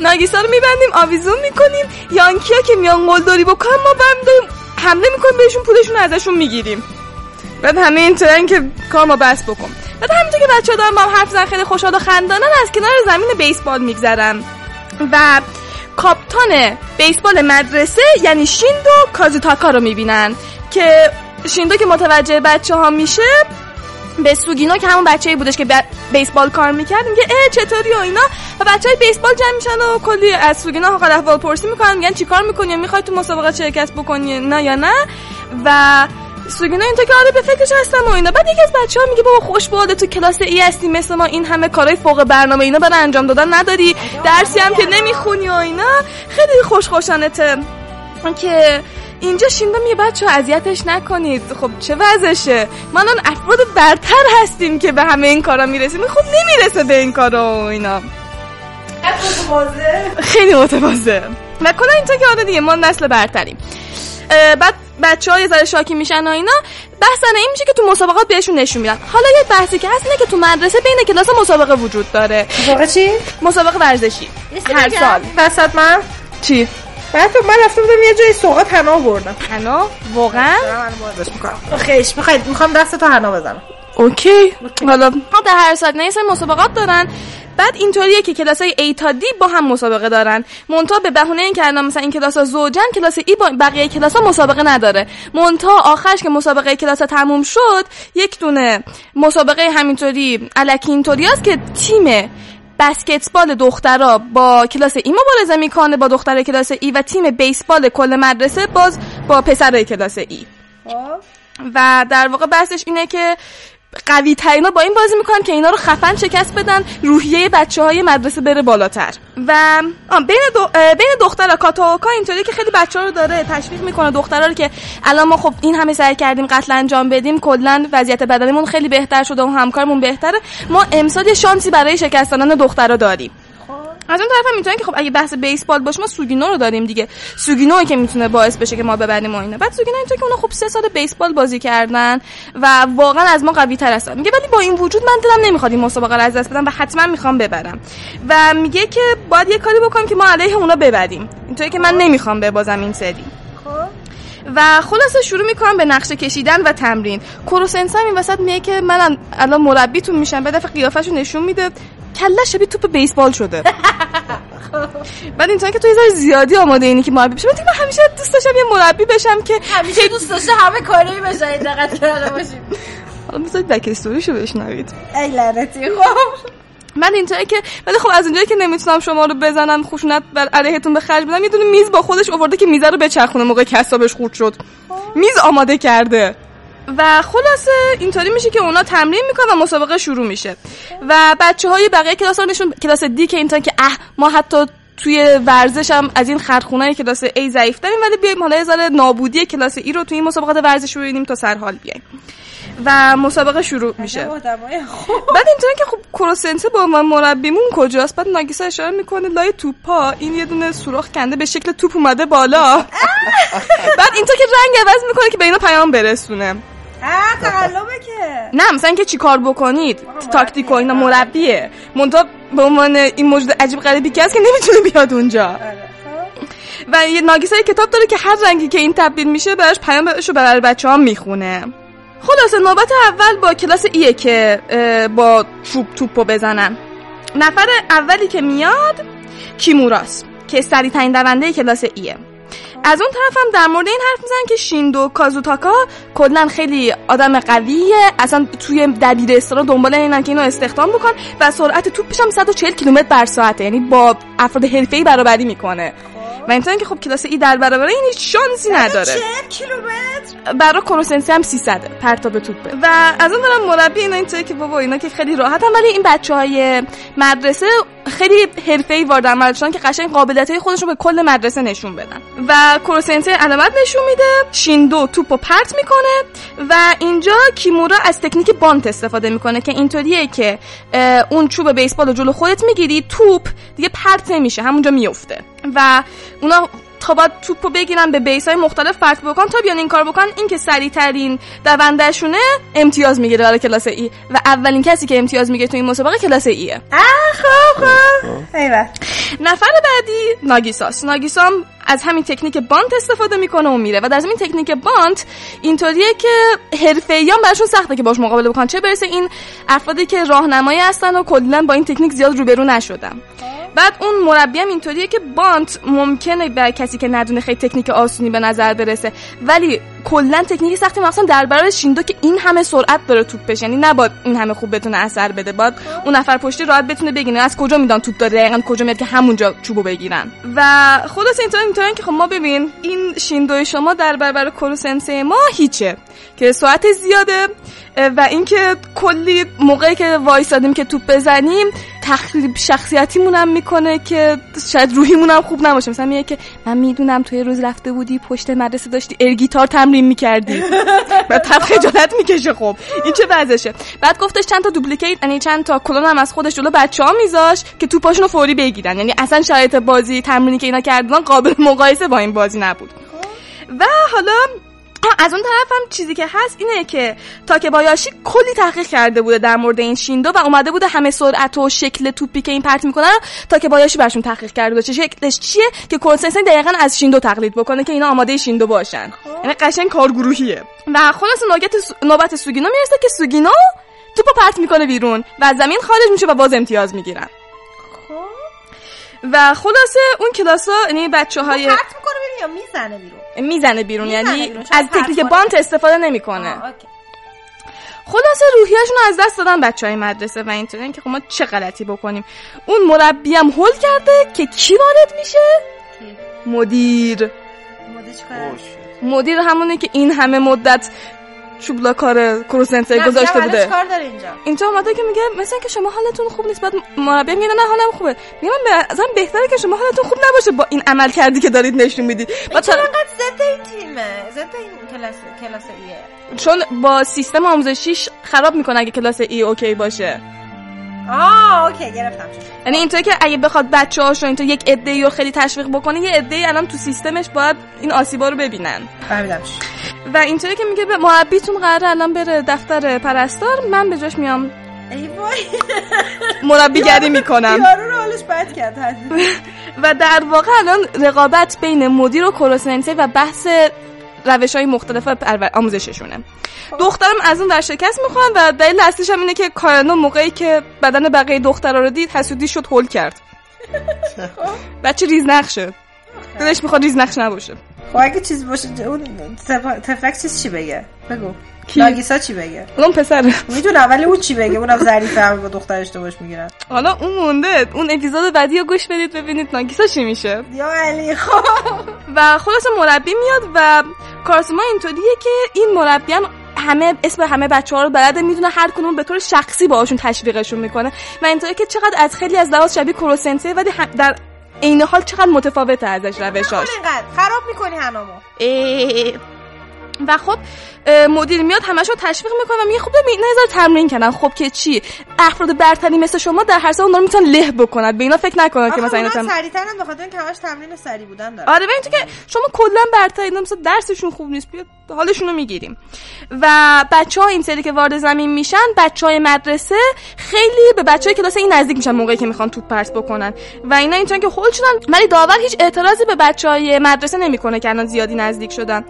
ناگیسا رو میبندیم آویزون می‌کنیم. یانکیا که میان قلدری بکنن ما برمیداریم. حمله می‌کنیم بهشون پولشون ازشون می‌گیریم. بعد همه اینطورن که کار ما بس بکن. بعد همینطور که بچه دارن با هم حرف زن خیلی خوشحال و خندانن از کنار زمین بیسبال میگذرن. و کاپتان بیسبال مدرسه یعنی شیندو کازوتاکا رو می‌بینن که شیندو که متوجه بچه ها میشه به سوگینو که همون بچه‌ای بودش که بیسبال کار می‌کرد میگه اه چطوری و اینا؟ و بچه های بیسبال جمع میشن و کلی از سوگینا حال احوال پرسی می‌کنن میگن چیکار می‌کنی؟ می‌خوای تو مسابقه شرکت بکنی نه یا نه؟ و سوگینا اینطور که آره به فکرش هستم و اینا. بعد یکی از بچه ها میگه بابا خوش باده تو کلاس ای هستی مثل ما این همه کارهای فوق برنامه اینا برای انجام دادن نداری درسی هم که نمی‌خونی و اینا. خیلی خوش خوشانته که اینجا شیندم یه بچه اذیتش نکنید. خب چه وضعشه؟ ما الان افراد برتر هستیم که به همه این کارا می‌رسیم. خب نمی‌رسه به این کارا و اینا. خیلی متواضع. و کلا اینطور که آره دیگه ما نسل برتریم. بعد بچه ها یه ذره شاکی میشن و اینا. بحث این میشه که تو مسابقات بهشون نشون میدن. حالا یه بحثی که هست اینه که تو مدرسه بین کلاس مسابقه وجود داره. واقعا چی؟ مسابقه ورزشی. هر سال. وسط من. چی؟ بعد تو من رفته بودم یه جای سوقات حنا بردم حنا؟ واقعا؟ خیش می‌خواید می‌خوام دست تو حنا بزنم. اوکی. حالا در هر نه یه سری مسابقات دارن. بعد اینطوریه که کلاس های A تا D با هم مسابقه دارن. مونتا به بهونه اینکه الان مثلا این کلاس ها زوجن کلاس ای با بقیه کلاس ها مسابقه نداره. مونتا آخرش که مسابقه کلاس ها تموم شد یک دونه مسابقه همینطوری الکی اینطوری هست که تیم بسکتبال دخترا با کلاس ای مبارزه می‌کنه با دختر کلاس ای و تیم بیسبال کل مدرسه باز با پسرای کلاس ای. و در واقع بحثش اینه که قوی ترینا با این بازی می‌کنن که اینا رو خفن شکست بدن روحیه بچه های مدرسه بره بالاتر. و بین, دو... بین دخترها کاتاوکا اینطوری که خیلی بچه ها رو داره تشویق می‌کنه دخترها رو که الان ما خب این همه سعی کردیم قتل انجام بدیم کلا وضعیت بدنمون خیلی بهتر شده و همکارمون بهتره. ما امسال یه شانسی برای شکستانان دخترها داریم. از اون طرف هم می‌تونن که خب اگه بحث بیسبال باشه ما سوگینو رو داریم دیگه. سوگینو که می‌تونه باعث بشه که ما ببریم و اینا. بعد سوگینو اینطور که اونا خب سه سال بیسبال بازی کردن و واقعا از ما قوی تر هستن. میگه ولی با این وجود من دلم نمی‌خواد این مسابقه رو از دست بدم و حتما می‌خوام ببرم. و میگه که باید یه کاری بکنم که ما علیه اونا ببریم. اینطوری که من نمی‌خوام ببازم این سری. و خلاصه شروع می‌کنم به نقشه کشیدن و تمرین. کوروسنس هم این وسط میگه که من الان مربیتون میشم به دفعه قیافش نشون میده. کله شبیه توپ بیسبال شده. بعد اینطور که تو یه ذره زیادی آماده اینی که مربی بشم من همیشه دوست داشتم یه مربی بشم که همیشه دوست داشته همه کاری بشه دقت کرده باشیم حالا بذارید بک استوریشو بشنوید. ای لعنتی خب. من اینطوری که ولی خب از اونجایی که نمی‌تونم شما رو بزنم خشونت بر علیهتون به خرج بدم یه دونه میز با خودش آورده که میزه رو بچرخونه موقع که حسابش خورد شد. میز آماده کرده. و خلاصه اینطوری میشه که اونا تمرین می‌کنن و مسابقه شروع میشه. و بچه های بقیه کلاس ها نشون کلاس دی که اینطور که اه ما حتی توی ورزش هم از این خرخونه کلاس A ضعیف داریم ولی بیایم حالا یه ذره نابودی کلاس ای رو توی این مسابقات ورزش ببینیم تا سر حال بیایم. و مسابقه شروع میشه. بعد اینطوری که خب کروسنسه با من مربیمون کجاست؟ بعد ناگیسا اشاره می‌کنه لای توپا این یه دونه سوراخ کنده به شکل توپ اومده بالا. بعد اینطور که رنگ عوض می‌کنه که به اینا پیام برسونه. تقلبه که. نه مثلا که چیکار بکنید؟ تاکتیک و اینا مربیه. منتها به عنوان این موجود عجیب غریبی که هست که نمی‌تونه بیاد اونجا. و یه ناگیسا یه کتاب داره که هر رنگی که این تبدیل میشه براش پیام رو برای بچه ها می‌خونه. خلاصه نوبت اول با کلاس ایه که با چوب توپو بزنن. نفر اولی که میاد کیموراس که سریع ترین دونده کلاس ایه. از اون طرف هم در مورد این حرف می‌زنن که شیندو کازوتاکا کلا خیلی آدم قویه. اصلا توی دبیرستان دنبال اینن که اینو استخدام بکن و سرعت توپش هم 140 کیلومتر بر ساعته. یعنی با افراد حرفه‌ای برابری می‌کنه. و اینطوری که خب کلاس ای در برابر این هیچ شانسی نداره. 40 کیلومتر؟ برای کروسنسی هم 300 پرتاب توپه و از اون دارم مربی اینا اینطوری که بابا اینا که خیلی راحتن ولی این بچه های مدرسه خیلی حرفه‌ای وارد عمل شدن که قشنگ قابلیت های خودشون به کل مدرسه نشون بدن. و کروسنسی علامت نشون میده شیندو توپو پرت می‌کنه و اینجا کیمورا از تکنیک بانت استفاده می‌کنه که اینطوریه که اون چوب بیسبال رو جلو خودت می‌گیری توپ دیگه پرت نمیشه همونجا میفته و اونا تا باید توپو بگیرن به بیس های مختلف فرق بکن تا بیان این کار بکن این که سریع ترین دوندهشونه امتیاز می‌گیره برای کلاس ای و اولین کسی که امتیاز می‌گیره تو این مسابقه کلاس ایه. خوب ایوه نفر بعدی ناگیساست ناگیسا هم از همین تکنیک بانت استفاده می‌کنه و میره. و در این تکنیک بانت اینطوریه که حرفه‌ایان براشون سخته که باش مقابله بکنن. چه برسه این افرادی که راهنمایی هستن و کلا با این تکنیک زیاد روبرو نشدن. بعد اون مربی هم اینطوریه که بانت ممکنه برای کسی که ندونه خیلی تکنیک آسونی به نظر برسه ولی کلا تکنیک سختی مخصوصا در برابر شیندو که این همه سرعت داره توپش یعنی نباید این همه خوب بتونه اثر بده. باید اون نفر پشتی راحت بتونه بگیره. از کجا میدان توپ داره؟ دقیقا کجا میاد که همونجا چوبو بگیرن؟ و خلاص اینطور اینطور که خب ما ببین این شیندو شما در برابر کرو سنسه ما هیچه. که سرعت زیاده. و اینکه کلی موقعی که وایسادیم که توپ بزنیم تخریب شخصیتیمون هم می‌کنه که شاید روحیمون هم خوب نباشه. مثلا میگه که من می‌دونم توی روز رفته بودی پشت مدرسه داشتی ارگیتار تمرین می‌کردی. و تب خجالت می‌کشه خب. این چه وضعشه. بعد گفتش چند تا دوپلیکیت یعنی چند تا کلون هم از خودش جلو بچه ها میذاش که توپاشون رو فوری بگیرن. یعنی اصلا شرایط بازی تمرینی که اینا کردن قابل مقایسه با این بازی نبود. و حالا از اون طرف هم چیزی که هست اینه که تاکه بایاشی کلی تحقیق کرده بوده در مورد این شیندو و اومده بوده همه سرعت و شکل توپی که این پرت می‌کنه رو تاکه بایاشی برشون تحقیق کرده بوده شکلش چیه؟ که کنسنسن دقیقا از شیندو تقلید بکنه که اینا آماده شیندو باشن. یعنی قشنگ کارگروهیه. و خلاص نوبت نوبت سوگینو می‌رسه که سوگینو توپو پرت می‌کنه بیرون و از زمین خارج میشه و باز امتیاز می‌گیرن. و خلاصه اون کلاس ها یعنی بچه های پرت می‌کنه بیرون یا می‌زنه بیرون. می‌زنه بیرون یعنی بیرون. از تکنیک؟ بانت استفاده نمی‌کنه. خلاصه روحیهشون رو از دست دادن بچه های مدرسه و اینطوری که خب ما چه غلطی بکنیم اون مربی هم هول کرده که کی وارد میشه؟ مدیر. مدیر همونه که این همه مدت چوبلا کار کروسنسه نه، گذاشته میگم بوده؟ چیکار داره اینجا. اینجا اومده که میگه مثلا که شما حالتون خوب نیست بعد مربی میگه نه حالم خوبه. میگه من نظرم بهتره که شما حالتون خوب نباشه با این عمل کردی که دارید نشون می‌دید بعد چرا انقدر ضد این تیمه. ضد این کلاس کلاس E ه چون با سیستم آموزشیش خراب می‌کنه اگه کلاس E OK باشه. آه OK گرفتم. یعنی اینطوری که اگه بخواد بچه هاشو اینطور یک عده رو خیلی تشویق بکنه یه عده الان تو سیستمش باید این آسیبا رو ببینن. فهمیدم. و اینطوری که میگه به مربیتون قراره الان بره دفتر پرستار من به جاش میام. ای وای. مربیگری می‌کنم. یارو رو حالش بد کرد. و در واقع الان رقابت بین مدیر و کروسنسه و بحث روش های مختلف آموزششونه. دخترم از اون در شکست می‌خوان و دلیل اصلیش هم اینه که کارنو موقعی که بدن بقیه دخترها رو دید حسودی شد هول کرد. بچه ریز نقشه. دلش می‌خواد ریز نقش نباشه. خب اگه چیز باشه اون تف- تفلک چیز چی بگه؟ بگو. کی؟ ناگیسا چی بگه؟ اون پسر. می‌دونم ولی اون چی بگه؟ اونم ظریفه همه با دختر اشتباهش می‌گیرن. حالا اون مونده. اون اپیزود بعدی رو گوش بدید ببینید ناگیسا چی میشه. یا علی. خب و خلاص مربی میاد و کارسما اینطوریه که این مربی هم همه اسم همه بچه ها رو بلده می‌دونه هر کدوم به طور شخصی باهاشون تشویقشون می‌کنه. و اینطوری که چقدر از خیلی از لحاظ شبیه کروسنسه ولی هم در عین حال چقدر متفاوته ازش روشاش خراب می‌کنی هنامو. و خب مدیر میاد همشون تشویق می‌کنه و میگه خب ببین اینا تمرین کردن. خب که چی؟ افراد برتری مثل شما در هر سال اونا رو می‌تونن له بکنن. به اینا فکر نکنن که مثلا اینا تم... سریعتر هم بخاطر اینکه همش تمرین سری بودن داره آره و اینطور که شما کلا برتر اینا مثلا درسشون خوب نیست. بیاد حالشون رو می‌گیریم. و بچه ها این سری که وارد زمین میشن بچه های مدرسه خیلی به بچه های کلاس این نزدیک میشن موقعی که می‌خوان توپ پرت بکنن. و اینا اینطور که هول شدن ولی داور هیچ اعتراضی به بچه های مدرسه نمی‌کنه که الان زیادی نزدیک شدن.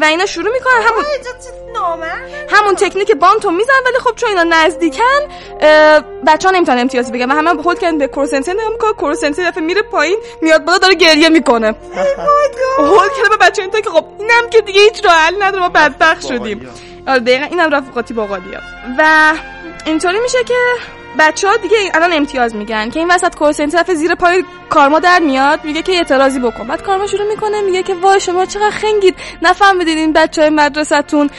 و اینا شروع می‌کنن. همون همون تکنیک بانتو میزن ولی خب چون اینا نزدیکن بچه ها نمی‌تونن امتیازی بگن و همه هول کردن به کروسنسه نگاه می‌کنه کروسنسه دفعه میره پایین میاد بالا داره گریه می‌کنه. هول کرده به بچه اینطور که خب اینم که دیگه هیچ راه حل نداره ما بدبخت شدیم. آره دقیقا اینم رفقاتی باقالی ها و اینطوری میشه که بچه ها دیگه الان امتیاز میگن که این وسط کورسنتی دفعه زیر پای کارما در میاد میگه که اعتراضی بکن. بعد کارما شروع می‌کنه میگه که وای شما چقدر خنگید. نفهمیدید این بچه های مدرسهتون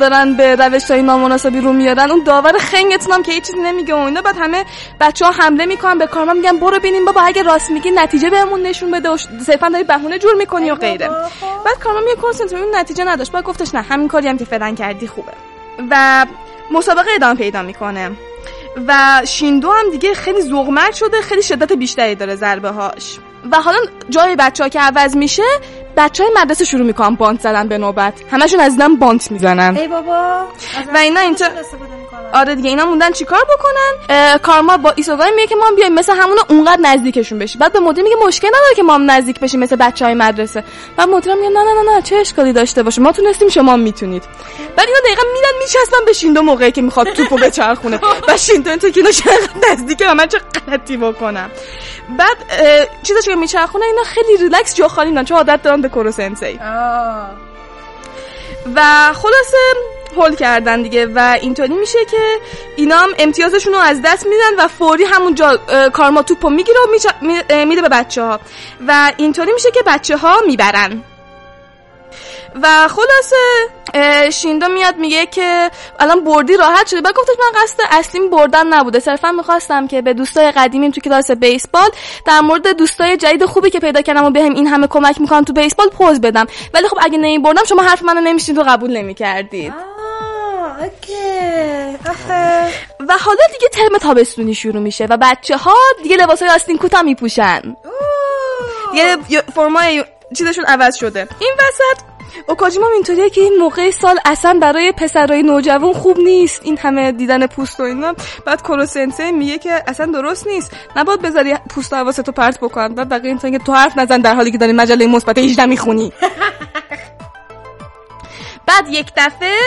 دارن به روش های نامناسبی رو میارن. اون داور خنگتون هم که هیچ چیزی نمیگه و اینا. بعد همه بچه ها حمله می‌کنن به کارما میگن برو ببینیم بابا اگه راست میگی نتیجه بهمون نشون بده و صرفا داری بهونه جور می‌کنی و غیره. بعد کارما میگه اون نتیجه نداشت. بعد گفتش نه همین کاری هم که فعلا کردی خوبه. و مسابقه ادامه پیدا می‌کنه. و شیندو هم دیگه خیلی ذوقمرد شده خیلی شدت بیشتری داره ضربه هاش. و حالا جای بچه ها که عوض میشه بچه های مدرسه شروع می‌کنن بانت زدن به نوبت. همشون از دیدن بانت می‌زنن. ای بابا و اینا اینجا- آره. دیگه اینا موندن چیکار بکنن؟ کارما با ایسوگای میگه که ما هم بیایم مثل همونا اونقدر نزدیکشون بشیم. بعد به مدیر میگه مشکل نداره که ما هم نزدیک بشیم مثل بچه های مدرسه. بعد مدیر میگه نه نه نه نه چه اشکالی داشته باشه؟ ما تونستیم شما می‌تونید. بعد اینا دقیقا میرن میچسبن به شیندو موقعی که می‌خواد توپو بچرخونه و شیندو تو که اینا چقدر نزدیکه و من چه غلطی بکنم؟ بعد اه، چیزش که میچرخونه اینا خیلی ریلکس جا خالی میدن چون عادت دارن به کورو سنسی و خلاصه هول کردن دیگه و اینطوری میشه که اینا هم امتیازشون رو از دست میدن و فوری همونجا کارما توپو می‌گیره و میده به بچه ها و اینطوری میشه که بچه ها می‌برن. و خلاصه شیندو میاد میگه که الان بردی راحت شده. بعد گفتش من قصد اصلیم بردن نبوده. صرفا می‌خواستم که به دوستای قدیمیم تو کلاس بیسبال در مورد دوستای جدید خوبی که پیدا کردم و بهم این همه کمک می‌کنن تو بیسبال پوز بدم. ولی خب اگه نمی بردم شما حرف منو نمیشتید و قبول نمی‌کردید. و حالا دیگه ترم تابستونی شروع میشه و بچه ها دیگه لباسای آستین کوتاه میپوشن. دیگه ی- فرمای چیزشون عوض شده. این وسط اوکاجیما اینطوریه که این موقع سال اصلا برای پسرای نوجوان خوب نیست. این همه دیدن پوست و اینا. بعد کورو سنسei میگه که اصلا درست نیست. نباید بذاری پوست و حواستو پرت بکن. بعد بقیه اینطوری که تو حرف نزن در حالی که داری مجله مثبت 18 می‌خونی بعد یک دفعه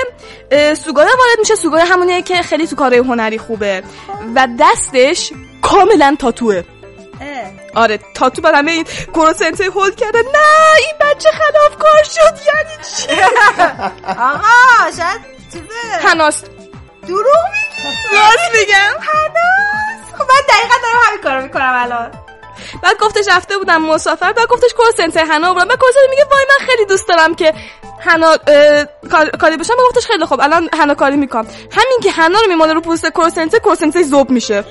اه، سوگای وارد میشه. سوگای همونیه که خیلی تو کارهای هنری خوبه. و دستش کاملا تاتوه. آره تاتو بر همه این کورو سنسei هول کرده. نه این بچه خلافکار شد. یعنی چی؟ آقا شاید چیزه. هناست دروغ میگی؟ راست میگم. هنوز خب من دقیقا دارم همین کارو می‌کنم الان. بعد گفتش رفته بودم مسافر بعد گفتش کورو سنسei هنا بودم. بعد سنسei میگه وای من خیلی دوست دارم که کار- کاری بشم. گفتش خیلی خوب الان هنا کاری می‌کنم. همین که هنا رو میمونه رو پوست کورو سنسei کورو سنسei ذوب میشه.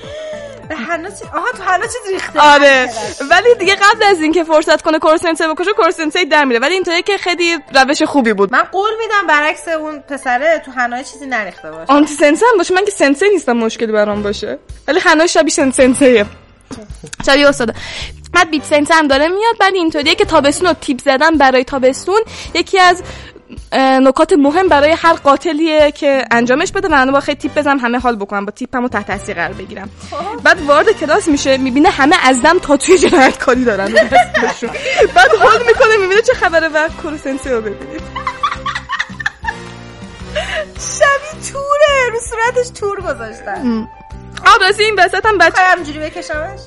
هنوز چی- آها تو هنوز چیز ریخته؟ آره. ولی دیگه قبل از اینکه فرصت کنه کورو سنسei بکشه کورو سنسei در میره. ولی اینطوریه که خیلی روش خوبی بود. من قول میدم برعکس اون پسره تو هنای چیزی نریخته باشه. آنتی سنسه هم باشه. من که سنسه نیستم مشکلی برام باشه. ولی هنوز شبیه سن سنسه شبیه استاده بعد بیت سنسه هم داره میاد بعد اینطوریه که تابستون رو تیپ زدن برای تابستون. یکی از نکات مهم برای هر قاتلیه که انجامش بده. و من با خیلی تیپ بزنم همه حال بکنم. با تیپمو تحت تاثیر قرار بگیرم. بعد وارد کلاس میشه می‌بینه همه از دم تاتوی جنایتکاری دارن. رو دستشون. بعد حال می‌کنه می‌بینه چه خبره. و کورو سنسه رو ببینید شبیه توره. رو صورتش تور گذاشتن. راستی این وسط هم بچه همجوری بکشمش؟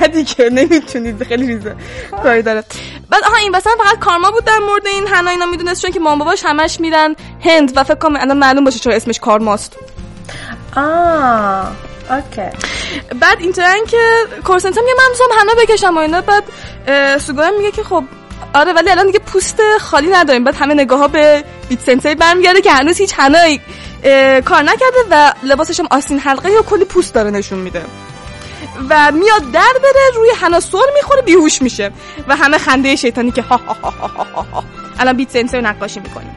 نه دیگه نمی‌تونید خیلی ریزه. کاری داره بعد آها این وسط فقط کارما بود در مورد این حنا اینا می‌دونست چون که مام باباش همش میرن هند و فکر کنم الان معلوم باشه چرا اسمش کارماست. آه اوکی. بعد اینطورن که کورسنت میگه من دوستم حنا بکشم و اینا بعد اه، سوگا میگه که خب آره ولی الان دیگه پوست خالی نداریم. بعد همه نگاه ها به بیت سنسei برمیگرده که هنوز هیچ حنایی اه، کار نکرده و لباسش هم آستین حلقه یا کلی پوست داره نشون میده. و میاد در بره روی حنا سر می‌خوره بیهوش میشه. و همه خنده شیطانی که ها ها ها. الان بیت سنسei رو نقاشی می‌کنیم.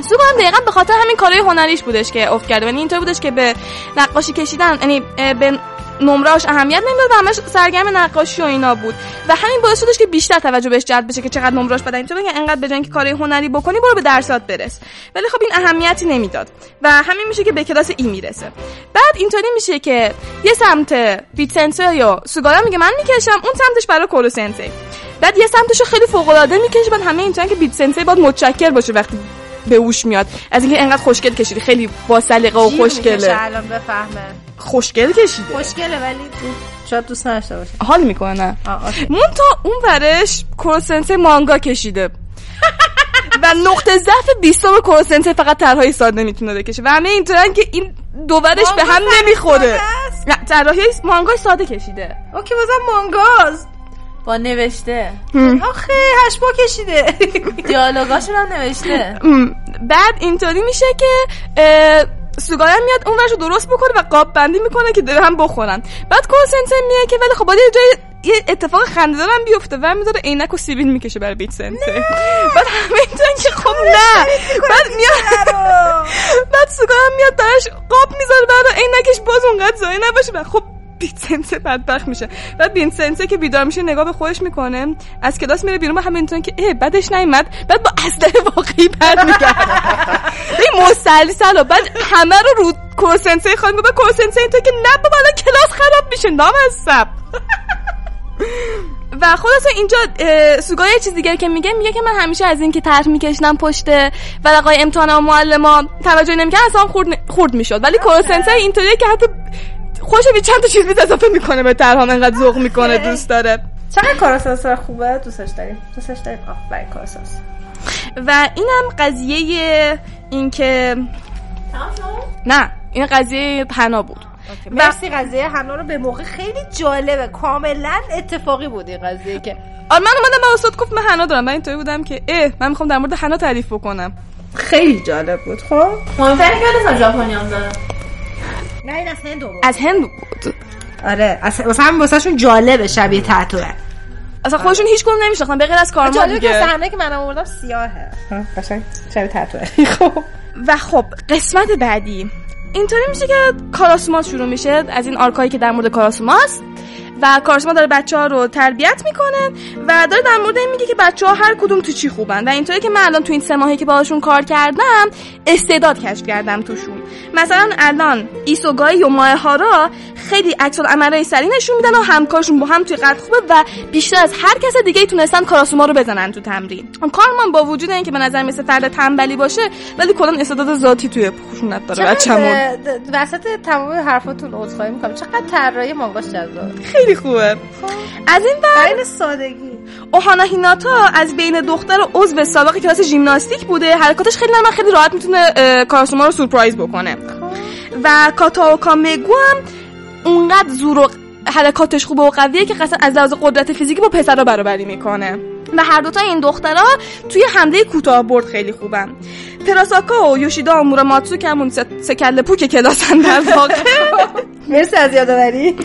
سوگا هم دقیقا به خاطر همین کارهای هنریش بودش که افت کرده یعنی اینطور بودش که به نقاشی کشیدن یعنی به نمرهاش اهمیت نمی‌داد و همش سرگرم نقاشی و اینا بود. و همین باعث شدش که بیشتر توجه بهش جلب بشه که چقدر نمرهاش بدن. اینطور که انقدر بجن که کارهای هنری بکنی برو به درسات برس. ولی خب این اهمیتی نمی‌داد. و همین میشه که به کلاس ای می‌رسه. بعد اینطوری میشه که یه سمت بیت سنسei یا سوگارا میگه من می‌کشم اون سمتش برای کورو بعد یه سمتشو خیلی فوق العاده می‌کشه بعد همه اینطورن که بیت سنسei باید متشکر باشه وقتی به هوش میاد. از اینکه انقدر خوشگل کشیدی. خیلی با سلیقه و خوشگله. الان بفهمه. خوشگل کشیده خوشگله ولی شاید دوست نداشته باشه. حال می‌کنه. مون تا اون ورش کورسنسه مانگا کشیده. و نقطه ضعف بیستم کورسنسه فقط طرحهای ساده می‌تونه بکشه. و همه اینطورن که این دو ورش به هم مانگا نمی‌خوره؟ نه طراحی مانگای ساده کشیده. اوکی بازم مانگاز با نوشته. آخه هشبا کشیده. دیالوگاشون هم نوشته. بعد اینطوری میشه که اه، سوگایا میاد اون ورشو درست بکنه و قاب بندی می‌کنه که هم بخورن. بعد کورسنسه میگه که ولی خب باید یه جای یه اتفاق خنده هم بیفته و می‌ذاره عینک و سیبیل می‌کشه برای بیت سنسه بعد همه اینطورن که خب نه. بعد میاد بعد سوگایا میاد براش قاب می‌ذاره برای عینکش باز اونقدر زایی نباشه و خب بین سنسه بدبخت میشه. بعد بین سنسه که بیدار میشه نگاه به خودش می‌کنه. از کلاس میره بیرون با همه می‌تونن که اه بدش نیومد. بعد با اسلحه واقعی برمیگرده این مسلسل و بعد همه رو رو کوسنسه خواهیم بعد کوسنسه تو که نه بابا الان کلاس خراب میشه. نام از سب. و خلاصه اینجا سوگا یه چیز دیگه که میگه میگه که من همیشه از این که طرح میکشیدم پشت ورقای امتحان و معلما توجه نمی‌کردم اصلا خورد, خورد می‌شد. ولی کورسنسه اینطوریه که حتی خوش بی چند تا چیز بیت اضافه می‌کنه به طرح انقدر ذوق می‌کنه دوست داره. چقدر کاراساس خوبه؟ دوستش داریم. دوستش داریم. آفرین کاراساس و اینم قضیه اینکه نه این قضیه پنا بود. مرسی قضیه حنا رو به موقع خیلی جالبه. کاملا اتفاقی بود این قضیه که آره من اومدم به استاد گفت من حنا دارم. من اینطوری بودم که اه من می‌خوام در مورد حنا تعریف بکنم. خیلی جالب بود خب؟ مهمتره که ژاپنی هم داره. نه این از هند بود. از هند بود. آره اصلا واسه همین واسهشون جالبه شبیه تتوه. اصلا خودشون هیچ کدوم نمیشناختن به غیر از کارما جالبه که صحنه که من آوردم سیاهه. قشنگ. شبیه تتوه. خب. و خب قسمت بعدی. اینطوری میشه که کاراسوما شروع میشه. از این آرکایی که در مورد کاراسوماست. و کاراسوما داره بچه ها رو تربیت می‌کنه و داره در مورد این میگه که بچه ها هر کدوم تو چی خوبن. و اینطوری که من الان تو این سه ماهی که باهاشون کار کردم استعداد کشف کردم توشون. مثلا الان ایسوگای و ماه خیلی عکس العملای سری نشون میدن و همکارشون با هم توی قد خوبه و بیشتر از هر کس دیگه تونستن کاراسوما رو بزنن تو تمرین. کارمان با وجود اینکه به نظر مثل فرد تنبلی باشه ولی کلا استعداد ذاتی توی خشونت داره. بچه‌مون. وسط تمام حرفاتون عذرخواهی می‌کنم. چقدر طراحی مانگاش جذاب. خیلی خوبه. از این این سادگی. اوهانا هیناتا از بین دختر عضو سابق کلاس ژیمناستیک بوده. حرکاتش خیلی نرمه خیلی راحت می‌تونه کاراسوما رو سورپرایز بکنه. و کاتا و کامگو هم اونقدر زور و حرکاتش خوبه و قویه که قصد از لحاظ قدرت فیزیکی با پسرا برابری می‌کنه. و هر دوتا این دخترها توی حمله کوتاه برد خیلی خوبن. تراساکا و یوشیدا و موراماتسو که همون کله پوک کلاسن در واقع. مرسی از یادآوری.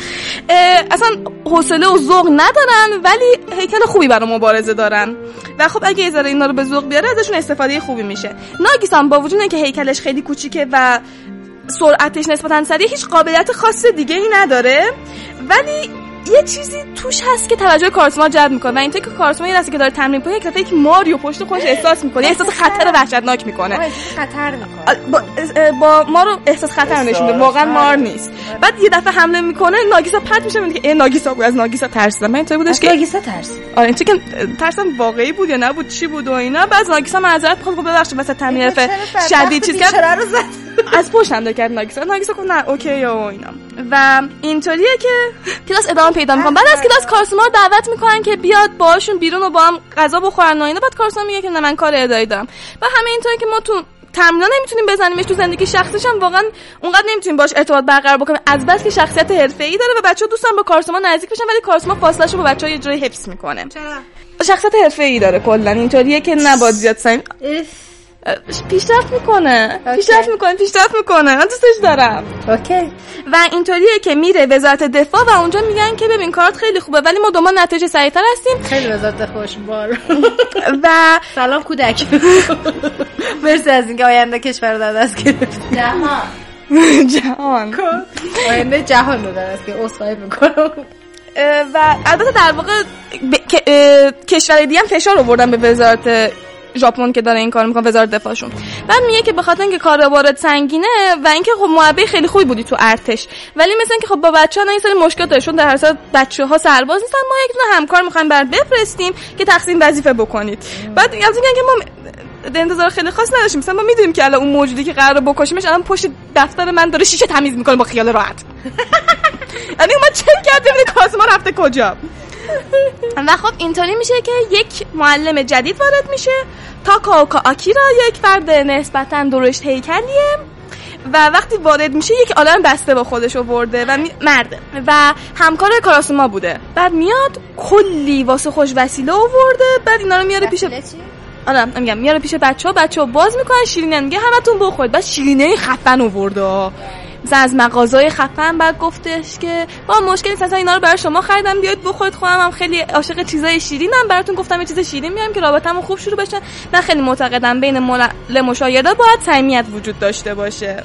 اصلا حوصله و ذوق ندارن ولی هیکل خوبی برای مبارزه دارن. و خب اگه یه ذره اینا رو به ذوق بیاره ازشون استفاده خوبی میشه. ناگیسان با وجود اینکه هیکلش خیلی کوچیکه و سرعتش نسبتا سریع هیچ قابلیت خاص دیگه ای نداره. ولی یه چیزی توش هست که توجه کارسما جلب می‌کنه و اینطوری که کارسما یه لحظه که داره تمرین می‌کنه یک دفعه یک ماریو پشت خودش احساس می‌کنه احساس خطر وحشتناک می‌کنه. خطر می‌کنه. با, با ما رو احساس خطر نشون میده. واقعا مار نیست. بعد یه دفعه حمله می‌کنه ناگیسا پرت میشه میگه ای ناگیسا بود از ناگیسا ترسیدم. من اینطوری بودش که ناگیسا ترس آره این که ترسم واقعی بود یا نبود چی بود و اینا. بعد ناگیسا معذرت خود ببخشید واسه تمرین شدید چیز کرد؟ رو زد؟ از پشتم داد کرد ناگیسا ناگیسا گفت نه اوکی و اینا. و اینطوریه که کلاس ادامه پیدا می‌کنه. بعد از کلاس کارسوما رو دعوت می‌کنن که بیاد باهاشون بیرون و با هم غذا بخورن و اینا. بعد کارسوما میگه که نه من کار اداری دارم. و همه اینطوری که ما تو تمرین نمی‌تونیم بزنیمش تو زندگی شخصیش هم واقعا اونقدر نمی‌تونیم باش ارتباط برقرار بکنیم. از بس که شخصیت حرفه‌ای داره و بچه‌ها دوستان با کارسوما نزدیک بشن ولی کارسوما فاصله‌ش رو با بچه‌ها یه جوری حفظ می‌کنه. شخصیت حرفه‌ای داره کلا. اینطوریه که نباید زیاد سعی پیشرفت می‌کنه. پیشرفت می‌کنه پیشرفت می‌کنه. من دوستش دارم. اوکی. و اینطوریه که میره وزارت دفاع و اونجا میگن که ببین کارت خیلی خوبه ولی ما دنبال نتیجه سریعتر هستیم. خیلی وزارت خوش بار و سلام کودک. مرسی از اینکه آینده کشور رو دست گرفت جهان. آینده جهان رو دست گرفت اصخایی می‌کنم. و البته در واقع که- کشور دیگه هم فشار آوردن به وزارت ژاپن که داره این کار می‌کنه وزارت دفاعشون. بعد میگه که به خاطر اینکه کار وارد سنگینه و اینکه خب معبه خیلی خوبی بودی تو ارتش. ولی مثل اینکه خب با بچه ها این سری مشکل داشتون در هر صورت بچه ها سرباز نیستن. ما یک دونه همکار می‌خوایم برات بفرستیم که تقسیم وظیفه بکنید. بعد از میگن که ما انتظار خیلی خاص نداشتیم. مثلا ما می‌دونیم که الان اون موجودی که قرار بکشیمش الان پشت دفتر من داره شیشه تمیز می‌کنه با خیال راحت. یعنی اومد چک کرد ببینه کاسما رفته کجا؟ و خب اینطوری میشه که یک معلم جدید وارد میشه تاکاوکا آکیرا یک فرد نسبتا درشت هیکلیه و وقتی وارد میشه یک عالم بسته با خودش آورده و می- مرده و همکار کاراسوما بوده. بعد میاد کلی واسه خوش وسیله آورده بعد اینا رو میاره پیش آره میگم میاره پیش بچه ها بچه ها باز می‌کنن شیرینه میگه همتون بخورید. بعد شیرینه خفن آورده. مثلا از مغازهای خفن بعد گفتش که با مشکل نیست اینا رو برای شما خریدم بیاید بخورید. خودم هم خیلی عاشق چیزای شیرینم. براتون گفتم یه چیز شیرین میارم که رابطمون خوب شروع بشه. من خیلی معتقدم بین معلم و شاگردا باید صمیمیت وجود داشته باشه.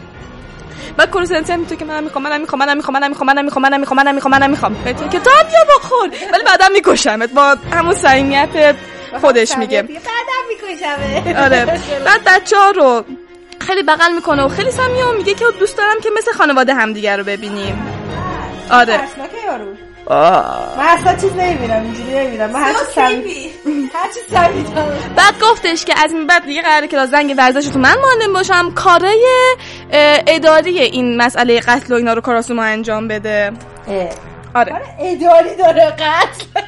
بعد کورسنسی هم تو که منم می‌خوام منم می‌خوام منم می‌خوام منم می‌خوام منم می‌خوام منم می‌خوام منم می‌خوام منم می‌خوام. بهتون کتاب یا بخور. ولی بعدا میکشمت. با همون صمیمیت خودش میگه. بعدم میکشمه آره. بعد بچه ها رو خیلی بغل می‌کنه و خیلی صمیمی و میگه که دوست دارم که مثل خانواده همدیگه رو ببینیم. آره. یارو. من اصلا چیز نمی‌بینم اینجوری نمی‌بینم. من هر چیز سمی هر چیز سمی. بعد گفتش که از این بعد دیگه قراره که زنگ ورزش تو من معلم باشم. کارای اداری این مسئله قتل و اینا رو کاراسوما انجام بده. آره. کار اداری داره قتل.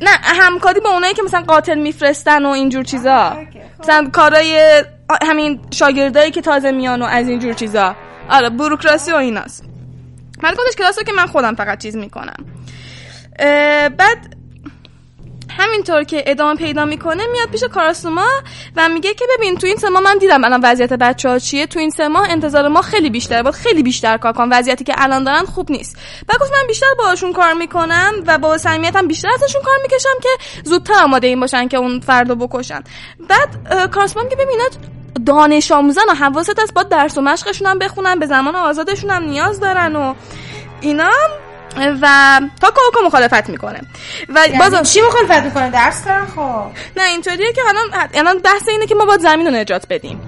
نه همکاری با اونایی که مثلا قاتل میفرستن و اینجور چیزا. مثلا کارای همین شاگردایی که تازه میان و از اینجور چیزا. آره بوروکراسی و ایناست. من گفتش کلاس رو که من خودم فقط چیز می‌کنم. بعد همینطور که ادامه پیدا می‌کنه میاد پیش کاراسوما و میگه که ببین تو این سه ماه من دیدم الان وضعیت بچه ها چیه. تو این سه ماه انتظار ما خیلی بیشتره. باید خیلی بیشتر کار کنم. وضعیتی که الان دارن خوب نیست. بعد گفت من بیشتر باهاشون کار می‌کنم و با صمیمیتم بیشتر ازشون کار می‌کشم که زودتر آماده این باشن که اون فردو بکشن. بعد کاراسوما میگه ببینید دانش آموزن و حواست هست با درس و مشقشون هم بخونن به زمان آزادشون هم نیاز دارن و اینا و تا کوکو مخالفت می‌کنه. و باز چی مخالفت می‌کنه؟ درس دارن خب. نه اینطوریه که الان الان بحث اینه که ما باید زمین رو نجات بدیم.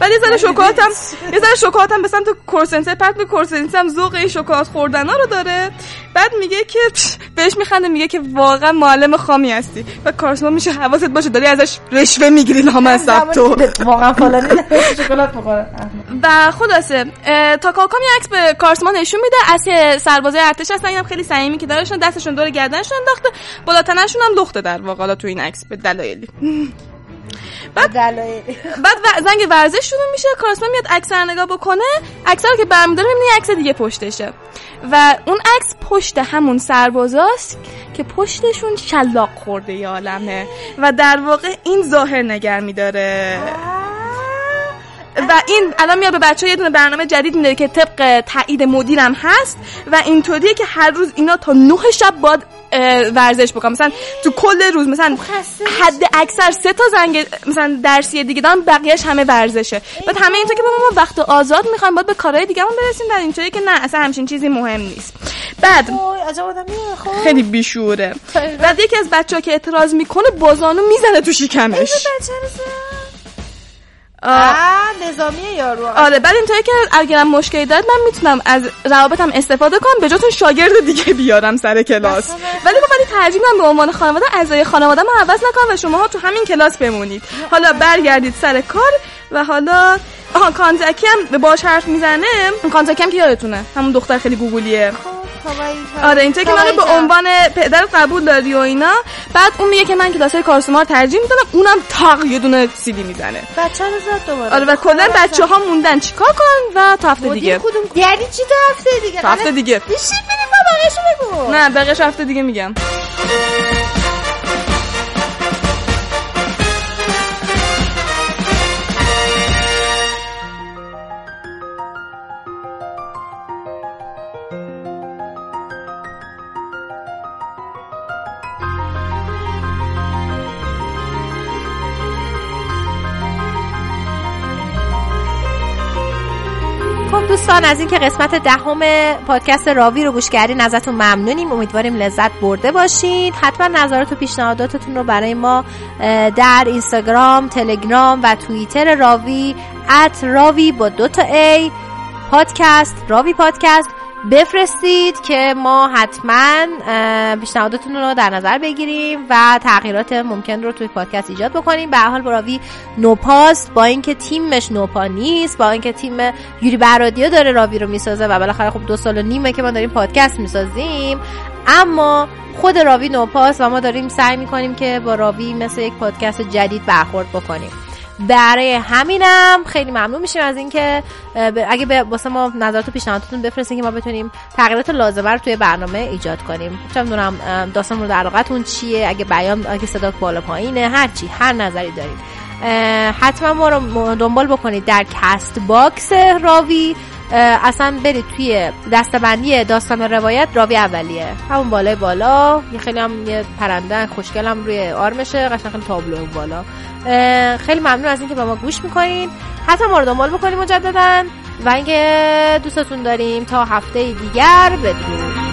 بعد یه ذره شکلاتم یه ذره شکلاتم به سمت کورسنسه پرت به کورسنسه هم ذوق این شکلات خوردن ها رو داره. بعد میگه که بهش میخنده میگه که واقعا معلم خامی هستی. و کارسما میشه حواست باشه داری ازش رشوه می‌گیری لامصب تو. واقعا فلانی شکلات بخوره و خلاصه اه، تا کاکام یه عکس به کارسما نشون میده. از سربازای ارتش هستن اینم خیلی صمیمی که دارشون دستشون دور گردنشون انداخته. بالا تنشون هم لخته در واقع حالا تو این عکس به دلایلی. بعد و- زنگ ورزش شروع میشه کارسما میاد عکس نگاه بکنه عکس رو که برمیداره می‌بینه عکس دیگه پشتشه. و اون عکس پشت همون سربازاست که پشتشون شلاق خورده یه عالمه. و در واقع این ظاهر نگر میداره. و این الان میاد به بچه یه دونه برنامه جدید میده که طبق تایید مدیرم هست و اینطوریه که هر روز اینا تا نه شب باید اه، ورزش بکنم. مثلا تو کل روز مثلا حد اکثر سه تا زنگ مثلا درسی دیگه دارن بقیهش همه ورزشه. بعد همه اینطور که بابا. ما وقت آزاد می‌خوایم باید به کارهای دیگه برسیم در اینطوری که نه اصلا همچین چیزی مهم نیست. بعد خب. خیلی بیشوره. بعد یکی از بچه که اعتراض می‌کنه بازانو می‌زنه تو شکمش. آه. آه نظامیه یارو. آره بعد اینطوری که اگرم مشکلی دارد من می‌تونم از روابطم استفاده کنم به جاتون شاگرد دیگه بیارم سر کلاس. ولی با ولی ترجیح به عنوان خانواده اعضای خانواده من عوض نکنم و شما تو همین کلاس بمونید. حالا برگردید سر کار و حالا آها کانزاکی هم به باش حرف می‌زنه. کانزاکی هم که یادتونه همون دختر خیلی گوگلیه آره اینطوری که منو به عنوان پدر قبول داری و اینا. بعد اون میگه که من کلاسای کارسوما رو ترجیح میدم اونم تاق یه دونه سیدی می‌زنه. بچه رو زد دوباره آره و کلا بچه ها موندن چیکار کنن و تا هفته دیگه. کدوم؟ یعنی چی تو هفته دیگه؟ تا هفته دیگه. بیشی بریم ما بقیشو بگو. نه بقیش هفته دیگه میگم. دوستان از اینکه قسمت دهم پادکست راوی رو گوش کردین ازتون ممنونیم. امیدواریم لذت برده باشید حتما نظرات و پیشنهاداتتون رو برای ما در اینستاگرام تلگرام و توییتر راوی ات راوی با دو تا ای پادکست راوی پادکست بفرستید که ما حتما اه، پیشنهاداتتون رو در نظر بگیریم و تغییرات ممکن رو توی پادکست ایجاد بکنیم. به حال راوی نوپاست با اینکه تیمش نوپا نیست با اینکه تیم یوری برادیو داره راوی رو می‌سازه و بالاخره خب دو سال و نیمه که ما داریم پادکست می‌سازیم. اما خود راوی نوپاست و ما داریم سعی می‌کنیم که با راوی مثل یک پادکست جدید برخورد بکنیم. برای همینم خیلی ممنون میشیم از اینکه اگه واسه ما نظرات و پیشنهاداتتون بفرستین که ما بتونیم تغییرات لازمه رو توی برنامه ایجاد کنیم. چه می‌دونم داستان مورد علاقتون چیه؟ اگه بیان اگه صدا بالا پایینه هر چی هر نظری دارید حتما ما رو دنبال بکنید در Castbox راوی. اصلا برید توی دسته‌بندی داستان روایت راوی اولیه. همون بالای بالا. یه خیلی هم یه پرنده خوشگل هم روی آرمشه. قشنگ تابلو بالا. خیلی ممنون از اینکه به ما گوش می‌کنین. حتما ما رو دنبال بکنید مجددا. و اینکه دوستتون داریم تا هفته دیگر. بدرود.